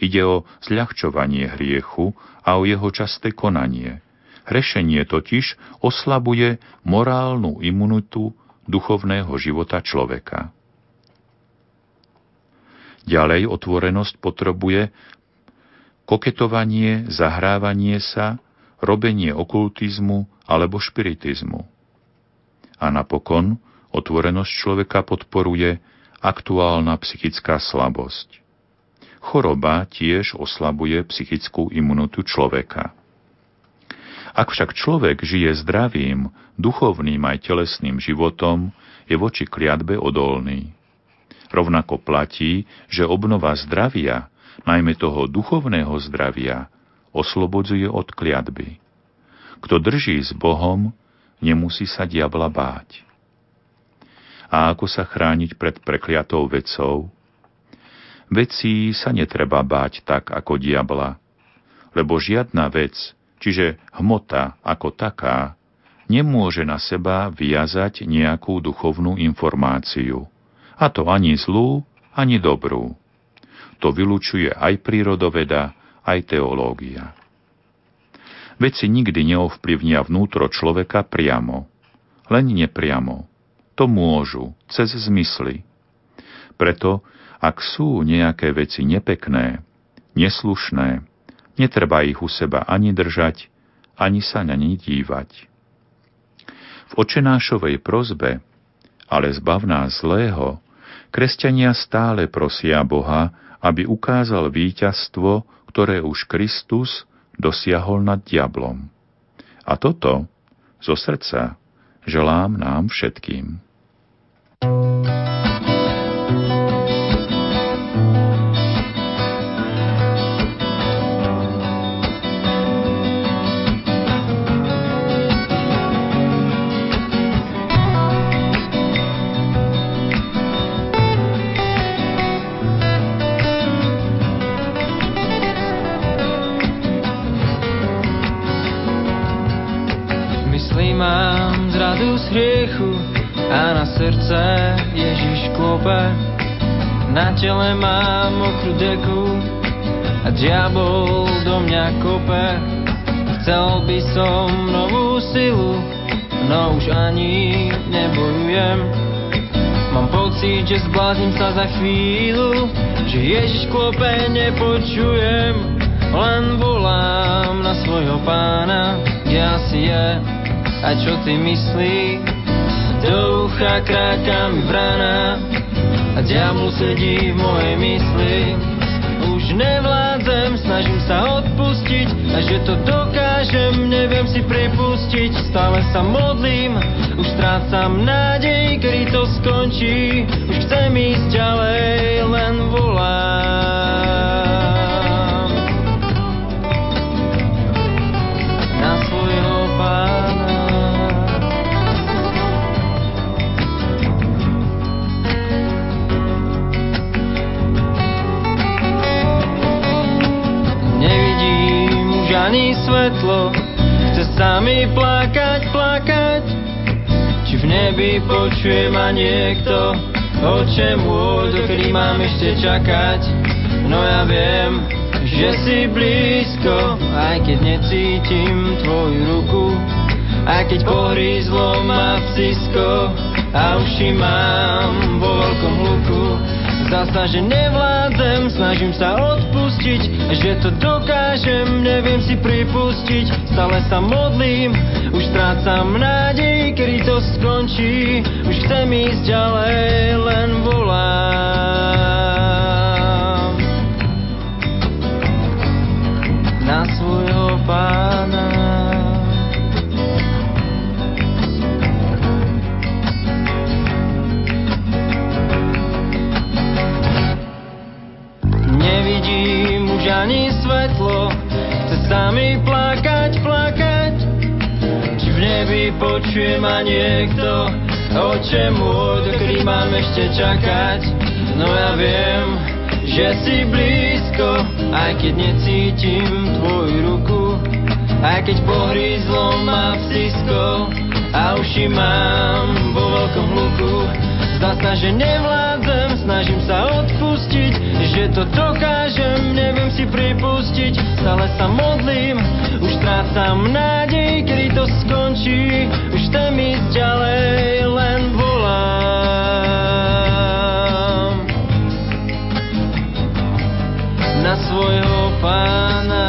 Ide o zľahčovanie hriechu a o jeho časté konanie. Hrešenie totiž oslabuje morálnu imunitu duchovného života človeka. Ďalej otvorenosť potrebuje koketovanie, zahrávanie sa, robenie okultizmu alebo špiritizmu. A napokon otvorenosť človeka podporuje aktuálna psychická slabosť. Choroba tiež oslabuje psychickú imunitu človeka. Ak však človek žije zdravým, duchovným aj telesným životom, je voči kliatbe odolný. Rovnako platí, že obnova zdravia, najmä toho duchovného zdravia, oslobodzuje od kliatby. Kto drží s Bohom, nemusí sa diabla báť. A ako sa chrániť pred prekliatou vecou? Vecí sa netreba báť tak ako diabla, lebo žiadna vec, čiže hmota ako taká, nemôže na seba vyjazať nejakú duchovnú informáciu. A to ani zlú, ani dobrú. To vylučuje aj prírodoveda, aj teológia. Veci nikdy neovplyvnia vnútro človeka priamo, len nepriamo. To môžu, cez zmysly. Preto, ak sú nejaké veci nepekné, neslušné, netreba ich u seba ani držať, ani sa na ne dívať. V očenášovej prozbe, ale zbav nás zlého, kresťania stále prosia Boha, aby ukázal víťazstvo, ktoré už Kristus dosiahol nad diablom. A toto zo srdca želám nám všetkým. hriechu Klope. Na tele mám mokrú deku a diabol do mňa kope. Chcel by som novú silu, no už ani nebojujem. Mám pocit, že zbláznim sa za chvíľu, že Ježiš klope nepočujem. Len volám na svojho pána, kde asi je A čo ty myslí? Do ucha kráka mi vrana a diabol sedí v mojej mysli. Už nevládzem, snažím sa odpustiť a že to dokážem, neviem si pripustiť. Stále sa modlím, už strácam nádej, kedy to skončí. Už chcem ísť ďalej, Či v nebi počuje ma niekto, o čemu, dokedy mám ešte čakať. No ja viem, že si blízko, aj keď necítim tvoju ruku. Aj keď pohrízlo ma psisko a uši mám vo veľkom hluku. Sa, že nevládzem, snažím sa odpustiť, že to dokážem, neviem si pripustiť. Stále sa modlím, už strácam nádej, kedy to skončí. Už chcem ísť ďalej, len volám. Na svojho pána. Nevidím už ani svetlo, chce sa mi plakať, plakať. Nebi počuje ma niekto, oče môj, dokedy mám ešte čakať. No ja viem, že si blízko, aj keď necítim tvoju ruku. Aj keď pohrízlo ma psisko a uši mám vo veľkom hluku. Zdá sa, že nevládzem, snažím sa odpustiť, že to dokážem, neviem si pripustiť. Stále sa modlím, už strácam nádej, kedy to skončí. Už chcem ísť ďalej, len volám. Na svojho pána.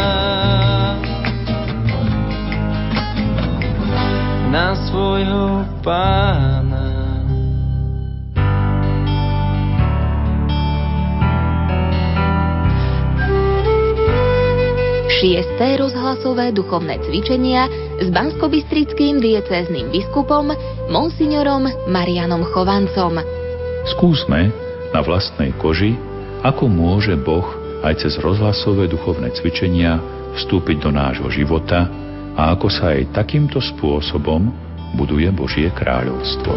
Na svojho pána. Šiesté rozhlasové duchovné cvičenia s banskobistrickým diecézným biskupom monsignorom Marianom Chovancom. Skúsme na vlastnej koži, ako môže Boh aj cez rozhlasové duchovné cvičenia vstúpiť do nášho života a ako sa aj takýmto spôsobom buduje Božie kráľovstvo.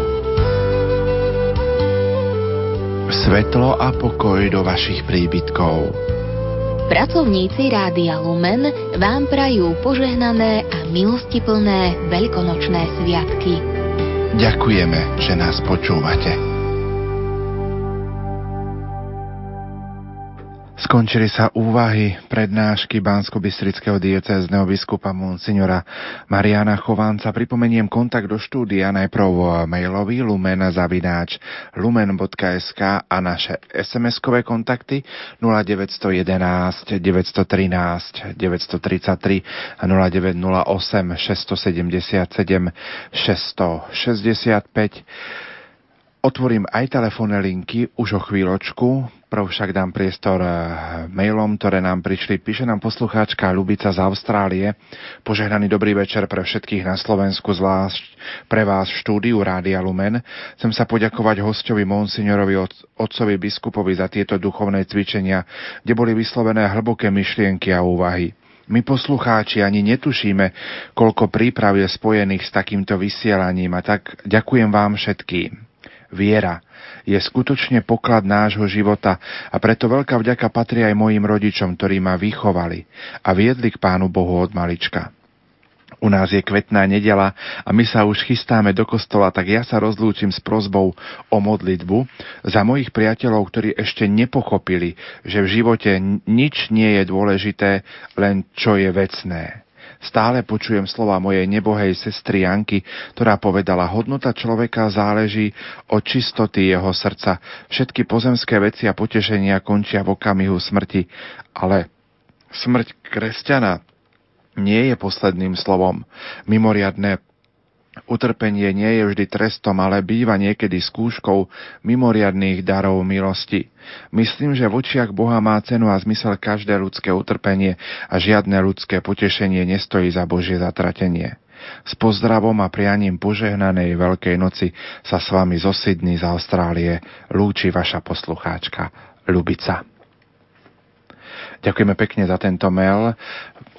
Svetlo a pokoj do vašich príbytkov. Pracovníci Rádia Lumen vám prajú požehnané a milostiplné veľkonočné sviatky. Ďakujeme, že nás počúvate. Skončili sa úvahy prednášky Bansko-Bystrického diecézneho biskupa Monsignora Mariana Chovanca. Pripomeniem kontakt do štúdia najprv mailový lumen.zavináč lumen.sk a naše SMS-kové kontakty 0911 913 933 a 0908 677 665 Otvorím aj telefónne linky už o chvíľočku. Prv však dám priestor eh, mailom, ktoré nám prišli. Píše nám poslucháčka Ľubica z Austrálie. Požehnaný dobrý večer pre všetkých na Slovensku, zvlášť pre vás v štúdiu Rádia Lumen. Chcem sa poďakovať hostovi monsignorovi otcovi biskupovi za tieto duchovné cvičenia, kde boli vyslovené hlboké myšlienky a úvahy. My poslucháči ani netušíme, koľko príprav je spojených s takýmto vysielaním a tak ďakujem vám všetkým. Viera je skutočne poklad nášho života a preto veľká vďaka patrí aj mojim rodičom, ktorí ma vychovali a viedli k Pánu Bohu od malička. U nás je kvetná nedela a my sa už chystáme do kostola, tak ja sa rozlúčim s prozbou o modlitbu za mojich priateľov, ktorí ešte nepochopili, že v živote nič nie je dôležité, len čo je vecné. Stále počujem slova mojej nebohej sestry Janky, ktorá povedala, hodnota človeka záleží od čistoty jeho srdca. Všetky pozemské veci a potešenia končia v okamihu smrti, ale smrť kresťana nie je posledným slovom. Mimoriadné Utrpenie nie je vždy trestom, ale býva niekedy skúškou mimoriadných darov milosti. Myslím, že v očiach Boha má cenu a zmysel každé ľudské utrpenie a žiadne ľudské potešenie nestojí za Božie zatratenie. S pozdravom a prianím požehnanej Veľkej noci sa s vami zo z Austrálie lúči vaša poslucháčka Lubica. Ďakujeme pekne za tento mail.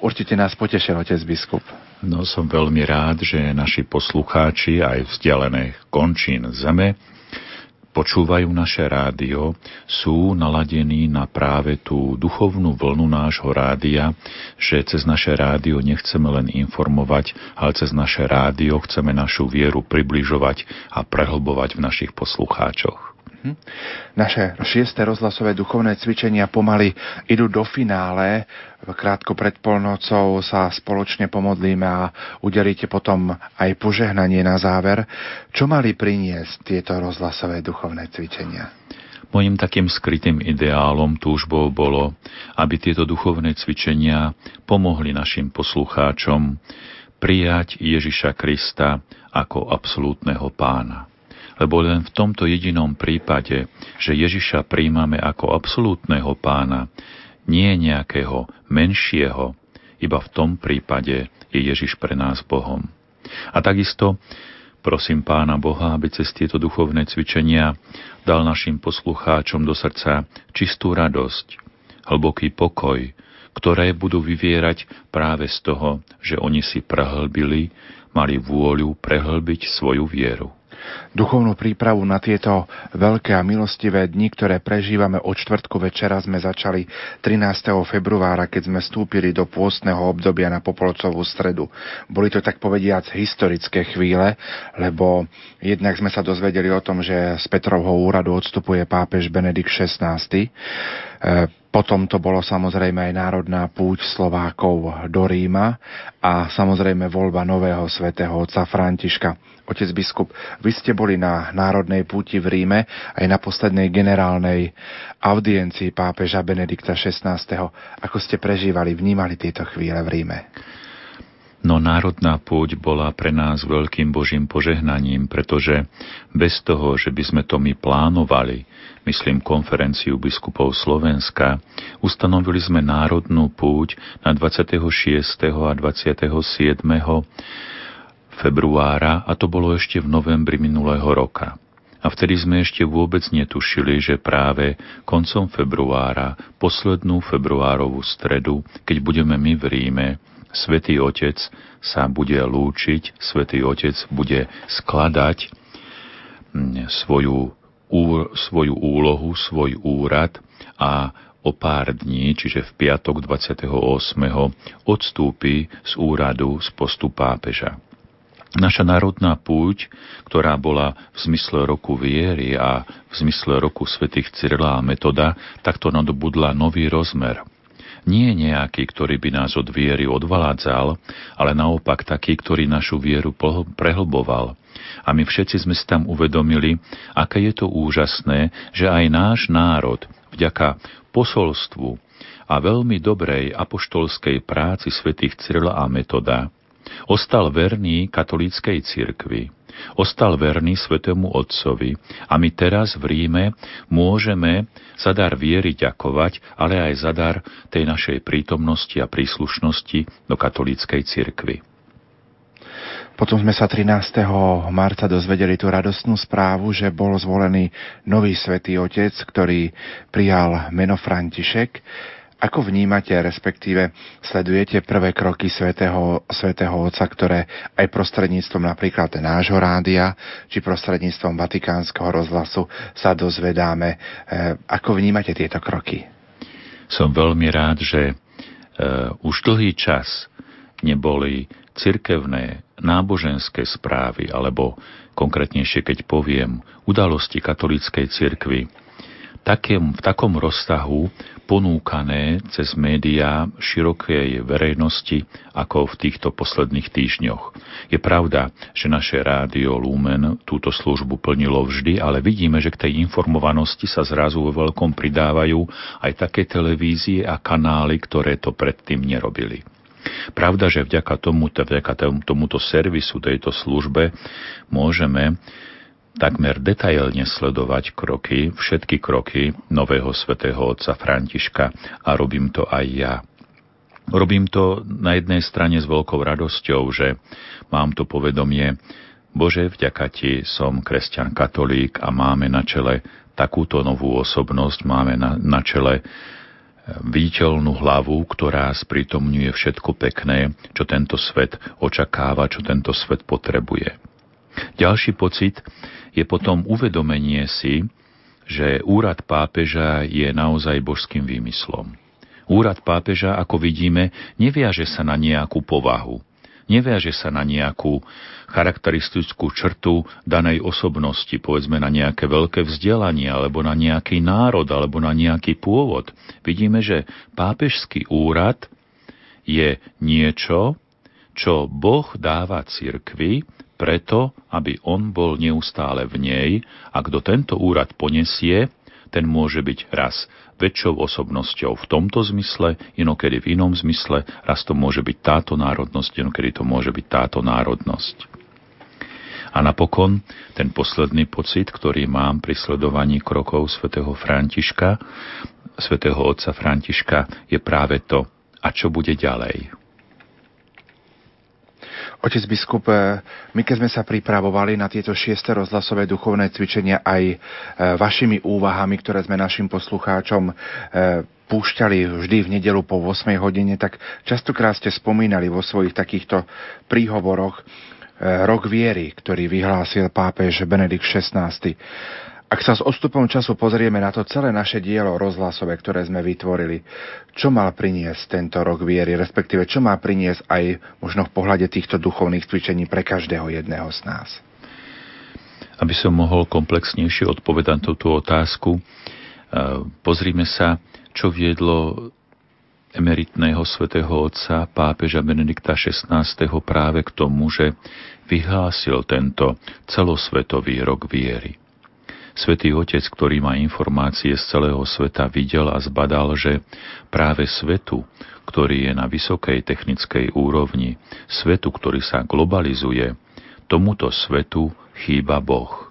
Určite nás potešil otec biskup. No som veľmi rád, že naši poslucháči aj vzdialené končín zeme počúvajú naše rádio, sú naladení na práve tú duchovnú vlnu nášho rádia, že cez naše rádio nechceme len informovať, ale cez naše rádio chceme našu vieru približovať a prehlbovať v našich poslucháčoch. Mhm. Naše šiesté rozhlasové duchovné cvičenia pomaly idú do finále. Krátko pred polnocou sa spoločne pomodlíme a udelíte potom aj požehnanie na záver. Čo mali priniesť tieto rozhlasové duchovné cvičenia? Mojím takým skrytým ideálom túžbou bolo, aby tieto duchovné cvičenia pomohli našim poslucháčom prijať Ježiša Krista ako absolútneho pána lebo len v tomto jedinom prípade, že Ježiša príjmame ako absolútneho pána, nie nejakého menšieho, iba v tom prípade je Ježiš pre nás Bohom. A takisto prosím Pána Boha, aby cez tieto duchovné cvičenia dal našim poslucháčom do srdca čistú radosť, hlboký pokoj, ktoré budú vyvierať práve z toho, že oni si prehlbili, mali vôľu prehlbiť svoju vieru. Duchovnú prípravu na tieto veľké a milostivé dni, ktoré prežívame od čtvrtku večera, sme začali 13. februára, keď sme vstúpili do pôstneho obdobia na Popolcovú stredu. Boli to tak povediac historické chvíle, lebo jednak sme sa dozvedeli o tom, že z Petrovho úradu odstupuje pápež Benedikt XVI. Potom to bolo samozrejme aj národná púť Slovákov do Ríma a samozrejme voľba nového svätého otca Františka. Otec biskup, vy ste boli na národnej púti v Ríme aj na poslednej generálnej audiencii pápeža Benedikta XVI. Ako ste prežívali, vnímali tieto chvíle v Ríme? No národná púť bola pre nás veľkým Božím požehnaním, pretože bez toho, že by sme to my plánovali, myslím konferenciu biskupov Slovenska, ustanovili sme národnú púť na 26. a 27. februára a to bolo ešte v novembri minulého roka. A vtedy sme ešte vôbec netušili, že práve koncom februára, poslednú februárovú stredu, keď budeme my v Ríme, Svetý Otec sa bude lúčiť, Svetý Otec bude skladať mm, svoju, svoju úlohu, svoj úrad a o pár dní, čiže v piatok 28. odstúpi z úradu z postu pápeža. Naša národná púť, ktorá bola v zmysle roku viery a v zmysle roku svätých Cyrila a Metoda, takto nadobudla nový rozmer – nie nejaký, ktorý by nás od viery odvaládzal, ale naopak taký, ktorý našu vieru prehlboval. A my všetci sme si tam uvedomili, aké je to úžasné, že aj náš národ vďaka posolstvu a veľmi dobrej apoštolskej práci svätých Cyrila a Metoda ostal verný katolíckej cirkvi ostal verný svetému Otcovi a my teraz v Ríme môžeme za dar viery ďakovať, ale aj za dar tej našej prítomnosti a príslušnosti do katolíckej cirkvi. Potom sme sa 13. marca dozvedeli tú radostnú správu, že bol zvolený nový svätý Otec, ktorý prijal meno František. Ako vnímate, respektíve sledujete prvé kroky svätého, svätého Otca, ktoré aj prostredníctvom napríklad nášho rádia, či prostredníctvom Vatikánskeho rozhlasu sa dozvedáme. E, ako vnímate tieto kroky? Som veľmi rád, že e, už dlhý čas neboli cirkevné náboženské správy, alebo konkrétnejšie, keď poviem, udalosti katolíckej cirkvy, takém, v takom rozsahu ponúkané cez médiá širokej verejnosti ako v týchto posledných týždňoch. Je pravda, že naše rádio Lumen túto službu plnilo vždy, ale vidíme, že k tej informovanosti sa zrazu vo veľkom pridávajú aj také televízie a kanály, ktoré to predtým nerobili. Pravda, že vďaka tomuto, vďaka tomuto servisu, tejto službe môžeme takmer detailne sledovať kroky, všetky kroky nového svätého otca Františka a robím to aj ja. Robím to na jednej strane s veľkou radosťou, že mám to povedomie, Bože, vďaka Ti som kresťan katolík a máme na čele takúto novú osobnosť, máme na, na čele viditeľnú hlavu, ktorá sprítomňuje všetko pekné, čo tento svet očakáva, čo tento svet potrebuje. Ďalší pocit je potom uvedomenie si, že úrad pápeža je naozaj božským výmyslom. Úrad pápeža, ako vidíme, neviaže sa na nejakú povahu, neviaže sa na nejakú charakteristickú črtu danej osobnosti, povedzme na nejaké veľké vzdelanie, alebo na nejaký národ, alebo na nejaký pôvod. Vidíme, že pápežský úrad je niečo, čo Boh dáva cirkvi preto, aby on bol neustále v nej a kto tento úrad ponesie, ten môže byť raz väčšou osobnosťou v tomto zmysle, inokedy v inom zmysle, raz to môže byť táto národnosť, inokedy to môže byť táto národnosť. A napokon ten posledný pocit, ktorý mám pri sledovaní krokov svätého Františka, svätého otca Františka, je práve to, a čo bude ďalej. Otec biskup, e, my keď sme sa pripravovali na tieto šieste rozhlasové duchovné cvičenia aj e, vašimi úvahami, ktoré sme našim poslucháčom e, púšťali vždy v nedelu po 8 hodine, tak častokrát ste spomínali vo svojich takýchto príhovoroch rok viery, ktorý vyhlásil pápež Benedikt XVI. Ak sa s odstupom času pozrieme na to celé naše dielo rozhlasové, ktoré sme vytvorili, čo mal priniesť tento rok viery, respektíve čo má priniesť aj možno v pohľade týchto duchovných cvičení pre každého jedného z nás? Aby som mohol komplexnejšie odpovedať túto otázku, e, pozrime sa, čo viedlo emeritného svätého otca pápeža Benedikta XVI. práve k tomu, že vyhlásil tento celosvetový rok viery. Svetý Otec, ktorý má informácie z celého sveta, videl a zbadal, že práve svetu, ktorý je na vysokej technickej úrovni, svetu, ktorý sa globalizuje, tomuto svetu chýba Boh.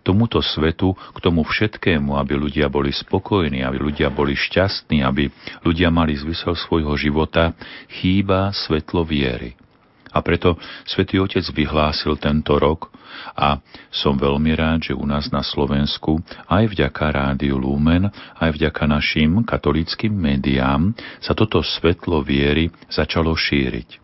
Tomuto svetu, k tomu všetkému, aby ľudia boli spokojní, aby ľudia boli šťastní, aby ľudia mali zmysel svojho života, chýba svetlo viery. A preto svätý Otec vyhlásil tento rok a som veľmi rád, že u nás na Slovensku aj vďaka Rádiu Lumen, aj vďaka našim katolickým médiám sa toto svetlo viery začalo šíriť.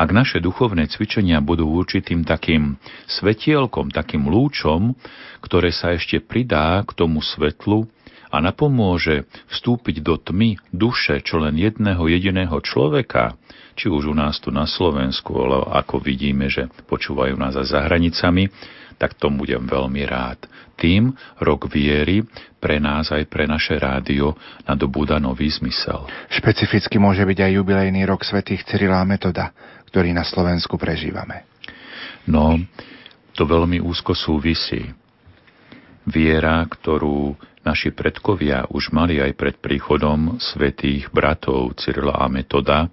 Ak naše duchovné cvičenia budú určitým takým svetielkom, takým lúčom, ktoré sa ešte pridá k tomu svetlu a napomôže vstúpiť do tmy duše čo len jedného jediného človeka, či už u nás tu na Slovensku, ale ako vidíme, že počúvajú nás aj za hranicami, tak tomu budem veľmi rád. Tým rok viery pre nás aj pre naše rádio nadobúda nový zmysel. Špecificky môže byť aj jubilejný rok svätých Cyrila Metoda, ktorý na Slovensku prežívame. No, to veľmi úzko súvisí. Viera, ktorú naši predkovia už mali aj pred príchodom svätých bratov Cyrila a Metoda,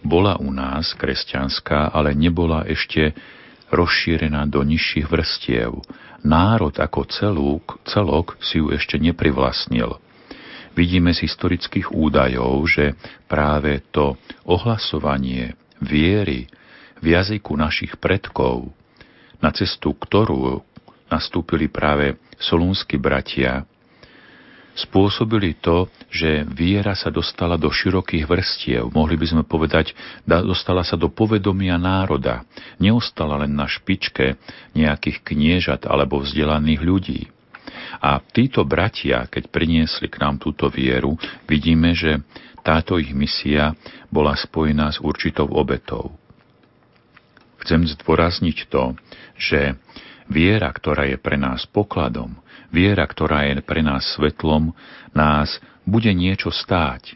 bola u nás kresťanská, ale nebola ešte rozšírená do nižších vrstiev. Národ ako celúk, celok si ju ešte neprivlastnil. Vidíme z historických údajov, že práve to ohlasovanie viery v jazyku našich predkov, na cestu ktorú nastúpili práve solúnsky bratia, spôsobili to, že viera sa dostala do širokých vrstiev, mohli by sme povedať, dostala sa do povedomia národa, neostala len na špičke nejakých kniežat alebo vzdelaných ľudí. A títo bratia, keď priniesli k nám túto vieru, vidíme, že táto ich misia bola spojená s určitou obetou. Chcem zdôrazniť to, že viera, ktorá je pre nás pokladom, Viera, ktorá je pre nás svetlom, nás bude niečo stáť.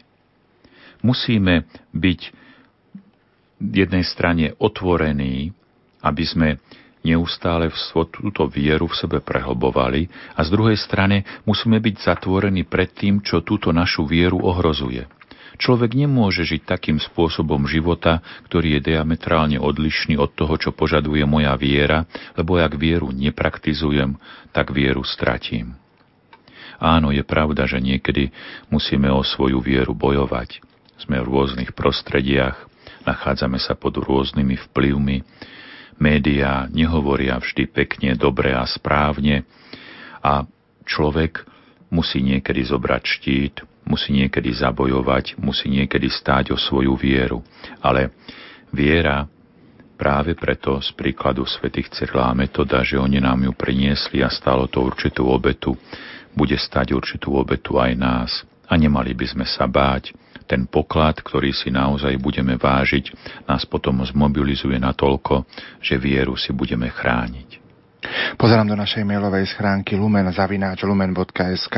Musíme byť jednej strane otvorení, aby sme neustále túto vieru v sebe prehlbovali a z druhej strane musíme byť zatvorení pred tým, čo túto našu vieru ohrozuje. Človek nemôže žiť takým spôsobom života, ktorý je diametrálne odlišný od toho, čo požaduje moja viera, lebo ak vieru nepraktizujem, tak vieru stratím. Áno, je pravda, že niekedy musíme o svoju vieru bojovať. Sme v rôznych prostrediach, nachádzame sa pod rôznymi vplyvmi, médiá nehovoria vždy pekne, dobre a správne a človek musí niekedy zobrať štít, musí niekedy zabojovať, musí niekedy stáť o svoju vieru. Ale viera práve preto z príkladu svätých Cyrila Metoda, že oni nám ju priniesli a stalo to určitú obetu, bude stať určitú obetu aj nás. A nemali by sme sa báť. Ten poklad, ktorý si naozaj budeme vážiť, nás potom zmobilizuje natoľko, že vieru si budeme chrániť. Pozerám do našej mailovej schránky lumen.lumen.sk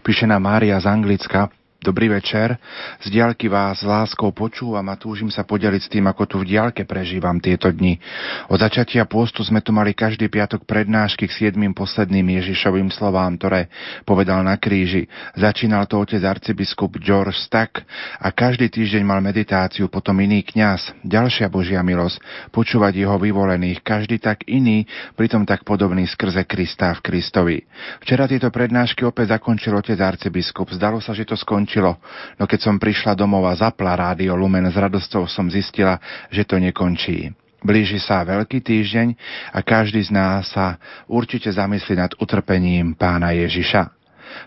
píše na Mária z Anglicka Dobrý večer. Z diaľky vás s láskou počúvam a túžim sa podeliť s tým, ako tu v diaľke prežívam tieto dni. Od začatia pôstu sme tu mali každý piatok prednášky k siedmým posledným Ježišovým slovám, ktoré povedal na kríži. Začínal to otec arcibiskup George Stack a každý týždeň mal meditáciu, potom iný kňaz. Ďalšia Božia milosť, počúvať jeho vyvolených, každý tak iný, pritom tak podobný skrze Krista v Kristovi. Včera tieto prednášky opäť zakončil otec arcibiskup. Zdalo sa, že to skončí skončilo, no keď som prišla domov a zapla rádio Lumen, s radosťou som zistila, že to nekončí. Blíži sa Veľký týždeň a každý z nás sa určite zamyslí nad utrpením pána Ježiša.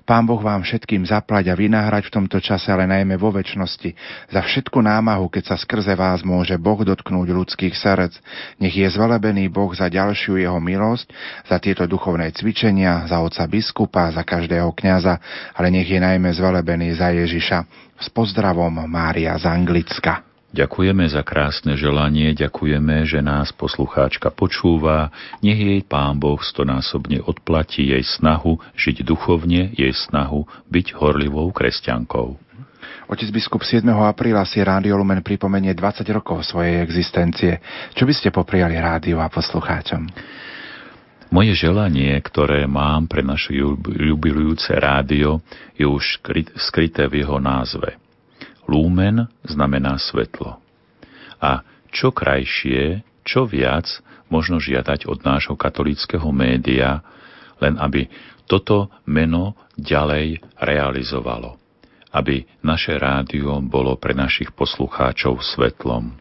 Pán Boh vám všetkým zaplať a vynáhrať v tomto čase, ale najmä vo väčšnosti, za všetku námahu, keď sa skrze vás môže Boh dotknúť ľudských srdc. Nech je zvelebený Boh za ďalšiu jeho milosť, za tieto duchovné cvičenia, za oca biskupa, za každého kňaza, ale nech je najmä zvelebený za Ježiša. S pozdravom Mária z Anglicka. Ďakujeme za krásne želanie, ďakujeme, že nás poslucháčka počúva, nech jej Pán Boh stonásobne odplatí jej snahu žiť duchovne, jej snahu byť horlivou kresťankou. Otec biskup 7. apríla si Rádio Lumen pripomenie 20 rokov svojej existencie. Čo by ste popriali rádiu a poslucháčom? Moje želanie, ktoré mám pre naše jubilujúce rádio, je už skryté v jeho názve – Lúmen znamená svetlo. A čo krajšie, čo viac možno žiadať od nášho katolického média, len aby toto meno ďalej realizovalo. Aby naše rádio bolo pre našich poslucháčov svetlom.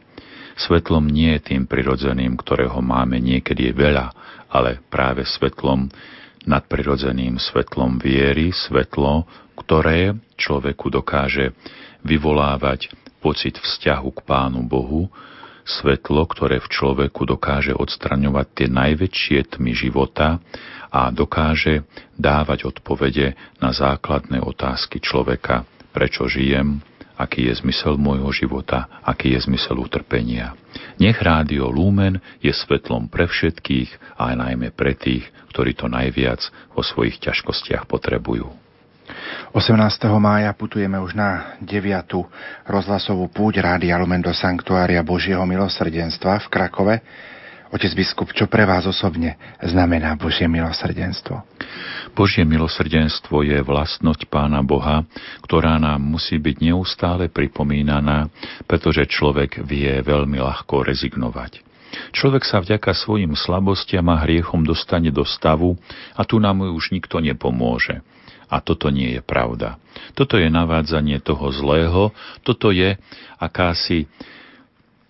Svetlom nie je tým prirodzeným, ktorého máme niekedy veľa, ale práve svetlom, nadprirodzeným svetlom viery, svetlo, ktoré človeku dokáže vyvolávať pocit vzťahu k Pánu Bohu, svetlo, ktoré v človeku dokáže odstraňovať tie najväčšie tmy života a dokáže dávať odpovede na základné otázky človeka, prečo žijem, aký je zmysel môjho života, aký je zmysel utrpenia. Nech rádio Lumen je svetlom pre všetkých, ale najmä pre tých, ktorí to najviac vo svojich ťažkostiach potrebujú. 18. mája putujeme už na 9. rozhlasovú púť Rádia Lumen do Sanktuária Božieho milosrdenstva v Krakove. Otec biskup, čo pre vás osobne znamená Božie milosrdenstvo? Božie milosrdenstvo je vlastnosť Pána Boha, ktorá nám musí byť neustále pripomínaná, pretože človek vie veľmi ľahko rezignovať. Človek sa vďaka svojim slabostiam a hriechom dostane do stavu a tu nám už nikto nepomôže. A toto nie je pravda. Toto je navádzanie toho zlého, toto je akási,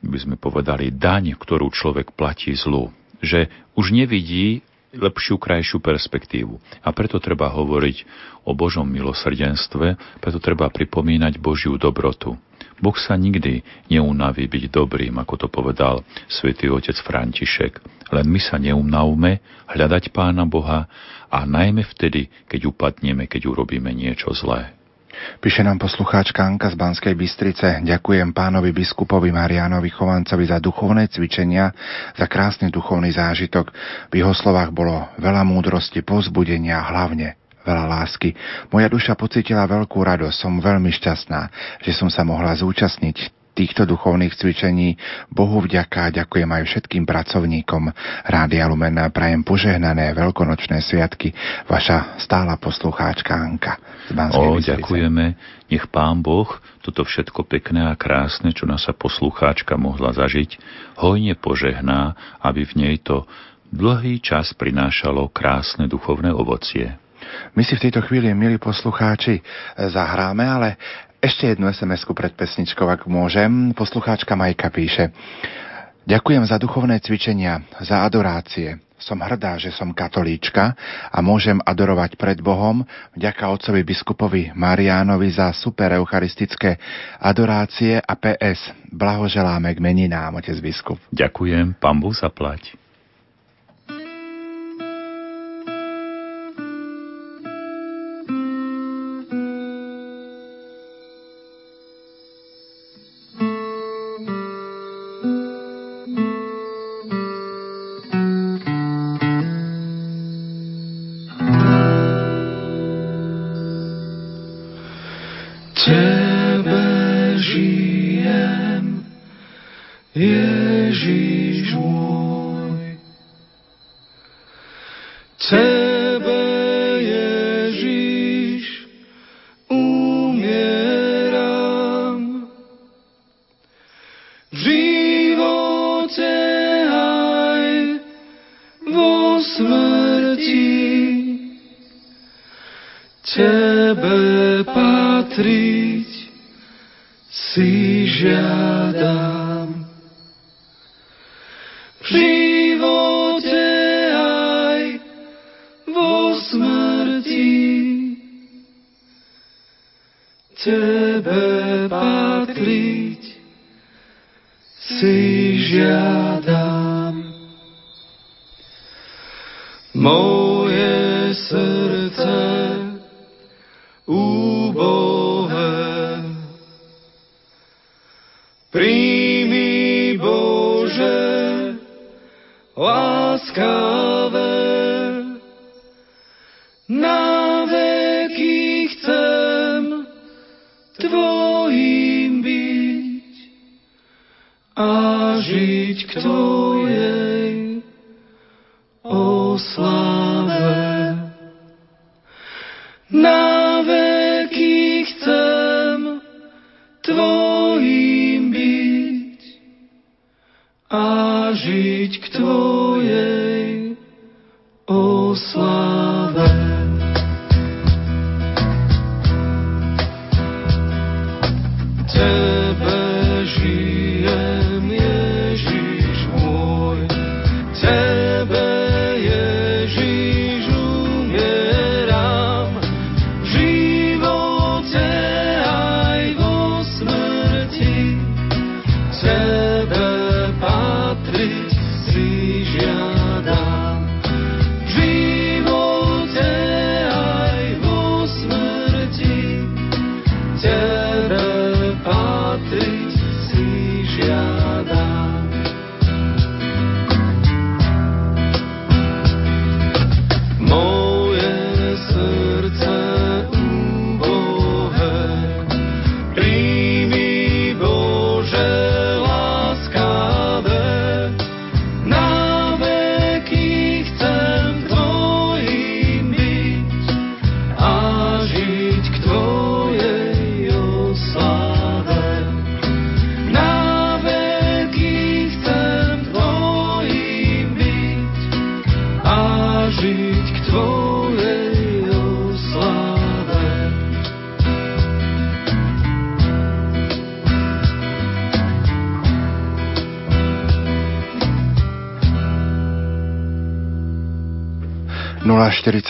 by sme povedali, daň, ktorú človek platí zlu. Že už nevidí lepšiu, krajšiu perspektívu. A preto treba hovoriť o Božom milosrdenstve, preto treba pripomínať Božiu dobrotu. Boh sa nikdy neunaví byť dobrým, ako to povedal svätý otec František. Len my sa neunavme hľadať Pána Boha a najmä vtedy, keď upadneme, keď urobíme niečo zlé. Píše nám poslucháčka Anka z Banskej Bystrice. Ďakujem pánovi biskupovi Marianovi Chovancovi za duchovné cvičenia, za krásny duchovný zážitok. V jeho slovách bolo veľa múdrosti, pozbudenia a hlavne veľa lásky. Moja duša pocitila veľkú radosť, som veľmi šťastná, že som sa mohla zúčastniť týchto duchovných cvičení. Bohu vďaka, ďakujem aj všetkým pracovníkom Rádia Lumen. Prajem požehnané veľkonočné sviatky. Vaša stála poslucháčka Anka O, ďakujeme. Nech Pán Boh toto všetko pekné a krásne, čo naša poslucháčka mohla zažiť, hojne požehná, aby v nej to dlhý čas prinášalo krásne duchovné ovocie. My si v tejto chvíli, milí poslucháči, zahráme, ale ešte jednu SMS-ku pred pesničkou, ak môžem. Poslucháčka Majka píše Ďakujem za duchovné cvičenia, za adorácie. Som hrdá, že som katolíčka a môžem adorovať pred Bohom vďaka otcovi biskupovi Mariánovi za super eucharistické adorácie a PS. Blahoželáme k meninám, otec biskup. Ďakujem, Pán Boh zaplať.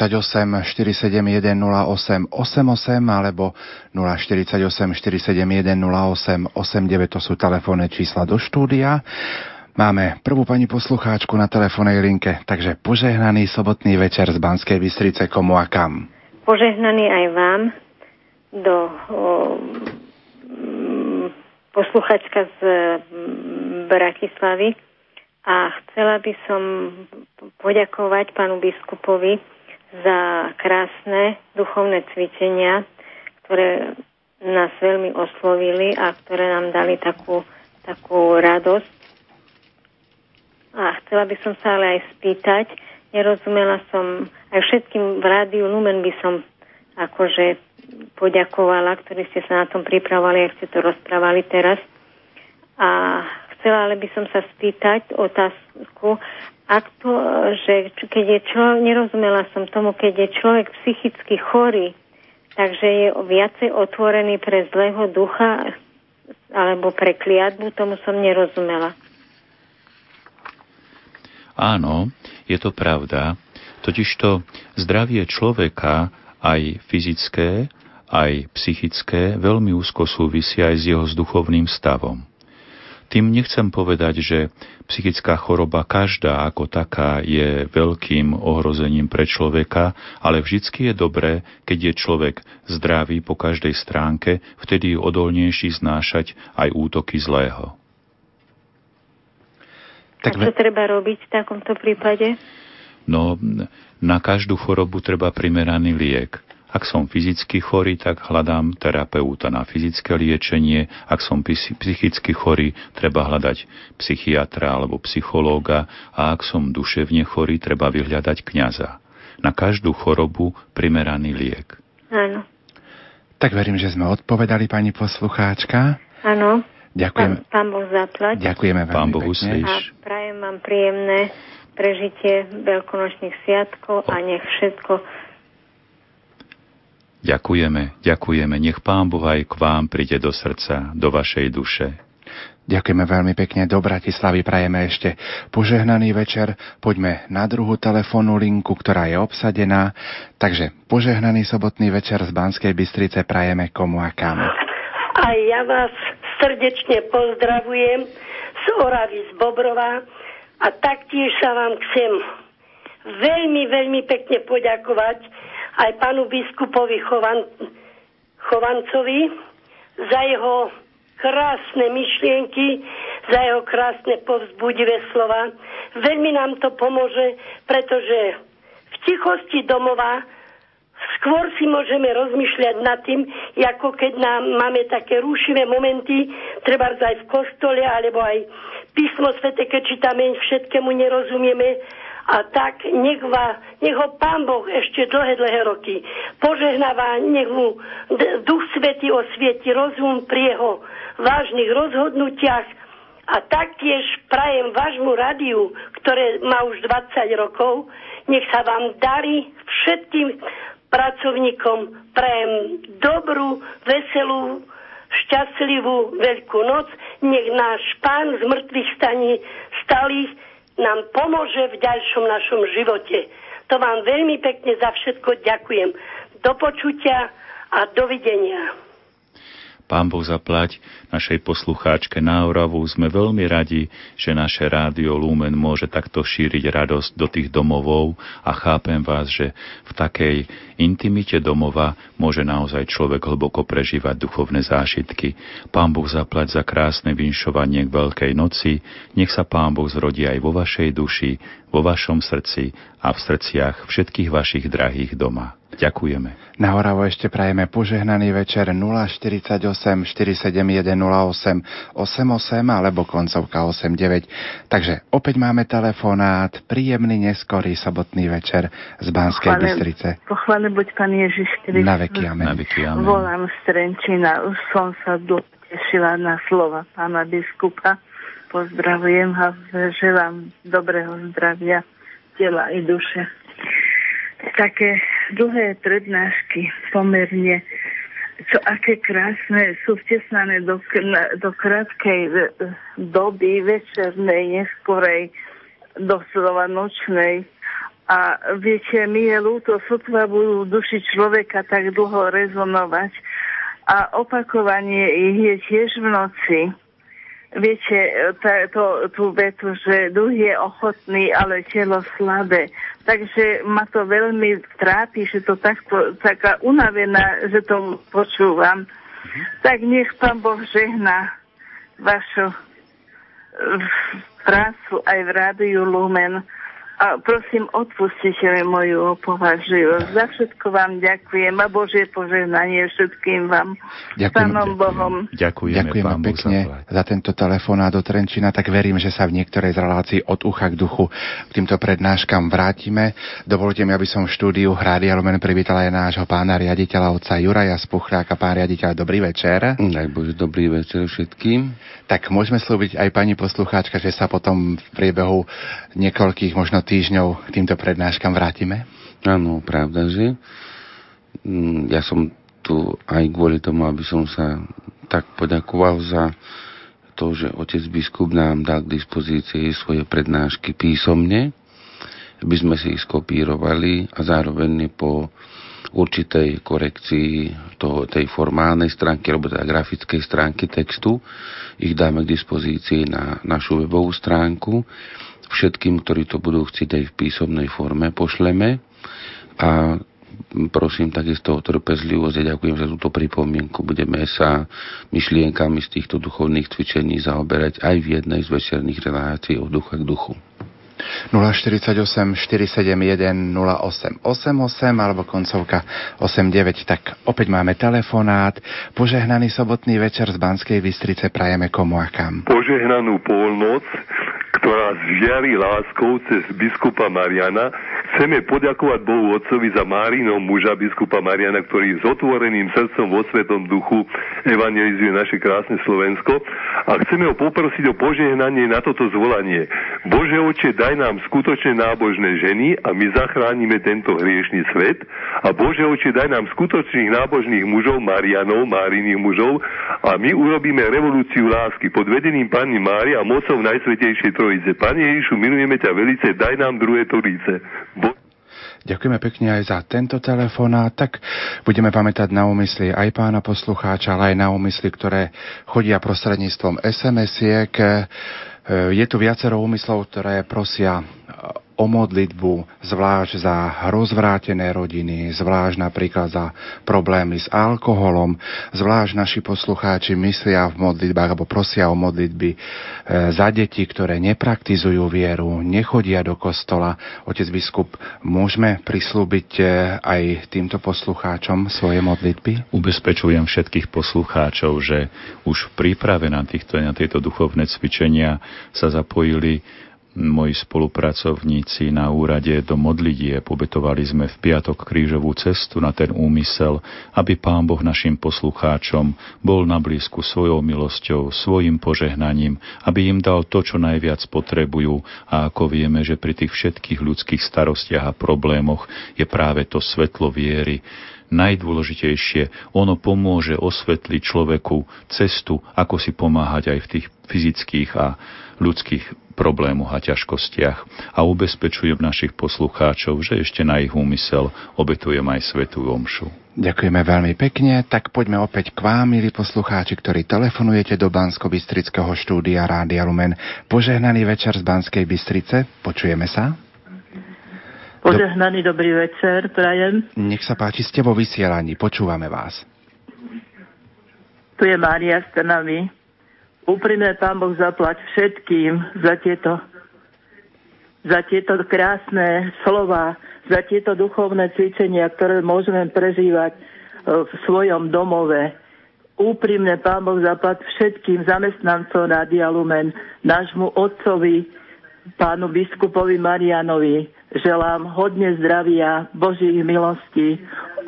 048 471 08 88 alebo 048 471 08 89 to sú telefónne čísla do štúdia. Máme prvú pani poslucháčku na telefónnej linke, takže požehnaný sobotný večer z Banskej Bystrice komu a kam. Požehnaný aj vám do mm, posluchačka z mm, Bratislavy a chcela by som poďakovať pánu biskupovi za krásne duchovné cvičenia, ktoré nás veľmi oslovili a ktoré nám dali takú, takú radosť. A chcela by som sa ale aj spýtať, nerozumela som, aj všetkým v rádiu Lumen by som akože poďakovala, ktorí ste sa na tom pripravovali, ak ste to rozprávali teraz. A chcela ale by som sa spýtať otázku, ak to, že keď je človek, nerozumela som tomu, keď je človek psychicky chorý, takže je viacej otvorený pre zlého ducha alebo pre kliatbu, tomu som nerozumela. Áno, je to pravda. Totižto zdravie človeka, aj fyzické, aj psychické, veľmi úzko súvisia aj s jeho duchovným stavom. Tým nechcem povedať, že psychická choroba každá ako taká je veľkým ohrozením pre človeka, ale vždycky je dobré, keď je človek zdravý po každej stránke, vtedy je odolnejší znášať aj útoky zlého. Tak čo treba robiť v takomto prípade? No, na každú chorobu treba primeraný liek. Ak som fyzicky chorý, tak hľadám terapeuta na fyzické liečenie. Ak som psychicky chorý, treba hľadať psychiatra alebo psychológa. A ak som duševne chorý, treba vyhľadať kňaza. Na každú chorobu primeraný liek. Áno. Tak verím, že sme odpovedali pani poslucháčka. Áno. Ďakujem. Pán, pán Boh zaplať. Ďakujeme veľmi Pán Boh pekne. A prajem vám príjemné prežitie veľkonočných sviatkov a nech všetko Ďakujeme, ďakujeme. Nech Pán Boh aj k vám príde do srdca, do vašej duše. Ďakujeme veľmi pekne. Do Bratislavy prajeme ešte požehnaný večer. Poďme na druhú telefónnu linku, ktorá je obsadená. Takže požehnaný sobotný večer z Banskej Bystrice prajeme komu a kam. A ja vás srdečne pozdravujem z Oravy z Bobrova a taktiež sa vám chcem veľmi, veľmi pekne poďakovať aj pánu biskupovi Chovan, Chovancovi za jeho krásne myšlienky, za jeho krásne povzbudivé slova. Veľmi nám to pomôže, pretože v tichosti domova skôr si môžeme rozmýšľať nad tým, ako keď nám máme také rúšivé momenty, treba aj v kostole, alebo aj písmo svete, keď čítame, všetkému nerozumieme, a tak nech, va, nech ho Pán Boh ešte dlhé, dlhé roky požehnáva, nech mu Duch Svety osvieti rozum pri jeho vážnych rozhodnutiach. A taktiež prajem vášmu radiu, ktoré má už 20 rokov, nech sa vám darí všetkým pracovníkom, prajem dobrú, veselú, šťastlivú veľkú noc, nech náš pán z mŕtvych staní stalých nám pomôže v ďalšom našom živote. To vám veľmi pekne za všetko ďakujem. Do počutia a dovidenia. Pán Boh zaplať našej poslucháčke na Oravu. Sme veľmi radi, že naše rádio Lumen môže takto šíriť radosť do tých domovov a chápem vás, že v takej intimite domova môže naozaj človek hlboko prežívať duchovné zážitky. Pán Boh zaplať za krásne vinšovanie k Veľkej noci. Nech sa Pán Boh zrodí aj vo vašej duši, vo vašom srdci a v srdciach všetkých vašich drahých doma. Ďakujeme. Na Oravo ešte prajeme požehnaný večer 048 471 08 88 alebo koncovka 89. Takže opäť máme telefonát, príjemný neskorý sobotný večer z Banskej Pochválen- Bystrice. Pochvále buď Pán Ježiš Kristus. Na veky amen. Na veky amen. Volám z Trenčína. Už som sa dlho tešila na slova pána biskupa. Pozdravujem a želám dobrého zdravia tela i duše. Také dlhé prednášky pomerne čo aké krásne sú vtesnané do, do krátkej e, doby večernej, neskorej, doslova nočnej. A viete, mi je ľúto, sotva budú duši človeka tak dlho rezonovať. A opakovanie ich je tiež v noci. Viete, tá, to, tú vetu, že duch je ochotný, ale telo slabé. Takže ma to veľmi trápi, že to takto, taká unavená, že to počúvam. Tak nech pán Boh žehná vašu eh, prácu aj v Rádiu Lumen a prosím, odpustite mi moju opovažlivosť. Za všetko vám ďakujem a Božie požehnanie všetkým vám. Ďakujem. Pánom Bohom. Ďakujeme, Ďakujeme pán pekne zaplať. za tento telefonát do Trenčina, tak verím, že sa v niektorej z relácií od ucha k duchu k týmto prednáškam vrátime. Dovolte mi, aby som v štúdiu Rádia Lumen privítal aj nášho pána riaditeľa otca Juraja Spuchľáka. Pán riaditeľ, dobrý večer. Daj Bože, dobrý večer všetkým. Tak môžeme slúbiť aj pani poslucháčka, že sa potom v priebehu niekoľkých možno týždňov k týmto prednáškam vrátime? Áno, pravda, že mm, ja som tu aj kvôli tomu, aby som sa tak poďakoval za to, že otec biskup nám dal k dispozícii svoje prednášky písomne, aby sme si ich skopírovali a zároveň po určitej korekcii toho, tej formálnej stránky, alebo teda grafickej stránky textu, ich dáme k dispozícii na našu webovú stránku. Všetkým, ktorí to budú chcieť aj v písomnej forme, pošleme. A prosím takisto o trpezlivosť a ďakujem za túto pripomienku. Budeme sa myšlienkami z týchto duchovných cvičení zaoberať aj v jednej z večerných relácií od ducha k duchu. 048 471 0888 alebo koncovka 89. Tak opäť máme telefonát. Požehnaný sobotný večer z Banskej Bystrice prajeme komu a kam. Požehnanú polnoc, ktorá zžiari láskou cez biskupa Mariana. Chceme poďakovať Bohu Otcovi za Márinom muža biskupa Mariana, ktorý s otvoreným srdcom vo Svetom duchu evangelizuje naše krásne Slovensko a chceme ho poprosiť o požehnanie na toto zvolanie. Bože oče, daj nám skutočne nábožné ženy a my zachránime tento hriešný svet a Bože oče, daj nám skutočných nábožných mužov, Marianov, Máriných mužov a my urobíme revolúciu lásky pod vedením Pani Mári a mocou Najsvetejšej Trojice. Pane Ježišu, milujeme ťa velice, daj nám druhé Trojice. Bo- Ďakujeme pekne aj za tento telefonát. Tak budeme pamätať na úmysly aj pána poslucháča, ale aj na úmysly, ktoré chodia prostredníctvom SMS-iek. E, Je tu viacero úmyslov, ktoré prosia o modlitbu, zvlášť za rozvrátené rodiny, zvlášť napríklad za problémy s alkoholom, zvlášť naši poslucháči myslia v modlitbách alebo prosia o modlitby e, za deti, ktoré nepraktizujú vieru, nechodia do kostola. Otec biskup, môžeme prislúbiť e, aj týmto poslucháčom svoje modlitby? Ubezpečujem všetkých poslucháčov, že už v príprave na, týchto, na tieto duchovné cvičenia sa zapojili moji spolupracovníci na úrade do modlitie pobetovali sme v piatok krížovú cestu na ten úmysel, aby Pán Boh našim poslucháčom bol na blízku svojou milosťou, svojim požehnaním, aby im dal to, čo najviac potrebujú a ako vieme, že pri tých všetkých ľudských starostiach a problémoch je práve to svetlo viery, najdôležitejšie. Ono pomôže osvetliť človeku cestu, ako si pomáhať aj v tých fyzických a ľudských problémoch a ťažkostiach. A ubezpečujem našich poslucháčov, že ešte na ich úmysel obetujem aj svetú omšu. Ďakujeme veľmi pekne, tak poďme opäť k vám, milí poslucháči, ktorí telefonujete do Bansko-Bystrického štúdia Rádia Lumen. Požehnaný večer z Banskej Bystrice, počujeme sa? Požehnaný dobrý večer, prajem. Nech sa páči, ste vo vysielaní, počúvame vás. Tu je Mária s. Úprimne Pán Boh zaplať všetkým za tieto, za tieto krásne slova, za tieto duchovné cvičenia, ktoré môžeme prežívať e, v svojom domove. Úprimne Pán Boh zaplať všetkým zamestnancom Rádia Lumen, nášmu otcovi, pánu biskupovi Marianovi. Želám hodne zdravia, Božích milostí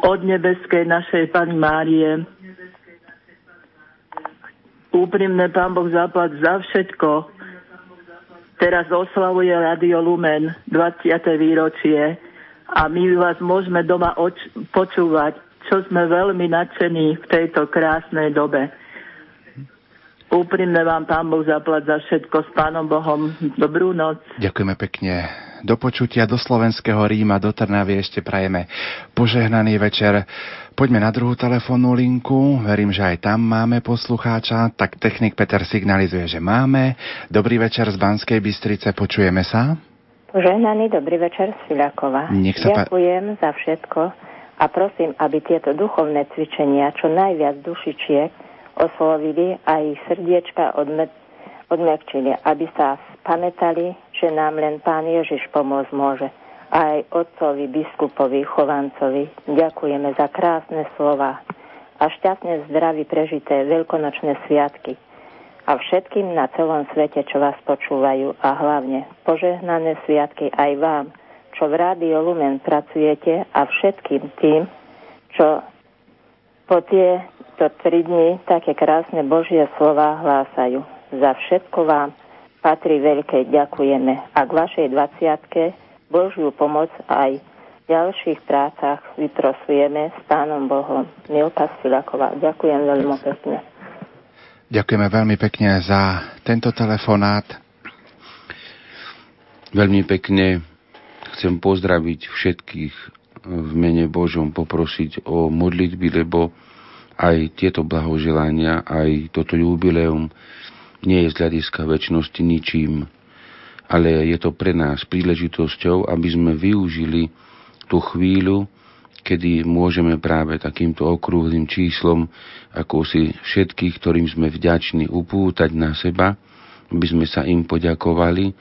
od nebeskej našej Pani Márie. Úprimne Pán Boh zaplať za všetko. Teraz oslavuje Radio Lumen 20. výročie a my vás môžeme doma oč- počúvať, čo sme veľmi nadšení v tejto krásnej dobe. Úprimne vám Pán Boh zaplať za všetko s Pánom Bohom. Dobrú noc. Ďakujeme pekne. Do počutia do slovenského Ríma, do Trnavy ešte prajeme požehnaný večer. Poďme na druhú telefónnu linku. Verím, že aj tam máme poslucháča. Tak technik Peter signalizuje, že máme. Dobrý večer z Banskej Bystrice. Počujeme sa? Požehnaný dobrý večer z Filakova. Nech sa pa- Ďakujem za všetko a prosím, aby tieto duchovné cvičenia čo najviac dušičiek oslovili a ich srdiečka odme- odmekčili, aby sa pamätali, že nám len Pán Ježiš pomôcť môže. Aj otcovi, biskupovi, chovancovi ďakujeme za krásne slova a šťastne zdraví prežité veľkonočné sviatky a všetkým na celom svete, čo vás počúvajú a hlavne požehnané sviatky aj vám, čo v Rádio Lumen pracujete a všetkým tým, čo po tieto tri dni také krásne Božie slova hlásajú. Za všetko vám patrí veľké ďakujeme a k vašej 20 Božiu pomoc aj v ďalších prácach vyprosujeme s Pánom Bohom. Milka Stilaková. Ďakujem veľmi pekne. Ďakujeme veľmi pekne za tento telefonát. Veľmi pekne chcem pozdraviť všetkých v mene Božom, poprosiť o modlitby, lebo aj tieto blahoželania, aj toto jubileum nie je z hľadiska väčšnosti ničím, ale je to pre nás príležitosťou, aby sme využili tú chvíľu, kedy môžeme práve takýmto okrúhlým číslom, ako si všetkých, ktorým sme vďační, upútať na seba, aby sme sa im poďakovali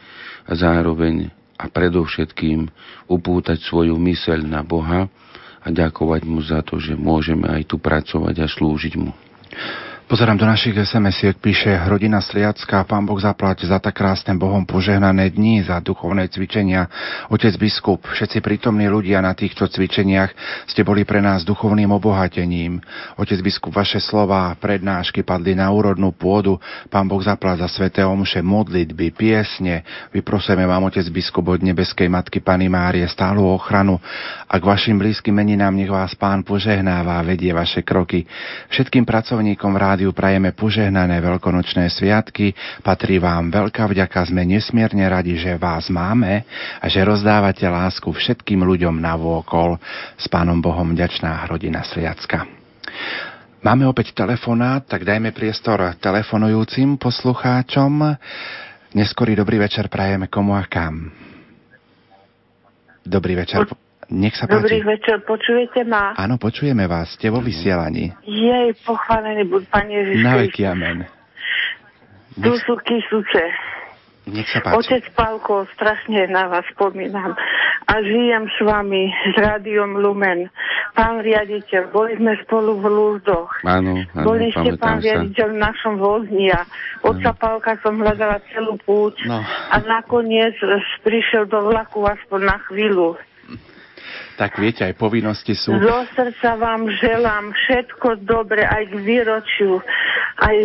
a zároveň a predovšetkým upútať svoju myseľ na Boha a ďakovať mu za to, že môžeme aj tu pracovať a slúžiť mu. Pozerám do našich SMS-iek, píše rodina Sliacka, pán Boh zaplať za tak krásne Bohom požehnané dni, za duchovné cvičenia. Otec biskup, všetci prítomní ľudia na týchto cvičeniach ste boli pre nás duchovným obohatením. Otec biskup, vaše slova, prednášky padli na úrodnú pôdu. Pán Boh zaplať za sveté omše, modlitby, piesne. Vyprosujeme vám, otec biskup, od nebeskej matky Pany Márie stálu ochranu a k vašim blízkym meninám nech vás pán požehnáva vedie vaše kroky. Všetkým pracovníkom v rádiu prajeme požehnané veľkonočné sviatky. Patrí vám veľká vďaka, sme nesmierne radi, že vás máme a že rozdávate lásku všetkým ľuďom na vôkol. S pánom Bohom vďačná rodina Sliacka. Máme opäť telefonát, tak dajme priestor telefonujúcim poslucháčom. Neskorý dobrý večer prajeme komu a kam. Dobrý večer. Nech sa páči. Dobrý večer, počujete ma? Áno, počujeme vás, ste vo vysielaní. Jej, pochválený buď Pane Ježiš. Na veky amen. Tu sú kysuce. Nech sa páči. Otec Pálko, strašne na vás spomínam a žijem s vami s rádiom Lumen. Pán riaditeľ, boli sme spolu v Lúzdoch. Áno, áno, Boli ste pán sa. riaditeľ v našom vozni a otca Pálka som hľadala celú púť No. a nakoniec prišiel do vlaku aspoň na chvíľu. Tak viete, aj povinnosti sú. Zo srdca vám želám všetko dobre aj k výročiu, aj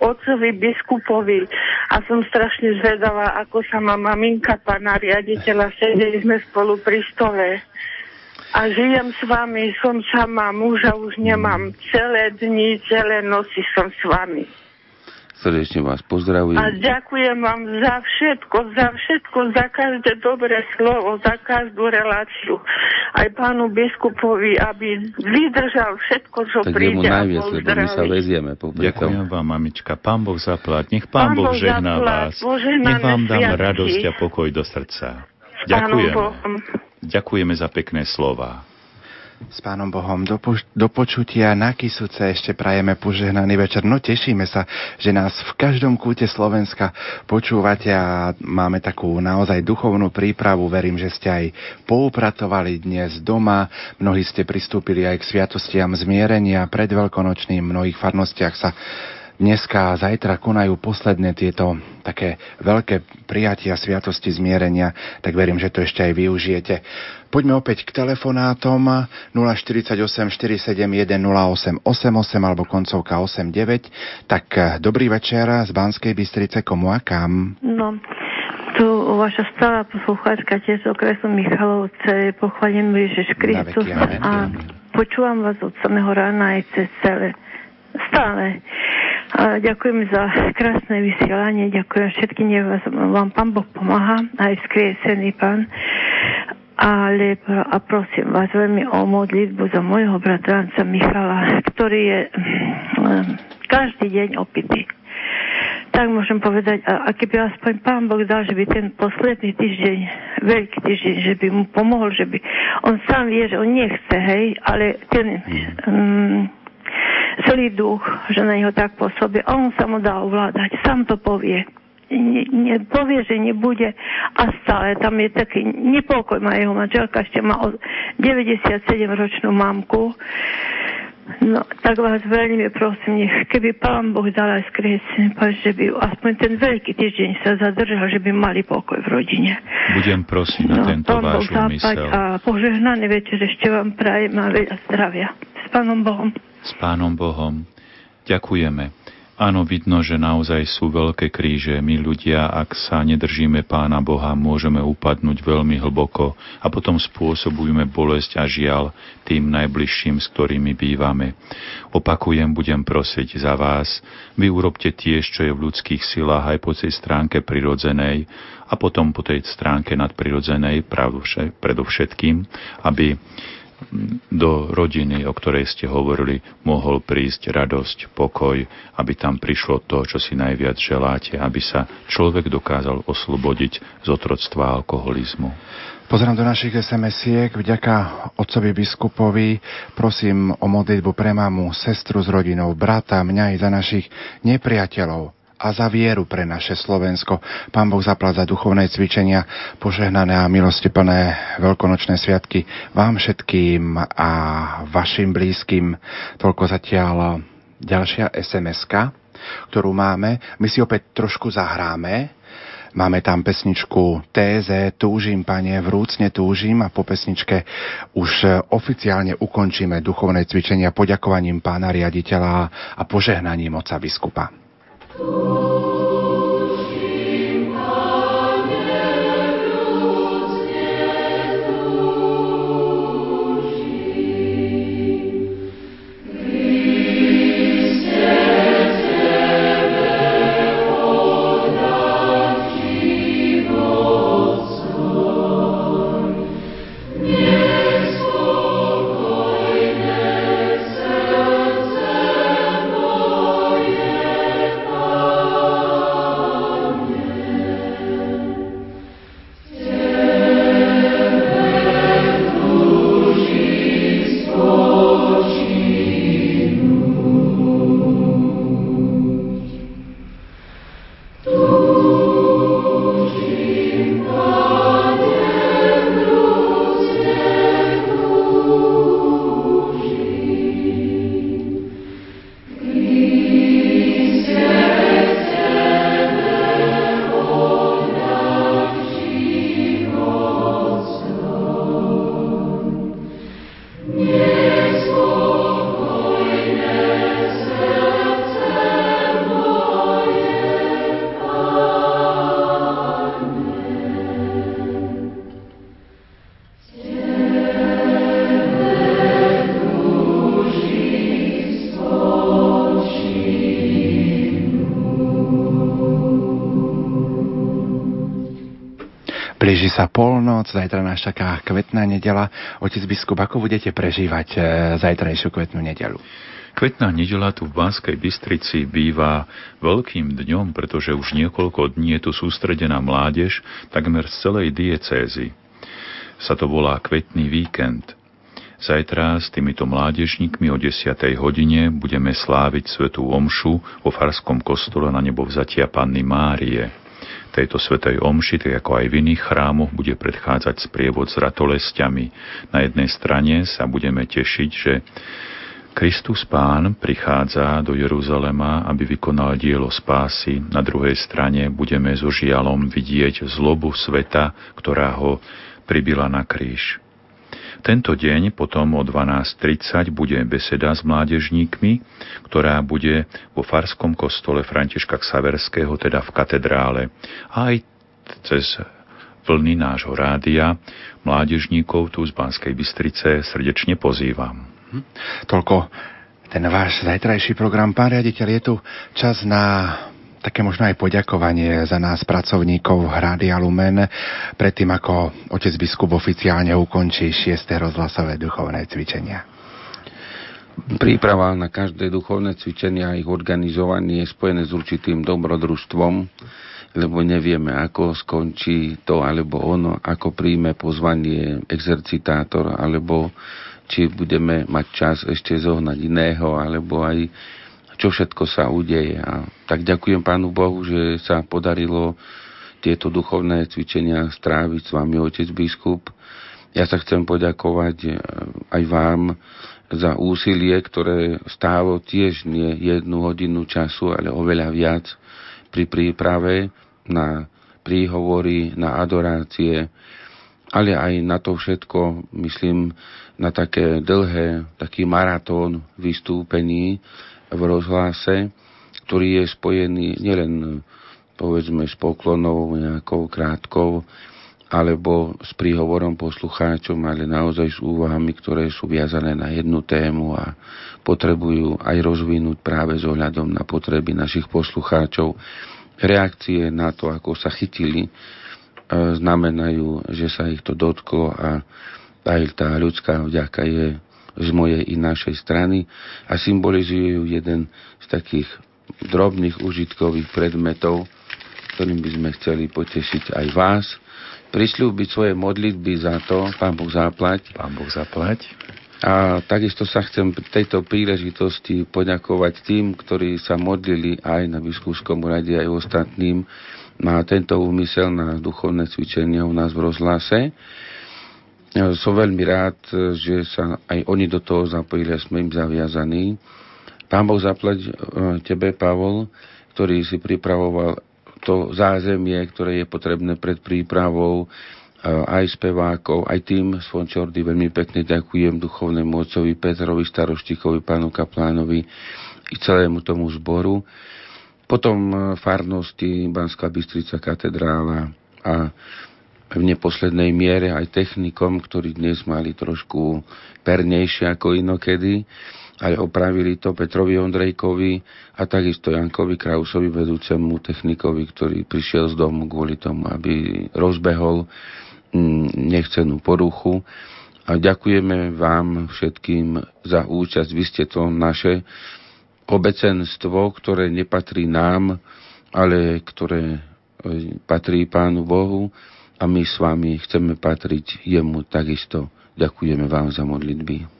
otcovi biskupovi. A som strašne zvedavá, ako sa má maminka pána riaditeľa. Sedeli sme spolu pri stole. A žijem s vami, som sama, muža už nemám. Celé dni, celé noci som s vami. Srdečne vás pozdravujem. A ďakujem vám za všetko, za všetko, za každé dobré slovo, za každú reláciu. Aj pánu biskupovi, aby vydržal všetko, čo Tak príde. jemu a najviac, lebo my sa vezieme po Ďakujem vám, mamička. Pán Boh zaplať. Nech Pán, Pán Boh žehná vás. Nech vám dám sviatky. radosť a pokoj do srdca. Bohom. Ďakujeme za pekné slova. S pánom Bohom do, poš- do počutia na Kisuce ešte prajeme požehnaný večer. No tešíme sa, že nás v každom kúte Slovenska počúvate a máme takú naozaj duchovnú prípravu. Verím, že ste aj poupratovali dnes doma. Mnohí ste pristúpili aj k sviatostiam zmierenia. Pred veľkonočným v mnohých farnostiach sa dneska a zajtra konajú posledné tieto také veľké prijatia sviatosti zmierenia, tak verím, že to ešte aj využijete. Poďme opäť k telefonátom 048 471 0888 alebo koncovka 89. Tak eh, dobrý večer z Banskej Bystrice, komu a kam? No, tu vaša stála poslucháčka tiež z okresu Michalovce, pochválim Ježiš Kristus a počúvam vás od samého rána aj cez celé. Stále. A ďakujem za krásne vysielanie, ďakujem všetkým, nech vám Pán Boh pomáha, aj skriesený Pán. Ale a prosím vás veľmi o modlitbu za môjho bratranca Michala, ktorý je mm, každý deň opitý. Tak môžem povedať, a, a keby aspoň pán Boh dal, že by ten posledný týždeň, veľký týždeň, že by mu pomohol, že by, on sám vie, že on nechce, hej, ale ten um, zlý duch, že na neho tak pôsobí, a on sa mu dá ovládať, sám to povie. ne, ne, povie, že nebude a stále tam je taký nepokoj má jeho manželka, ešte má 97-ročnú mamku. No, tak vás veľmi prosím, nech keby Pán Boh dal aj skriesenie, že by aspoň ten veľký týždeň sa zadržal, že by mali pokoj v rodine. Budem prosiť na no, tento Pán Boh váš úmysel. a požehnaný večer ešte vám prajem a veľa zdravia. S Pánom Bohom. S Pánom Bohom. Ďakujeme. Áno, vidno, že naozaj sú veľké kríže. My ľudia, ak sa nedržíme Pána Boha, môžeme upadnúť veľmi hlboko a potom spôsobujeme bolesť a žiaľ tým najbližším, s ktorými bývame. Opakujem, budem prosiť za vás. Vy urobte tiež, čo je v ľudských silách aj po tej stránke prirodzenej a potom po tej stránke nadprirodzenej, predovšetkým, aby do rodiny, o ktorej ste hovorili, mohol prísť radosť, pokoj, aby tam prišlo to, čo si najviac želáte, aby sa človek dokázal oslobodiť z otroctva alkoholizmu. Pozerám do našich SMS-iek. Vďaka otcovi biskupovi prosím o modlitbu pre mamu, sestru s rodinou, brata, mňa i za našich nepriateľov a za vieru pre naše Slovensko. Pán Boh zaplať za duchovné cvičenia, požehnané a milosti plné veľkonočné sviatky vám všetkým a vašim blízkym. Toľko zatiaľ ďalšia sms ktorú máme. My si opäť trošku zahráme. Máme tam pesničku TZ Túžim, pane, vrúcne túžim a po pesničke už oficiálne ukončíme duchovné cvičenia poďakovaním pána riaditeľa a požehnaním oca biskupa. Blíži polnoc, zajtra nás čaká kvetná nedela. Otec biskup, ako budete prežívať e, zajtrajšiu kvetnú nedelu? Kvetná nedela tu v Banskej Bystrici býva veľkým dňom, pretože už niekoľko dní je tu sústredená mládež takmer z celej diecézy. Sa to volá Kvetný víkend. Zajtra s týmito mládežníkmi o 10. hodine budeme sláviť svetú omšu vo Farskom kostole na nebo vzatia Panny Márie. Tejto svetej omši, tak ako aj v iných chrámoch, bude predchádzať sprievod s ratolestiami. Na jednej strane sa budeme tešiť, že Kristus Pán prichádza do Jeruzalema, aby vykonal dielo spásy. Na druhej strane budeme so žialom vidieť zlobu sveta, ktorá ho pribila na kríž. Tento deň potom o 12.30 bude beseda s mládežníkmi, ktorá bude vo farskom kostole Františka Ksaverského, teda v katedrále. A aj cez vlny nášho rádia mládežníkov tu z Banskej Bystrice srdečne pozývam. Hm? Toľko ten váš zajtrajší program. Pán riaditeľ, je tu čas na také možno aj poďakovanie za nás pracovníkov Rádia Lumen predtým, ako otec biskup oficiálne ukončí šiesté rozhlasové duchovné cvičenia. Príprava na každé duchovné cvičenie a ich organizovanie je spojené s určitým dobrodružstvom, lebo nevieme, ako skončí to alebo ono, ako príjme pozvanie exercitátor, alebo či budeme mať čas ešte zohnať iného, alebo aj čo všetko sa udeje. A tak ďakujem Pánu Bohu, že sa podarilo tieto duchovné cvičenia stráviť s vami, otec biskup. Ja sa chcem poďakovať e, aj vám za úsilie, ktoré stálo tiež nie jednu hodinu času, ale oveľa viac pri príprave na príhovory, na adorácie, ale aj na to všetko, myslím, na také dlhé, taký maratón vystúpení v rozhlase, ktorý je spojený nielen povedzme s poklonou nejakou krátkou, alebo s príhovorom poslucháčom, ale naozaj s úvahami, ktoré sú viazané na jednu tému a potrebujú aj rozvinúť práve s ohľadom na potreby našich poslucháčov. Reakcie na to, ako sa chytili, e, znamenajú, že sa ich to dotklo a aj tá ľudská vďaka je z mojej i našej strany a symbolizujú jeden z takých drobných užitkových predmetov, ktorým by sme chceli potešiť aj vás. Prisľúbiť svoje modlitby za to, Pán Boh zaplať. Pán Boh zaplať. A takisto sa chcem pri tejto príležitosti poďakovať tým, ktorí sa modlili aj na biskupskom rade, aj ostatným na tento úmysel na duchovné cvičenie u nás v rozhlase. Som veľmi rád, že sa aj oni do toho zapojili a sme im zaviazaní. Pán Boh zaplať e, tebe, Pavol, ktorý si pripravoval to zázemie, ktoré je potrebné pred prípravou e, aj spevákov, aj tým z Fončordy veľmi pekne ďakujem duchovnému otcovi Petrovi Staroštikovi, pánu Kaplánovi i celému tomu zboru. Potom e, farnosti Banská Bystrica katedrála a v neposlednej miere aj technikom, ktorí dnes mali trošku pernejšie ako inokedy ale opravili to Petrovi Ondrejkovi a takisto Jankovi Krausovi, vedúcemu technikovi, ktorý prišiel z domu kvôli tomu, aby rozbehol mm, nechcenú poruchu. A ďakujeme vám všetkým za účasť. Vy ste to naše obecenstvo, ktoré nepatrí nám, ale ktoré e, patrí Pánu Bohu a my s vami chceme patriť jemu takisto. Ďakujeme vám za modlitby.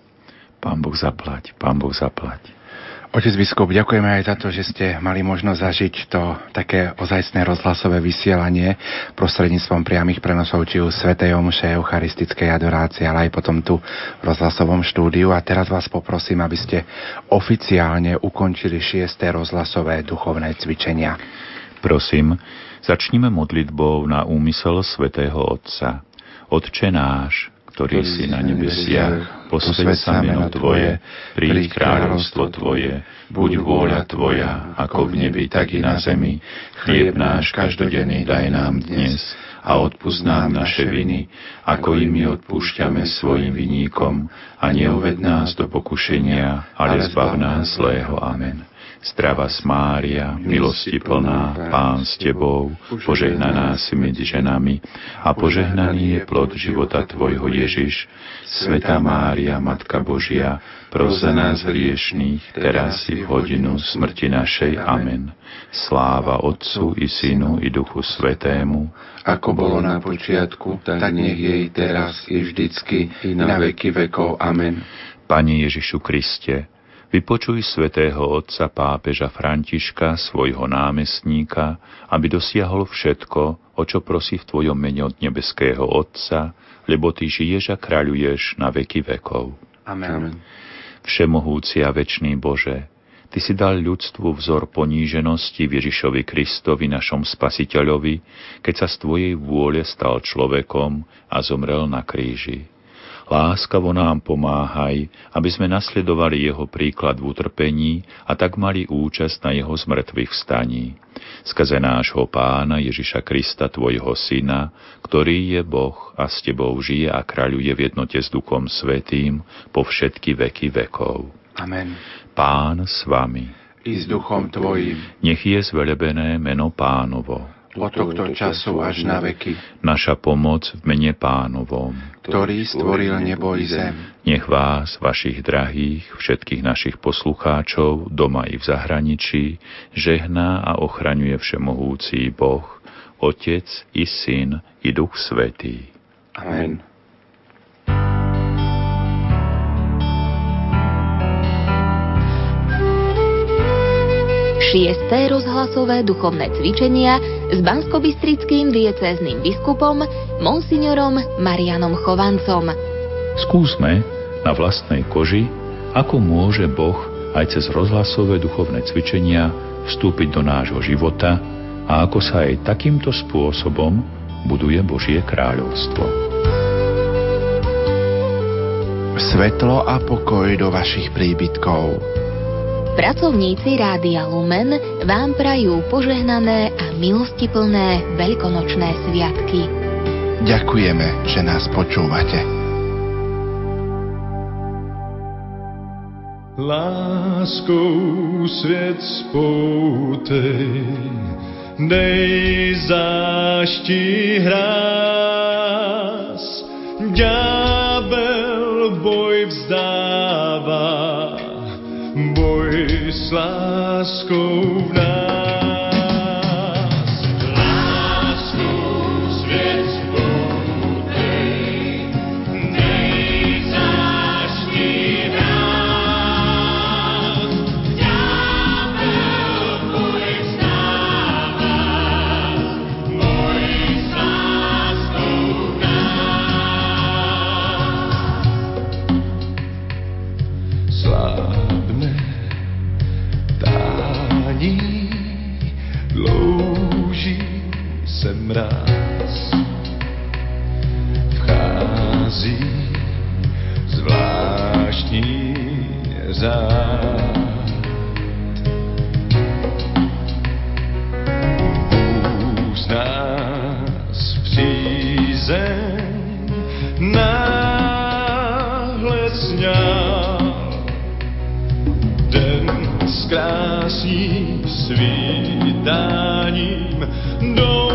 Pán Boh zaplať, Pán Boh zaplať. Otec biskup, ďakujeme aj za to, že ste mali možnosť zažiť to také ozajstné rozhlasové vysielanie prostredníctvom priamých prenosov či už Svetej Omše, Eucharistickej adorácie, ale aj potom tu v rozhlasovom štúdiu. A teraz vás poprosím, aby ste oficiálne ukončili šiesté rozhlasové duchovné cvičenia. Prosím, začnime modlitbou na úmysel Svetého Otca. Otče náš, ktorý si na nebesiach, posveď sa meno Tvoje, príď kráľovstvo Tvoje, buď vôľa Tvoja, ako v nebi, tak i na zemi. Chlieb náš každodenný daj nám dnes a odpust nám naše viny, ako i my odpúšťame svojim viníkom a neuved nás do pokušenia, ale zbav nás zlého. Amen. Strava Mária, milosti plná, Pán s Tebou, požehnaná si medzi ženami a požehnaný je plod života Tvojho Ježiš. Sveta Mária, Matka Božia, pros za nás hriešných, teraz i v hodinu smrti našej. Amen. Sláva Otcu i Synu i Duchu Svetému, ako bolo na počiatku, tak nech jej teraz i vždycky i na veky vekov. Amen. Pane Ježišu Kriste, Vypočuj svätého otca pápeža Františka, svojho námestníka, aby dosiahol všetko, o čo prosí v Tvojom mene od nebeského Otca, lebo Ty žiješ a kráľuješ na veky vekov. Amen. Všemohúci a večný Bože, Ty si dal ľudstvu vzor poníženosti Ježišovi Kristovi, našom spasiteľovi, keď sa z Tvojej vôle stal človekom a zomrel na kríži. Láskavo nám pomáhaj, aby sme nasledovali jeho príklad v utrpení a tak mali účasť na jeho zmrtvých vstaní. Skrze nášho pána Ježiša Krista, tvojho syna, ktorý je Boh a s tebou žije a kráľuje v jednote s Duchom Svetým po všetky veky vekov. Amen. Pán s vami. I s duchom tvojim. Nech je zvelebené meno pánovo od tohto času až na veky. Naša pomoc v mene pánovom, ktorý stvoril nebo i zem. Nech vás, vašich drahých, všetkých našich poslucháčov, doma i v zahraničí, žehná a ochraňuje všemohúci Boh, Otec i Syn i Duch Svetý. Amen. Šiesté rozhlasové duchovné cvičenia s banskobistrickým diecézným biskupom monsignorom Marianom Chovancom. Skúsme na vlastnej koži, ako môže Boh aj cez rozhlasové duchovné cvičenia vstúpiť do nášho života a ako sa aj takýmto spôsobom buduje Božie kráľovstvo. Svetlo a pokoj do vašich príbytkov. Pracovníci Rádia Lumen vám prajú požehnané a milostiplné veľkonočné sviatky. Ďakujeme, že nás počúvate. Láskou svět spoutej, dej zášti hráz, ďábel boj vzdává, boj s láskou v nás. Bůh z nás přízeň náhle. Den zkrásí svítáním, doufám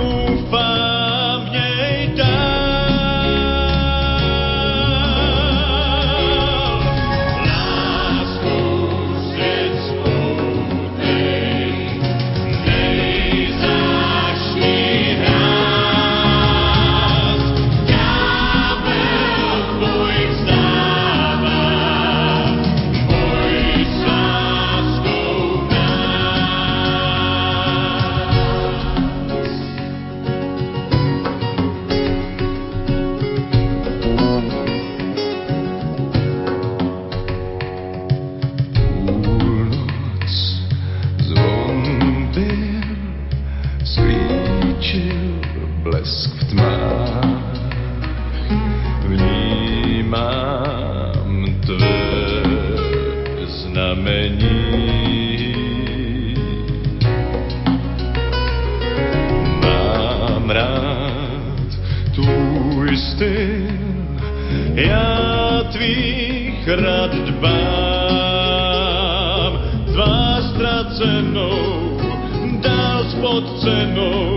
tvých rad dbám. Tvá ztracenou, dál pod cenou,